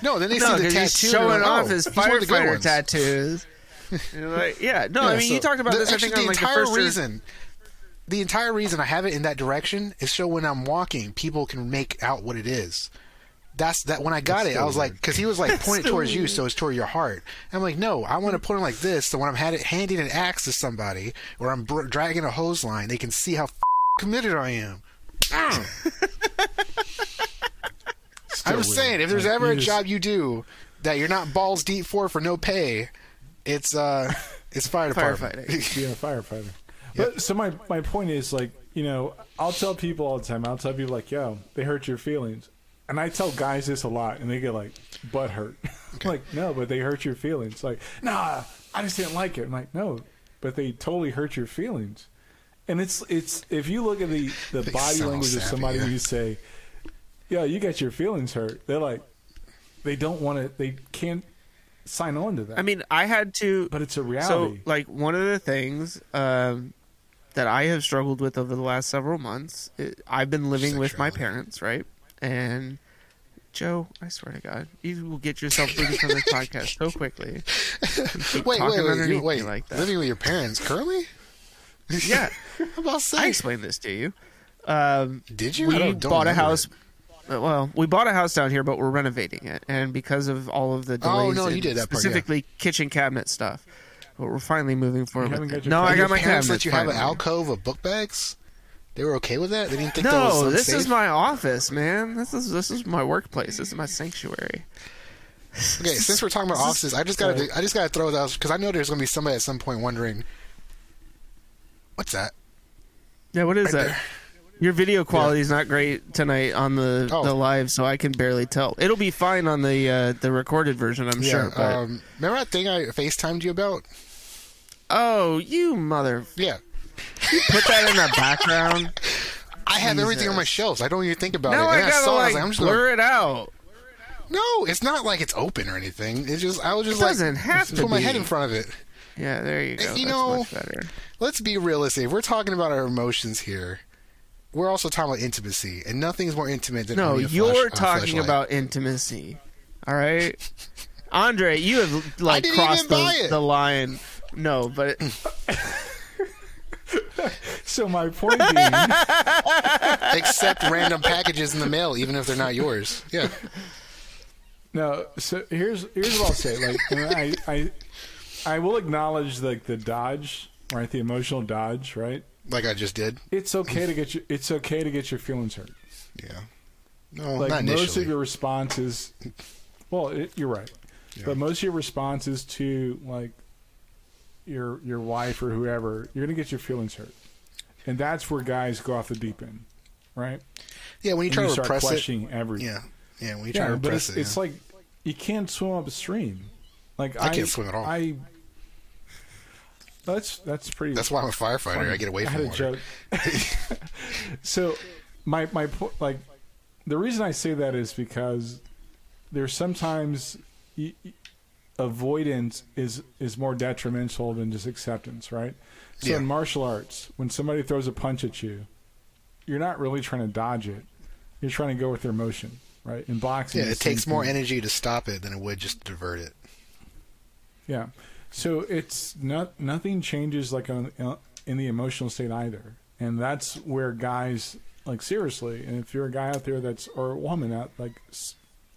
No, then they no, see the tattoo. he's and they're showing like, off "Oh, his he's of the good firefighter tattoos. Like, yeah, no, Yeah, I mean so you talked about the, this. I actually, think on the like the entire or- reason, the entire reason I have it in that direction is so when I'm walking, people can make out what it is. That's that. When I got That's it, I so was like, because he was like, point it towards you, so it's toward your heart. I'm like, no, I want to put it like this, so when I'm had it, handing an axe to somebody or I'm br- dragging a hose line, they can see how f- committed I am. Mm. I'm just saying, if there's ever a job you do that you're not balls deep for for no pay, it's uh, it's fire department. Firefighting. being a firefighter. But so my my point is like you know I'll tell people all the time. I'll tell people like yo they hurt your feelings, and I tell guys this a lot, and they get like butt hurt. like no, but they hurt your feelings. Like nah, I just didn't like it. I'm like no, but they totally hurt your feelings. And it's it's if you look at the the They body sound language of somebody yeah. you say, yeah, you got your feelings hurt. They're like they don't want to. They can't sign on to that. I mean, I had to. but it's a reality. So, like, one of the things um, that I have struggled with over the last several months, it, I've been living with my parents, right? And Joe, I swear to God, you will get yourself booted from this podcast so quickly. Wait, wait, wait, you, wait. like that. Living with your parents currently? yeah, about. I explained this to you. Um, Did you? We don't- don't bought a house. it. uh, Well, we bought a house down here, but we're renovating it, and because of all of the delays, Oh, no, you did that part, yeah. specifically kitchen cabinet stuff. But we're finally moving forward. haven't with got it. your No, I got my parents cabinet. let you have an alcove of book bags? They were okay with that? They didn't think that was No, this is my office, man. This is this is my workplace. This is my sanctuary. Okay, since we're talking about offices, I just gotta I just gotta throw that out because I know there's gonna be somebody at some point wondering, what's that? Yeah, what is Right that? there. Your video quality is not great tonight on the Oh. the live, so I can barely tell. It'll be fine on the uh, the recorded version, I'm Yeah. sure. But Um, remember that thing I FaceTimed you about? oh, you mother! Yeah. You put that in the background. I have everything on my shelves. I don't even think about now it. I gotta saw it, I was like, like, I'm just blur gonna- blur it out. No, it's not like it's open or anything. It's just I was just It like doesn't have to put my head in front of it. Yeah, there you go. You That's know, much better. Let's be realistic. If we're talking about our emotions here, we're also talking about intimacy, and nothing's more intimate than No, a you're flash- talking fleshlight. about intimacy. All right, Andre, you have like crossed the, the line. No, but so my point being, accept random packages in the mail, even if they're not yours. Yeah, no. So here's here's what I'll say. Like I I I will acknowledge like the dodge, right? The emotional dodge, right? like I just did. It's okay to get your it's okay to get your feelings hurt. Yeah, no, like not most initially. of your responses well it, you're right Yeah. but most of your responses to like your your wife or whoever you're gonna get your feelings hurt and that's where guys go off the deep end right yeah, when you try you to start repress it, everything yeah, yeah, when you try yeah to but repress it's, it, it's yeah. like you can't swim upstream like I can't swim at all. i that's that's pretty that's why I'm a firefighter. funny. I get away I from a water. joke. so, my my like the reason I say that is because there's sometimes y- y- avoidance is is more detrimental than just acceptance, right? So Yeah. in martial arts, when somebody throws a punch at you, you're not really trying to dodge it. You're trying to go with their motion, right? In boxing, Yeah, it takes more thing. energy to stop it than it would just to divert it. Yeah. So it's not nothing changes like on, uh, in the emotional state either, and that's where guys like seriously. And if you're a guy out there that's or a woman out like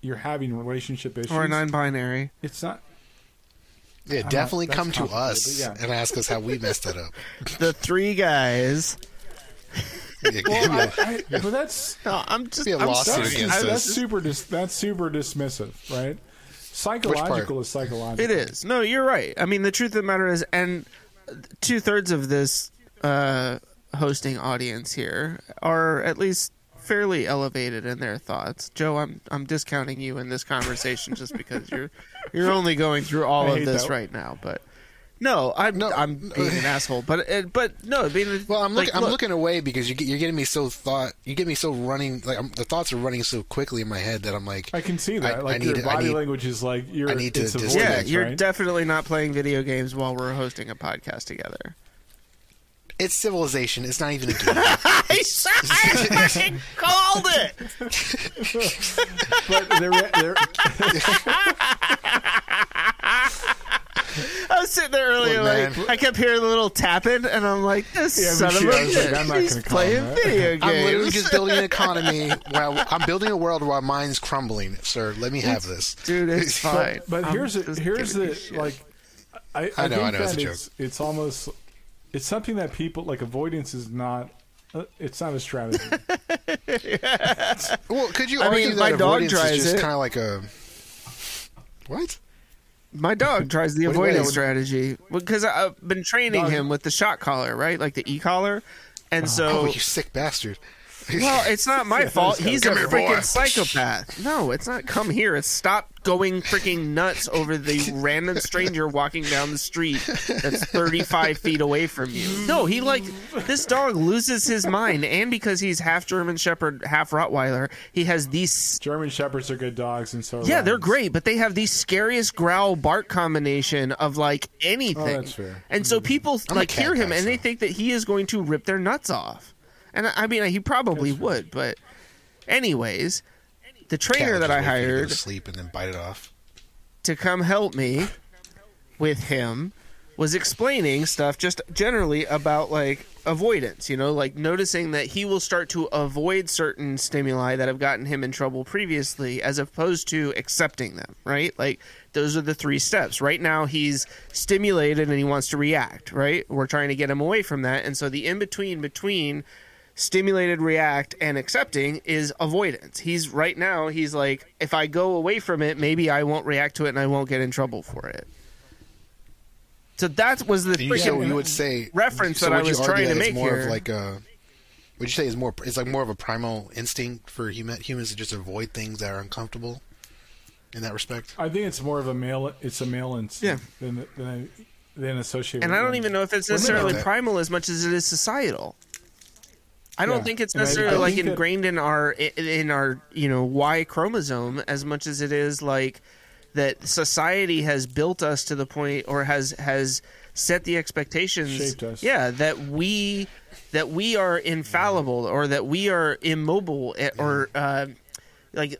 you're having relationship issues, or a non-binary. it's not. Yeah, not- definitely that's come to us yeah. and ask us how we messed that up. The three guys. Yeah, Well, yeah. I, I, but that's No, I'm just. Be a I'm that's, I- that's super dis, that's super dismissive, right? Psychological is psychological. It is. No, you're right. I mean, the truth of the matter is, and two thirds of this uh, hosting audience here are at least fairly elevated in their thoughts. Joe, I'm I'm discounting you in this conversation just because you're you're only going through all I of this that. right now. But no, I'm No, I'm being an asshole. But it, but no, being Well, I'm like, looking. I'm look, looking away because you you're getting me so thought. You get me so running. Like I'm, the thoughts are running so quickly in my head that I'm like, I can see that. I- like I need your to- I body need- language is like you're. I need to it's dis- avoidance, Yeah, you're right? definitely not playing video games while we're hosting a podcast together. It's civilization. It's not even a game. I, I fucking called it. but they're, they're, I was sitting there earlier, Look, like. I kept hearing a little tapping, and I'm like, "This Yeah, son but of shit, a I was like, I'm not bitch, he's gonna playing video games." I'm literally just building an economy. Where I'm building a world where mine's crumbling, sir. Let me have this. dude, it's fine. but, but here's just the, here's the like. I, I, I know, I know, it's a joke. it's, it's almost it's something that people like avoidance is not. Uh, it's not a strategy. Well, could you I argue mean, that my dog avoidance tries is just it. kind of like a what? My dog tries the What do you- avoidance what- strategy because I've been training Dog- him with the shot collar, right, like the e collar, and Oh, so you sick bastard! Well, it's not my fault. He's a here, freaking boy. psychopath. No, it's not come here. It's stop going freaking nuts over the random stranger walking down the street that's 35 feet away from you. No, he like this dog loses his mind and because he's half German shepherd, half Rottweiler, he has these German shepherds are good dogs, and so are Yeah, they're great, but they have the scariest growl bark combination of like anything. Oh, that's fair. And so people I'm like hear him guy, and they think that he is going to rip their nuts off. And I mean, he probably would, but anyways, the trainer Cat that I just wait for you to go hired to sleep and then bite it off. to come help me with him was explaining stuff just generally about like avoidance, you know, like noticing that he will start to avoid certain stimuli that have gotten him in trouble previously as opposed to accepting them, right? Like those are the three steps. Right now he's stimulated and he wants to react, right? We're trying to get him away from that. And so the in between between stimulated react and accepting is avoidance. He's right now he's like if I go away from it, maybe I won't react to it and I won't get in trouble for it. So that was the You, so you would say reference so that I you was trying to make more here. Of like a, would you say is more? It's like more of a primal instinct for human, humans to just avoid things that are uncomfortable. In that respect, I think it's more of a male. It's a male instinct yeah. than than than associated. and with I don't women. even know if it's necessarily primal as much as it is societal. I don't Yeah. think it's I- necessarily I like ingrained in our in our you know Y chromosome as much as it is like that society has built us to the point or has has set the expectations yeah that we that we are infallible or that we are immobile eh, or uh, like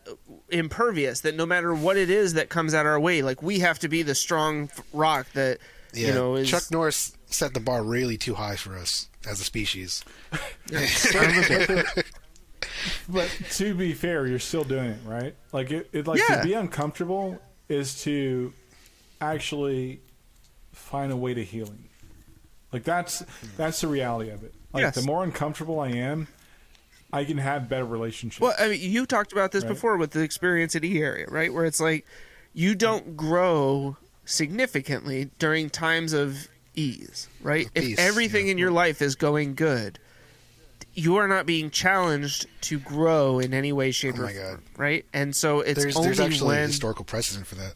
impervious that no matter what it is that comes out our way like we have to be the strong rock that yeah. you know is Chuck Norris set the bar really too high for us as a species. But to be fair, you're still doing it, right? Like it, it like Yeah. to be uncomfortable is to actually find a way to healing. Like that's that's the reality of it. Like Yes. the more uncomfortable I am, I can have better relationships. Well, I mean, you talked about this Right. before with the experience at E area, right? Where it's like you don't grow significantly during times of ease, right? Peace, if everything yeah. in your life is going good, you are not being challenged to grow in any way, shape, Oh or form, right? And so it's there's only there's actually when historical precedent for that.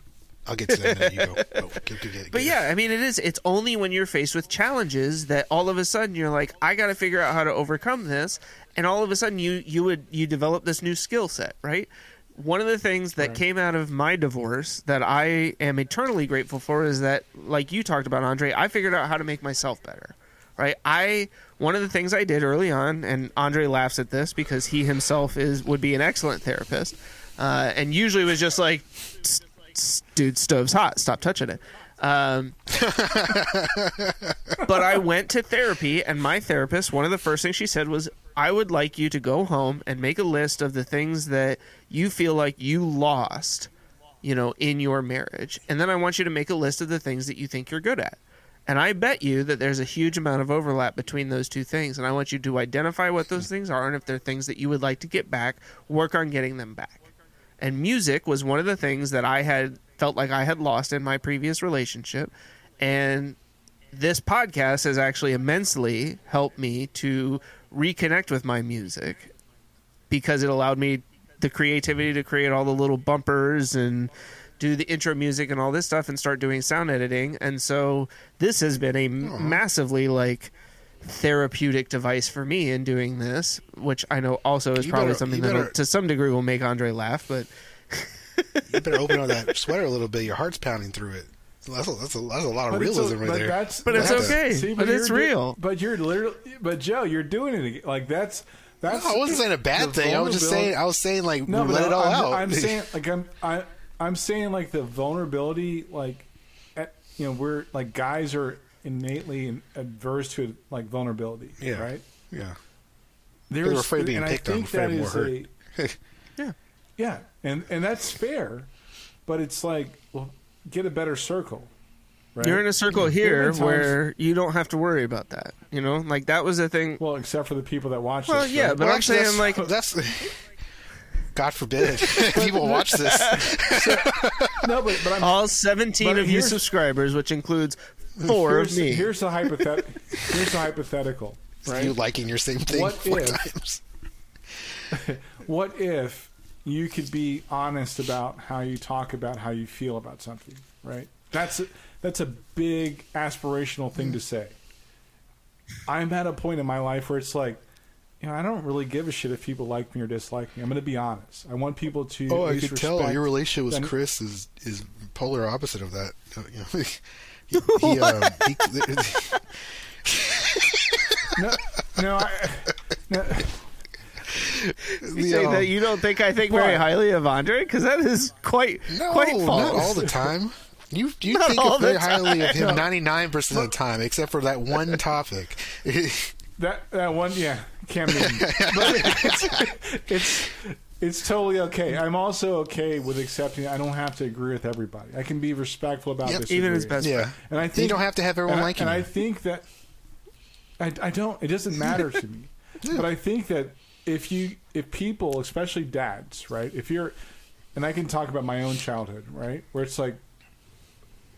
I'll get to that. a. You go. Oh, get- get- get- But yeah, I mean, it is. It's only when you're faced with challenges that all of a sudden you're like, I got to figure out how to overcome this, and all of a sudden you you would you develop this new skill set, right? One of the things that came out of my divorce that I am eternally grateful for is that, like you talked about, Andre, I figured out how to make myself better. Right, I one of the things I did early on, and Andre laughs at this because he himself is would be an excellent therapist, uh, and usually was just like, "S- s- "Dude, stove's hot, stop touching it." Um, but I went to therapy, and my therapist, one of the first things she said was, I would like you to go home and make a list of the things that you feel like you lost, you know, in your marriage. And then I want you to make a list of the things that you think you're good at. And I bet you that there's a huge amount of overlap between those two things. And I want you to identify what those things are and if they're things that you would like to get back, work on getting them back. And music was one of the things that I had felt like I had lost in my previous relationship. And this podcast has actually immensely helped me to reconnect with my music because it allowed me the creativity to create all the little bumpers and do the intro music and all this stuff and start doing sound editing. And so this has been a m- uh-huh. massively like therapeutic device for me in doing this, which I know also is You probably better- something that better- to some degree will make Andre laugh, but You better open up that sweater a little bit. Your heart's pounding through it. That's a, that's a, that's a lot of But realism a- right but there. That's, But it's that's- okay. But you're it's do- real. But you're literally. But Joe, you're doing it again. like that's that's. No, I wasn't saying a bad thing. I was just saying. I was saying like No, but let it all I'm, out. I'm saying like I'm I I'm saying like the vulnerability like at, you know we're like guys are innately adverse to like vulnerability. Yeah. Right. yeah. There's, afraid of being picked I on, think afraid of is more hurt. yeah. yeah, and and that's fair, but it's like well, get a better circle. Right? You're in a circle here times- where you don't have to worry about that. You know, like that was the thing. well, except for the people that watch. Well, this, yeah, right? but Well, I'm saying like that's, that's God forbid people watch this. no, but, but I'm all 17 But of you subscribers, which includes four of here's, me. here's the hypothet- here's the hypothetical, right? You liking your same thing What four if- times. what if you could be honest about how you talk about how you feel about something, right? That's a, that's a big aspirational thing to say. I'm at a point in my life where it's like, you know, I don't really give a shit if people like me or dislike me. I'm going to be honest. I want people to. Oh, at I could tell your relationship with then- Chris is is polar opposite of that. You know, he, he, um, he, No, no, I, no, You say um, that you don't think I think very highly of Andre because that is quite no, quite false. not all the time. You you Not think all very highly of him ninety nine percent of the time, except for that one topic. that that one, yeah, Cam Newton. but it's, it's it's totally okay. I'm also okay with accepting. I don't have to agree with everybody. I can be respectful about Yep. this. Even his best yeah, And I think you don't have to have everyone and I, and I think that I, I don't. It doesn't matter to me. But I think that if you if people, especially dads, right? If you're, and I can talk about my own childhood, right? Where it's like,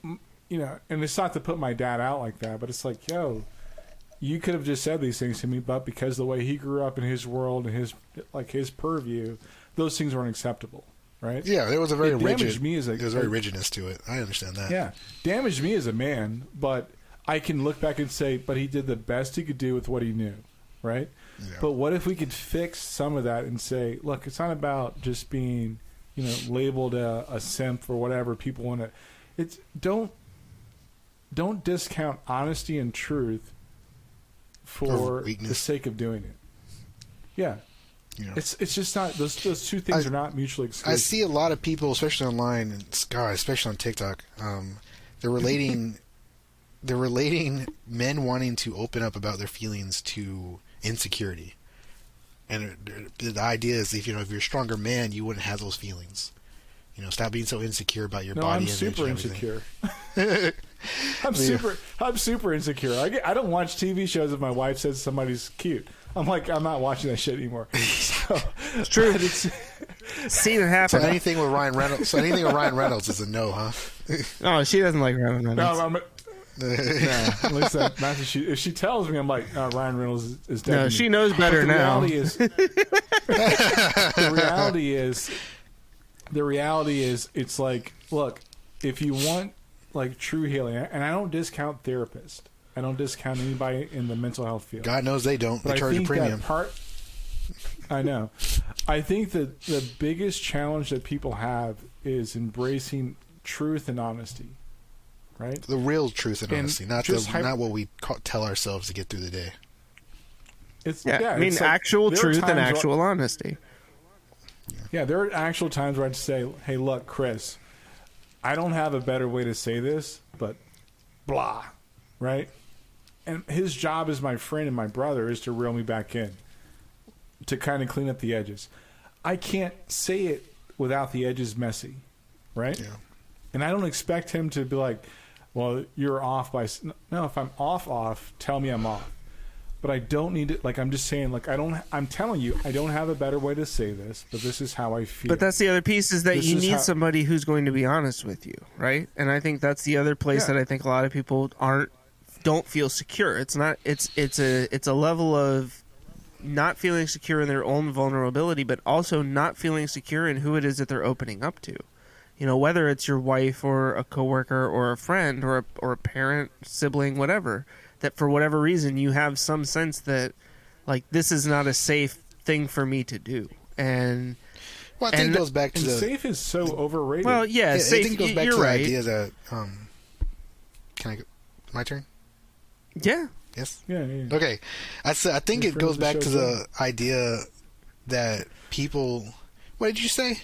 you know, and it's not to put my dad out like that, but it's like, yo, you could have just said these things to me, but because the way he grew up in his world and his like his purview, those things weren't acceptable, right? yeah, there was a very It damaged rigid. me as a- there was very rigidness to it. I understand that. Yeah, damaged me as a man, but I can look back and say, but he did the best he could do with what he knew, right? Yeah. But what if we could fix some of that and say, look, it's not about just being, you know, labeled a, a simp or whatever people want to. It's don't don't discount honesty and truth for the sake of doing it. Yeah, You know. it's it's just not those those two things I- are not mutually exclusive. I see a lot of people, especially online, and God, especially on TikTok. Um, they're relating, they're relating men wanting to open up about their feelings to insecurity, and the idea is if you know if you're a stronger man, you wouldn't have those feelings. You know, stop being so insecure about your No, body I'm image super insecure. I'm Yeah. super. I'm super insecure. I, get, I don't watch TV shows if my wife says somebody's cute. I'm like, I'm not watching that shit anymore. So, it's true. It's, Seen it So happen. anything with Ryan Reynolds, so anything with Ryan Reynolds is a no, huh? oh, she doesn't like Ryan Reynolds. no, I'm, no, at least that, not she. If she tells me, I'm like, uh, Ryan Reynolds is, is dead. No, she knows better the now. Reality is, the reality is, the reality is, it's like, look, if you want like true healing, and I don't discount therapists. I don't discount anybody in the mental health field. God knows they don't. They But I charge a premium. Part, I know. I think that the biggest challenge that people have is embracing truth and honesty. Right? The real truth and And honesty, not the, just hy- not what we ca- tell ourselves to get through the day. It's yeah, I mean it's like- actual there truth and times where- actual honesty. Yeah, there are actual times where I'd say, "Hey, look, Chris, I don't have a better way to say this, but blah." Right? And his job as my friend and my brother is to reel me back in, to kind of clean up the edges. I can't say it without the edges messy, right? Yeah. And I don't expect him to be like, "Well, you're off by." No, if I'm off, off, tell me I'm off. But I don't need it. Like I'm just saying, like I don't. I'm telling you, I don't have a better way to say this, but this is how I feel. But that's the other piece is that This you is need how- somebody who's going to be honest with you, right? And I think that's the other place Yeah. that I think a lot of people aren't don't feel secure. It's not it's it's a it's a level of not feeling secure in their own vulnerability, but also not feeling secure in who it is that they're opening up to. You know, whether it's your wife or a coworker or a friend or a, or a parent, sibling, whatever. That for whatever reason you have some sense that like this is not a safe thing for me to do, and Well, I think And- it goes back to the. safe is so overrated. well, yeah, yeah, safe. I think it goes back you're to the right. idea that. Um, can I go? My turn. Yeah, Yes. yeah, yeah. Okay, I said I think Your it goes back to the the idea that people. What did you say?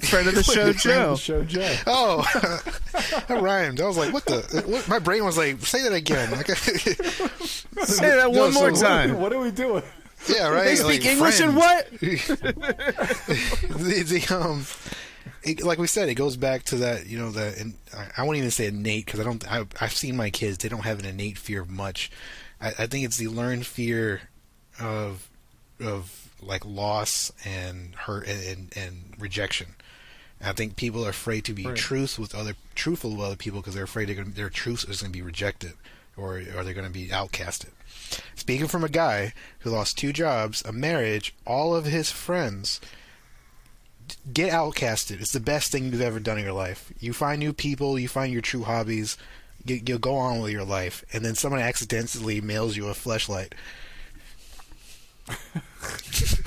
Friend of the show, Friend of Joe. the show, Joe. Oh, that rhymed. I was like, "What the?" What? My brain was like, "Say that again." Like, Say that one so more what- time. What are we doing? yeah, right. They speak like, English and what? the, the, um, it, like we said, it goes back to that. You know, that and I, I won't even say innate because I don't. I, I've seen my kids; they don't have an innate fear of much. I, I think it's the learned fear of of like loss and hurt and and, and rejection. And I think people are afraid to be Right. truth with other truthful with other people because they're afraid they're gonna, their truth is going to be rejected or are they going to be outcasted? Speaking from a guy who lost two jobs, a marriage, all of his friends, get outcasted. It's the best thing you've ever done in your life. You find new people, you find your true hobbies, you, you'll go on with your life, and then someone accidentally mails you a fleshlight.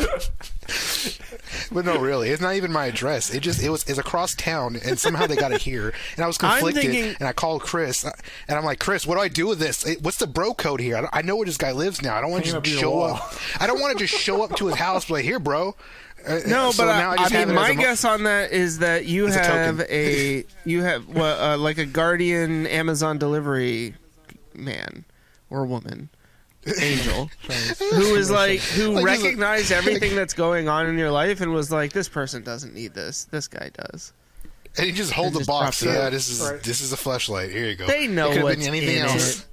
but no, really, it's not even my address. It just it was it's across town, and somehow they got it here, and I was conflicted. thinking- and I called Chris, and I'm like, Chris, what do I do with this? It- What's the bro code here? I, I know where this guy lives now. I don't want to just show up. I don't want to just show up to his house, be like, here, bro. Uh, No, so but now I, just I mean, my a mo- guess on that is that you a have token. a you have what uh, like a guardian Amazon delivery man or woman, angel, who is like who Like, he's a- recognized everything that's going on in your life and was like, this person doesn't need this. This guy does. and you just hold and the just box. Yeah, this is Right. this is a flashlight. Here you go. They know it could have what's been anything in else. it.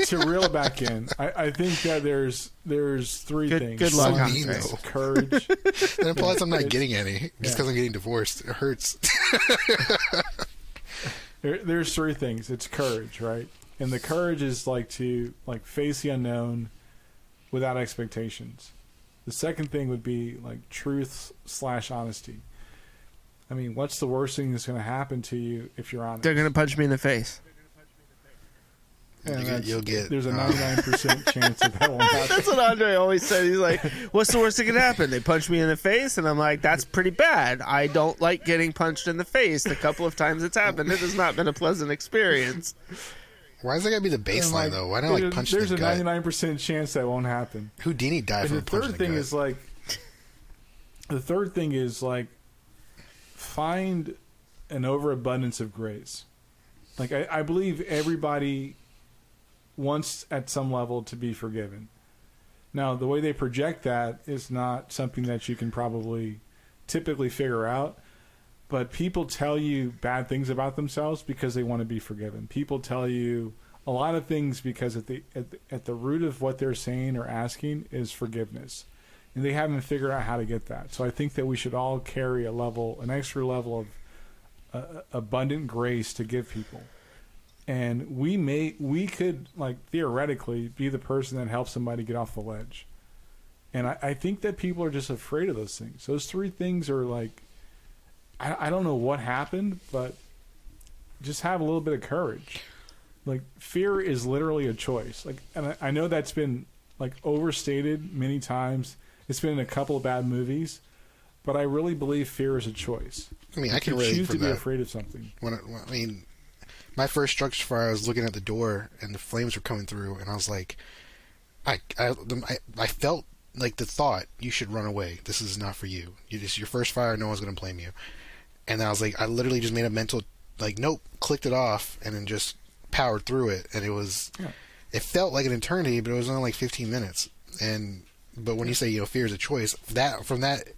to reel it back in, I, I think that there's there's three Good- things. good luck, One, Andre. courage. That implies I'm not getting any just yeah. because I'm getting divorced. It hurts. There, there's three things. It's courage, right? And the courage is like to like face the unknown without expectations. The second thing would be like truth slash honesty. I mean, what's the worst thing that's going to happen to you if you're honest? They're gonna punch me in the face. And You'll get- you'll get, There's a uh, 99% chance that that won't. That's what Andre always said. He's like, "What's the worst that could happen?" They punch me in the face, and I'm like, "That's pretty bad. I don't like getting punched in the face. The couple of times it's happened, it has not been a pleasant experience." Why is that gotta be the baseline like, though? Why don't like punch There's the a 99% chance that won't happen. Houdini died And from the third the thing gut. is like the third thing is like find an overabundance of grace. Like I, I believe everybody wants at some level to be forgiven. Now the way they project that is not something that you can probably typically figure out. But people tell you bad things about themselves because they want to be forgiven. People tell you a lot of things because at the at the, at the root of what they're saying or asking is forgiveness, and they haven't figured out how to get that. So I think that we should all carry a level, an extra level of uh, abundant grace to give people, and we may we could like theoretically be the person that helps somebody get off the ledge, and I, I think that people are just afraid of those things. Those three things are like, I, I don't know what happened, but just have a little bit of courage like fear is literally a choice like and I, I know that's been like overstated many times it's been in a couple of bad movies but i really believe fear is a choice I mean, I can can choose to be afraid of something when I, when- I mean, my first structure fire, I was looking at the door and the flames were coming through, and I was like, I, I, the- I, I felt like the thought, you should run away. This is not for you. You just your first fire. No one's gonna blame you. And then I was like, I literally just made a mental, like, nope, clicked it off, and then just powered through it, and it was, Yeah. it felt like an eternity, but it was only like 15 minutes. And but when you say you know fear is a choice, that from that,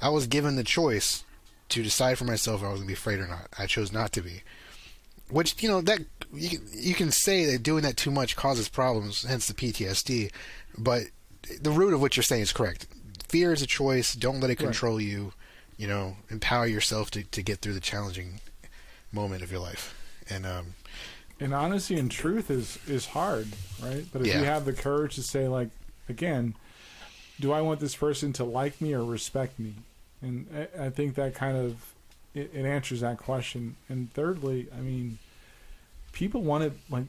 I was given the choice to decide for myself if I was gonna be afraid or not. I chose not to be. Which you know that you can, you can say that doing that too much causes problems, hence the PTSD. But the root of what you're saying is correct. Fear is a choice. Don't let it Right. control you. You know, empower yourself to, to get through the challenging moment of your life. And um, and honesty and truth is is hard right but if Yeah. you have the courage to say like again do i want this person to like me or respect me and i, I think that kind of it, it answers that question and thirdly i mean people want to like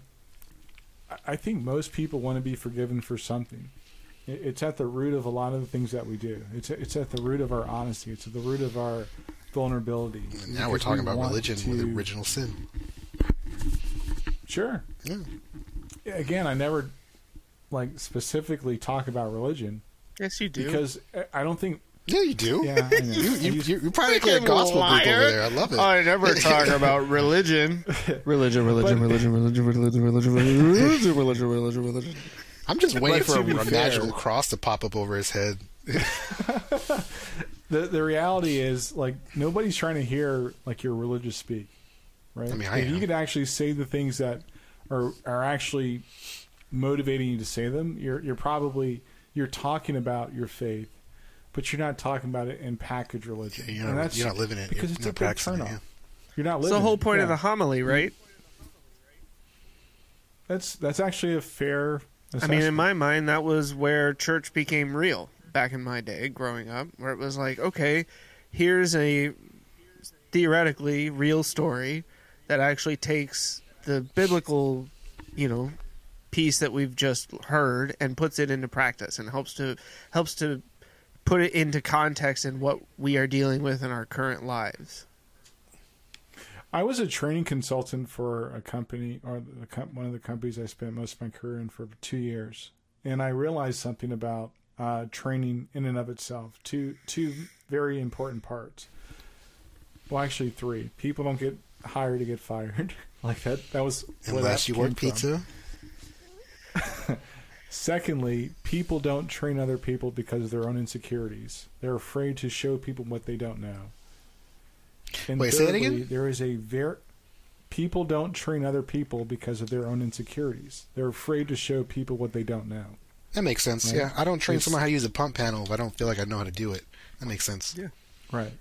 I- i think most people want to be forgiven for something It- it's at the root of a lot of the things that we do it's it's at the root of our honesty it's at the root of our vulnerability now we're talking we about religion to- with original sin. Sure. Yeah. Again, I never like specifically talk about religion Yes, you do. because I- I don't think. Yeah, you do. Yeah, You, you, You- you, you're probably a gospel group over there. I love it. I never talk about religion. Religion, religion, religion, religion, religion, religion, religion, religion, religion, religion. I'm just waiting for a, a magical cross to pop up over his head. the the reality is like nobody's trying to hear like your religious speak, right? I mean, I if you could actually say the things that are are actually motivating you to say them, you're you're probably you're talking about your faith, but you're not talking about it in package religion. You're And not, that's you're not living it. because you're it's not a big practicing it, turnoff. yeah. You're not It's the whole it. point of Yeah. the homily, right? that's that's actually a fair. I mean, in my mind, that was where church became real back in my day, growing up, where it was like, okay, here's a theoretically real story that actually takes the biblical, you know, piece that we've just heard and puts it into practice and helps to helps to put it into context in what we are dealing with in our current lives. I was a training consultant for a company, or one of the companies I spent most of my career in for two years, and I realized something about uh, training in and of itself. Two two very important parts. Well, actually, three. People don't get hired to get fired. like that. That was Unless that you work pizza. Secondly, people don't train other people because of their own insecurities. They're afraid to show people what they don't know. And Wait, say that thirdly, again? There is a very people don't train other people because of their own insecurities. They're afraid to show people what they don't know. That makes sense. Right. Yeah, I don't train It's- someone how to use a pump panel if I don't feel like I know how to do it. That makes sense. Yeah. Right.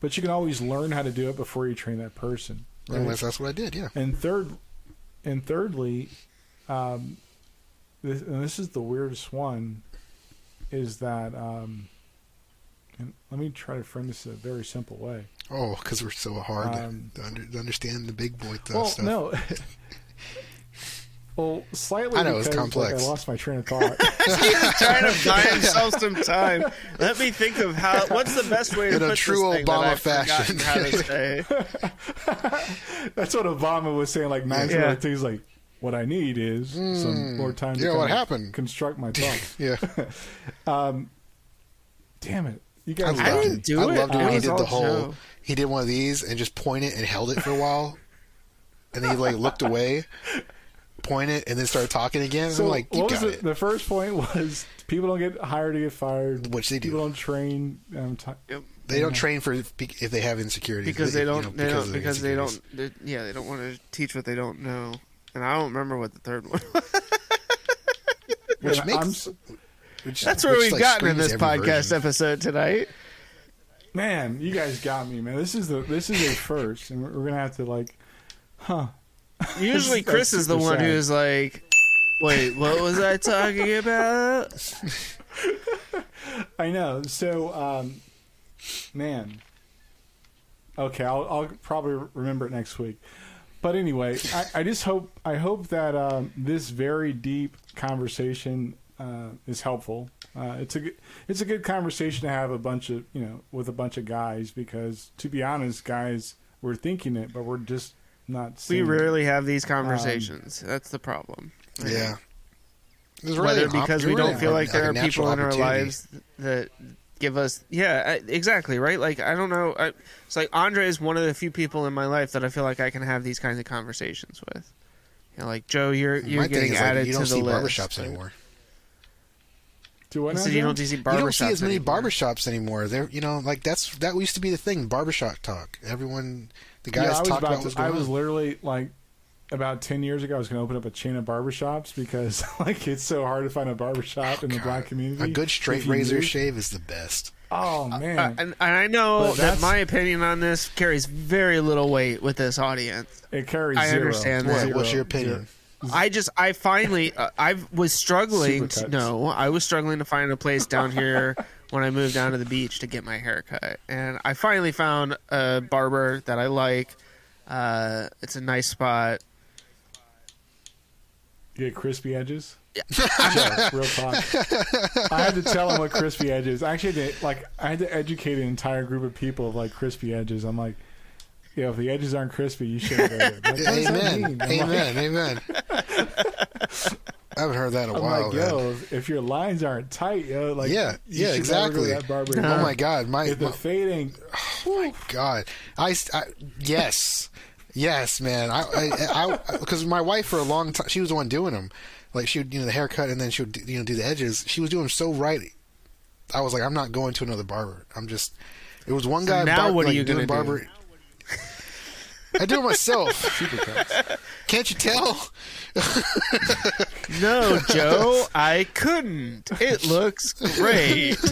But you can always learn how to do it before you train that person. Right? Unless that's what I did. Yeah. And third, and thirdly, um, this, and this is the weirdest one, is that, um, and let me try to frame this in a very simple way. Oh, because we're so hard to- Um, to, under, to understand the big boy th- well, stuff. no. well, slightly I know, it's because like, complex. I lost my train of thought. trying to buy himself some time. Let me think of how. What's the best way to In a put true this thing Obama that fashion. How to say. That's what Obama was saying like nine Yeah. yeah. He's like, what I need is some more time to Hmm. yeah, kind what happened? construct my thoughts. Yeah, Damn it. You guys, I guys loved didn't do it. do I loved it It when he did the whole. Joe. He did one of these and just pointed and held it for a while, and then he like looked away, pointed, and then started talking again. So I'm like, you what was got the, it. the first point was people don't get hired to get fired. Which they do. People don't train. Um, ti They don't train for if if they have insecurities because they you don't. know, they of don't. Because they don't. They, yeah, they don't want to teach what they don't know. And I don't remember what the third one. was. Which And makes I'm s- which, That's where which, we've like, gotten in this podcast version. episode tonight. man, you guys got me, man. This is the this is a first, and we're, we're gonna have to like, huh? Usually, Chris is the super one sad. who's like, "Wait, what was I talking about?" I know. So, um, man. Okay, I'll, I'll probably remember it next week. But anyway, I, I just hope I hope that um, this very deep conversation uh, is helpful. Uh, it's a good, it's a good conversation to have a bunch of you know with a bunch of guys because to be honest, guys, we're thinking it, but we're just not. We Seeing it. rarely have these conversations. That's the problem. Yeah. Really Whether op- because we really don't feel a- like there are people in our lives that give us yeah exactly right like i don't know I, it's like andre is one of the few people in my life that i feel like i can have these kinds of conversations with you know like joe you're you're My getting is, like, added you to don't the see list barbershops anymore. Do what I now, you don't see You don't see as many anymore. barbershops anymore. They're you know like that's that used to be the thing. Barbershop talk. Everyone, the Yeah, guys I was talk about about to- what's I was on. literally like about ten years ago. I was going to open up a chain of barbershops because like it's so hard to find a barbershop in the God. black community. A good straight razor move- shave is the best. Oh man, Uh, and, and I know that my opinion on this carries very little weight with this audience. it carries. I zero. understand What? that. Zero. What's your opinion? Zero. I just, I finally, uh, I was struggling. To, no, I was struggling to find a place down here when I moved down to the beach to get my hair cut, and I finally found a barber that I like. Uh, it's a nice spot. You get crispy edges. Yeah, real talk. I had to tell him what crispy edges. I actually had to, like I had to educate an entire group of people of like crispy edges. I'm like, yeah, if the edges aren't crispy, you shouldn't go there. Like, what does that Amen. mean? Amen. Like, Amen. I haven't heard that in a I'm while. like, man. yo, if, if your lines aren't tight, yo, like, Yeah, you yeah, should never go to exactly. that barber Oh my God, my, If the my fade ain't, oh God, I, I yes, yes, man. I, I, because my wife for a long time, she was the one doing them. Like she would, you know, the haircut, and then she would, you know, do the edges. She was doing them so right. I was like, I'm not going to another barber. I'm just. It was one So guy. now bar- what are like, you doing gonna do? Barber. I do it myself. Can't you tell? No, Joe, I couldn't. It looks great.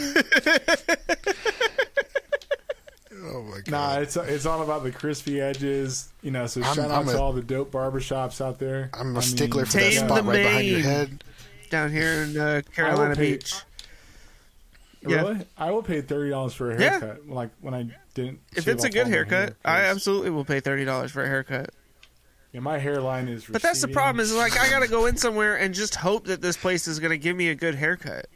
Oh my god! Nah, it's it's all about the crispy edges. You know, so I'm- shout I'm out to a- all the dope barbershops out there. I'm a I stickler mean, for that spot right behind your head. down here in uh, Carolina pay- Beach. Really? I will pay thirty dollars for a Yeah. haircut. Like when I didn't. If shave it's a off good all my haircut, hair, I 'cause, absolutely will pay thirty dollars for a haircut. Yeah, my hairline is. But that's the problem is like I gotta go in somewhere and just hope that this place is gonna give me a good haircut.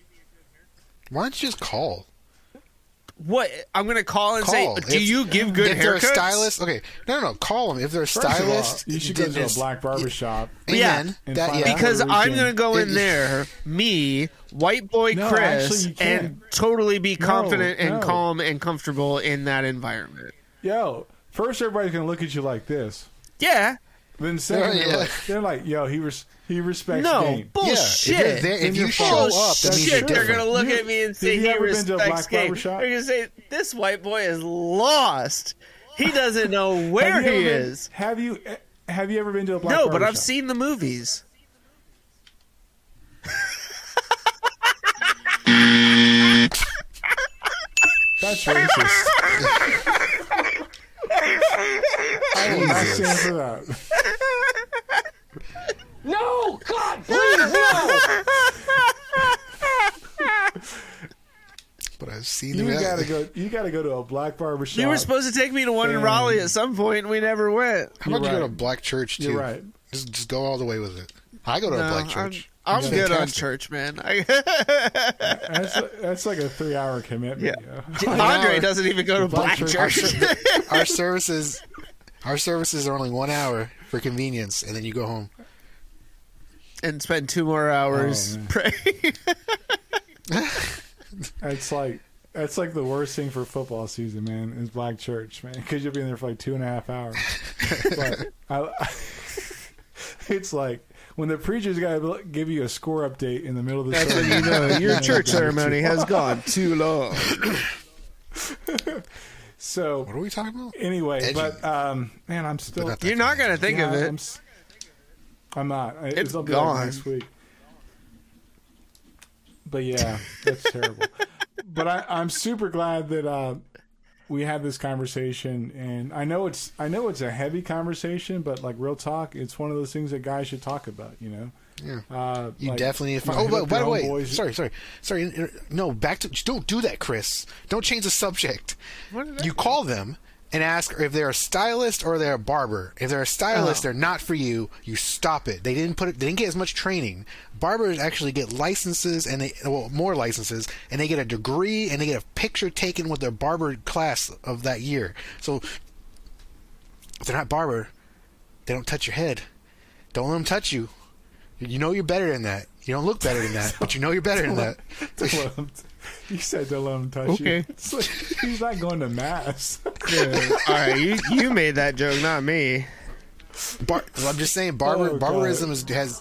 Why don't you just call? What I'm gonna call and Call. say, do If- you give good if they're a haircuts? stylist, okay, no, no, no, call them. If they're a First of all, stylist, you should go then to a it's- black barber shop. Yeah. And That, find yeah. out Because Puerto I'm Rican. gonna go in there, me, white boy No, Chris, actually, and totally be No, confident and calm and comfortable in that environment. Yo, first everybody's gonna look at you like this. Yeah, Then second, Yeah, they're, like, they're like, "Yo, he res- he respects no game." Yeah, bullshit. if you're there, if you you're show full. up, that means you're Shit, they're gonna look You- at me and say you he ever respects game." Barbershop? They're gonna say this white boy is lost. He doesn't know where he ever been- is. Have you eh, have you ever been to a black No, barber but I've seen the movies. That's racist. I will not stand for that. No! God, please, no! But I've seen that. You gotta go. You gotta go to a black barber shop. You were supposed to take me to one in Raleigh at some point, and we never went. How about You're you go to a black church too? You're right. Just, just go all the way with it. I go to No, a black church. I'm It's good on church, man. I, That's that's like a three hour commitment. Yeah. yo. Andre doesn't even go to Black black church. church. Our, our services, our services are only one hour for convenience, and then you go home. and spend two more hours Oh, praying. It's like that's like the worst thing for football season, man. Is black church, man, because you'll be in there for like two and a half hours. but I, it's like when the preacher's got to give you a score update in the middle of the That's when sermon. you know your church ceremony has gone too long. So What are we talking about? anyway, Edgy. but um, man, I'm still. Not You're not gonna think of it. I'm, s- I'm not. I- It's it'll be like gone. next week. But yeah, that's terrible. But I, I'm super glad that uh, we had this conversation, and I know it's I know it's a heavy conversation, but like real talk, it's one of those things that guys should talk about. You know. Yeah. Uh, You like, definitely need to you find. know, Oh, hit by, by the way, homeboys. sorry, sorry, sorry. No, back to. Don't do that, Chris. Don't change the subject. What did I You call them and ask if they're a stylist or they're a barber. If they're a stylist, Oh. they're not for you. You stop it. They didn't put it. They didn't get as much training. Barbers actually get licenses and they well more licenses and they get a degree and they get a picture taken with their barber class of that year. So if they're not barber, they don't touch your head. Don't let them touch you. You know you're better than that. You don't look better than that, but you know you're better than that. Don't let him t- you said don't let him touch you. Okay. It's like, he's not going to mass. Yeah. All right, you you made that joke, not me. Bar- I'm just saying, barber Oh, barbarism is, has.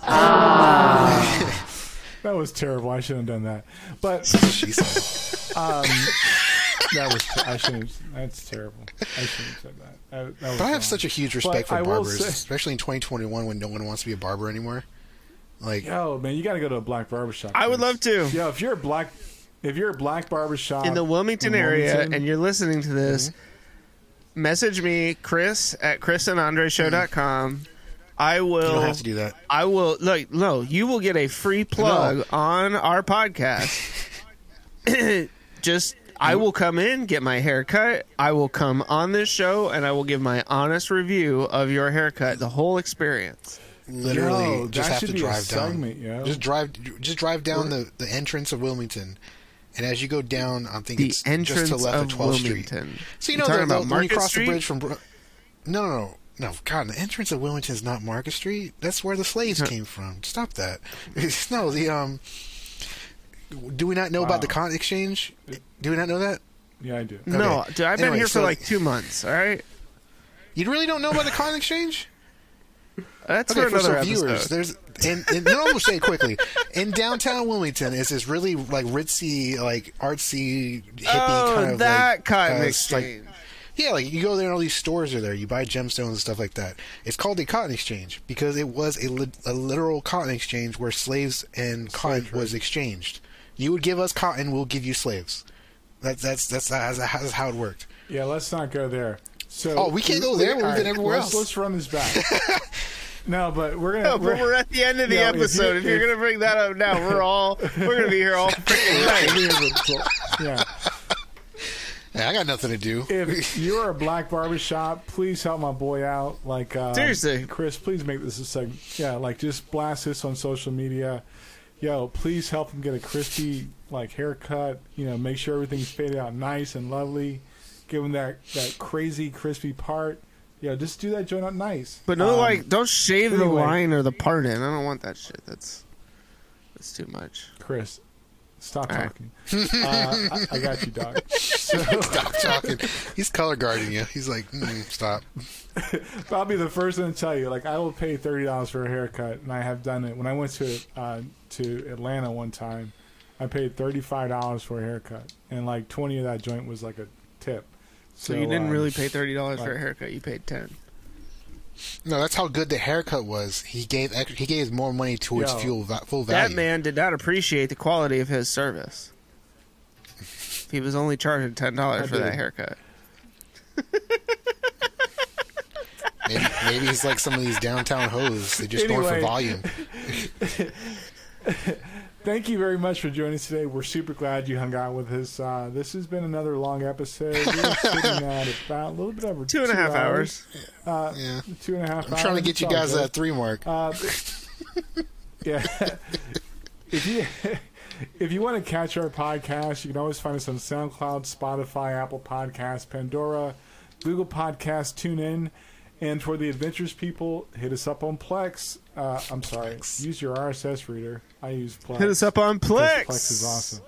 that was terrible. I shouldn't have done that. But she said. Um, that was I shouldn't. That's terrible. I shouldn't have said that. that, that was But I have wrong. such a huge respect But for will barbers, say- especially in 2021 when no one wants to be a barber anymore. Like, Yo, man, you got to go to a black barber shop. I would love to. Yo, if you're a black, if you're a black barber shop in the Wilmington in area Wilmington, and you're listening to this, mm-hmm. message me, Chris at chrisandandreshow.com. Mm-hmm. I you will. don't have to do that. I will. Look, no, you will get a free plug on our podcast. Just, I will come in, get my hair cut. I will come on this show, and I will give my honest review of your haircut, the whole experience. Literally, Yo, just have to drive down. segment, yo. Just drive, just drive down the, the entrance of Wilmington, and as you go down, I think The it's entrance just to left of of 12th Street. Wilmington. So you You know talking the, the, about when you Market cross Street? the bridge from. Bro- No, no, no, no. God, the entrance of Wilmington is not Market Street. That's where the slaves came from. Stop that. no, the um. Do we not know about the cotton exchange? Do we not know that? yeah, I do. No, dude, I've been Anyway, here for so- like two months. All right, You really don't know about the cotton exchange? that's Okay, for for another some viewers, there's and, and no, we'll say it quickly. In downtown Wilmington is this really like ritzy, like artsy, hippie oh, kind of that like, cotton uh, exchange. Like, yeah, like you go there and all these stores are there. You buy gemstones and stuff like that. It's called a cotton exchange because it was a, lit a literal cotton exchange where slaves and cotton was exchanged. You would give us cotton, we'll give you slaves. That's that's that's that's, that's how it worked. Yeah, let's not go there. So Oh, we can't go there? We've all been everywhere let's, else. Let's run this back. no, but we're gonna. No, but we're, we're at the end of the Yeah, if you- episode. If, you're if- gonna bring that up now, we're all we're gonna be here all freaking night. yeah. Hey, I got nothing to do. If you're a black barbershop, please help my boy out. Like uh, Seriously. Chris, please make this a segment. Yeah, like just blast this on social media. Yo, please help him get a crispy like haircut. You know, make sure everything's faded out nice and lovely. Give him that that crazy crispy part. Yeah, just do that joint out nice. But no, Um, like, don't shave the line or the part in. I don't want that shit. That's that's too much. Chris, stop All right. talking. uh, I, I got you, dog. So, Stop talking. He's color guarding you. He's like, mm, stop. I'll be the first one to tell you. Like, I will pay thirty dollars for a haircut, and I have done it. When I went to uh, to Atlanta one time, I paid thirty five dollars for a haircut, and like twenty of that joint was like a tip. So, you didn't um, really pay thirty dollars for a haircut. You paid ten. No, that's how good the haircut was. He gave ex- he gave more money towards Yo. fuel full value. That man did not appreciate the quality of his service. He was only charging ten dollars for that haircut. Maybe, maybe he's like some of these downtown hoes. They just going for volume. Thank you very much for joining us today. We're super glad you hung out with us. Uh, this has been another long episode. We're sitting at about a little bit over Two and a half hours. Uh, Yeah. Two and a half I'm hours. trying to get you guys good. that three mark. Uh, yeah. if you if you want to catch our podcast, you can always find us on SoundCloud, Spotify, Apple Podcasts, Pandora, Google Podcasts, TuneIn, and for the adventurous people, hit us up on Plex. Uh, I'm sorry, use your RSS reader. I use Plex. Hit us up on because Plex. Plex is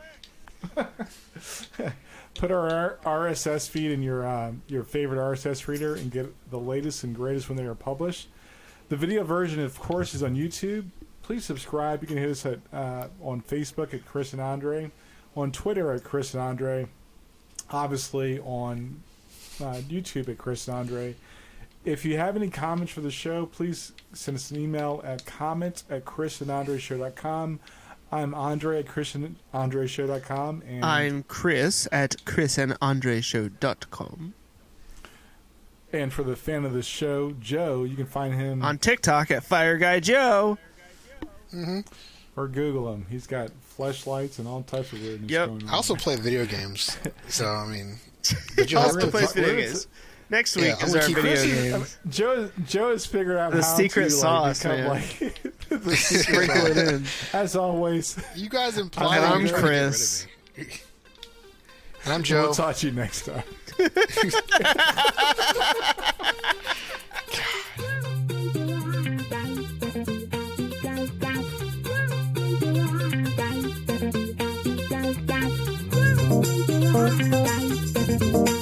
awesome. Put our RSS feed in your um, your favorite RSS reader and get the latest and greatest when they are published. The video version, of course, is on YouTube. Please subscribe. You can hit us at uh, on Facebook at Chris and Andre, on Twitter at Chris and Andre, obviously on uh, YouTube at Chris and Andre. If you have any comments for the show, please send us an email at comments at chrisandandreshow.com. I'm Andre at chrisandandreshow.com. And I'm Chris at chrisandandreshow.com. And for the fan of the show, Joe, you can find him On TikTok at Fire Guy Joe. Mm-hmm. or Google him. He's got flashlights and all types of weirdness Yep. going on. I also play video games, so I mean, He have also to- plays video games. Next week yeah, is our video games. I mean, Joe, Joe has figured out the how secret to, sauce, like, become, man. Like, the secret sauce. it in. As always. You guys imply and I'm Chris. And I'm Joe. We'll talk to you next time. God.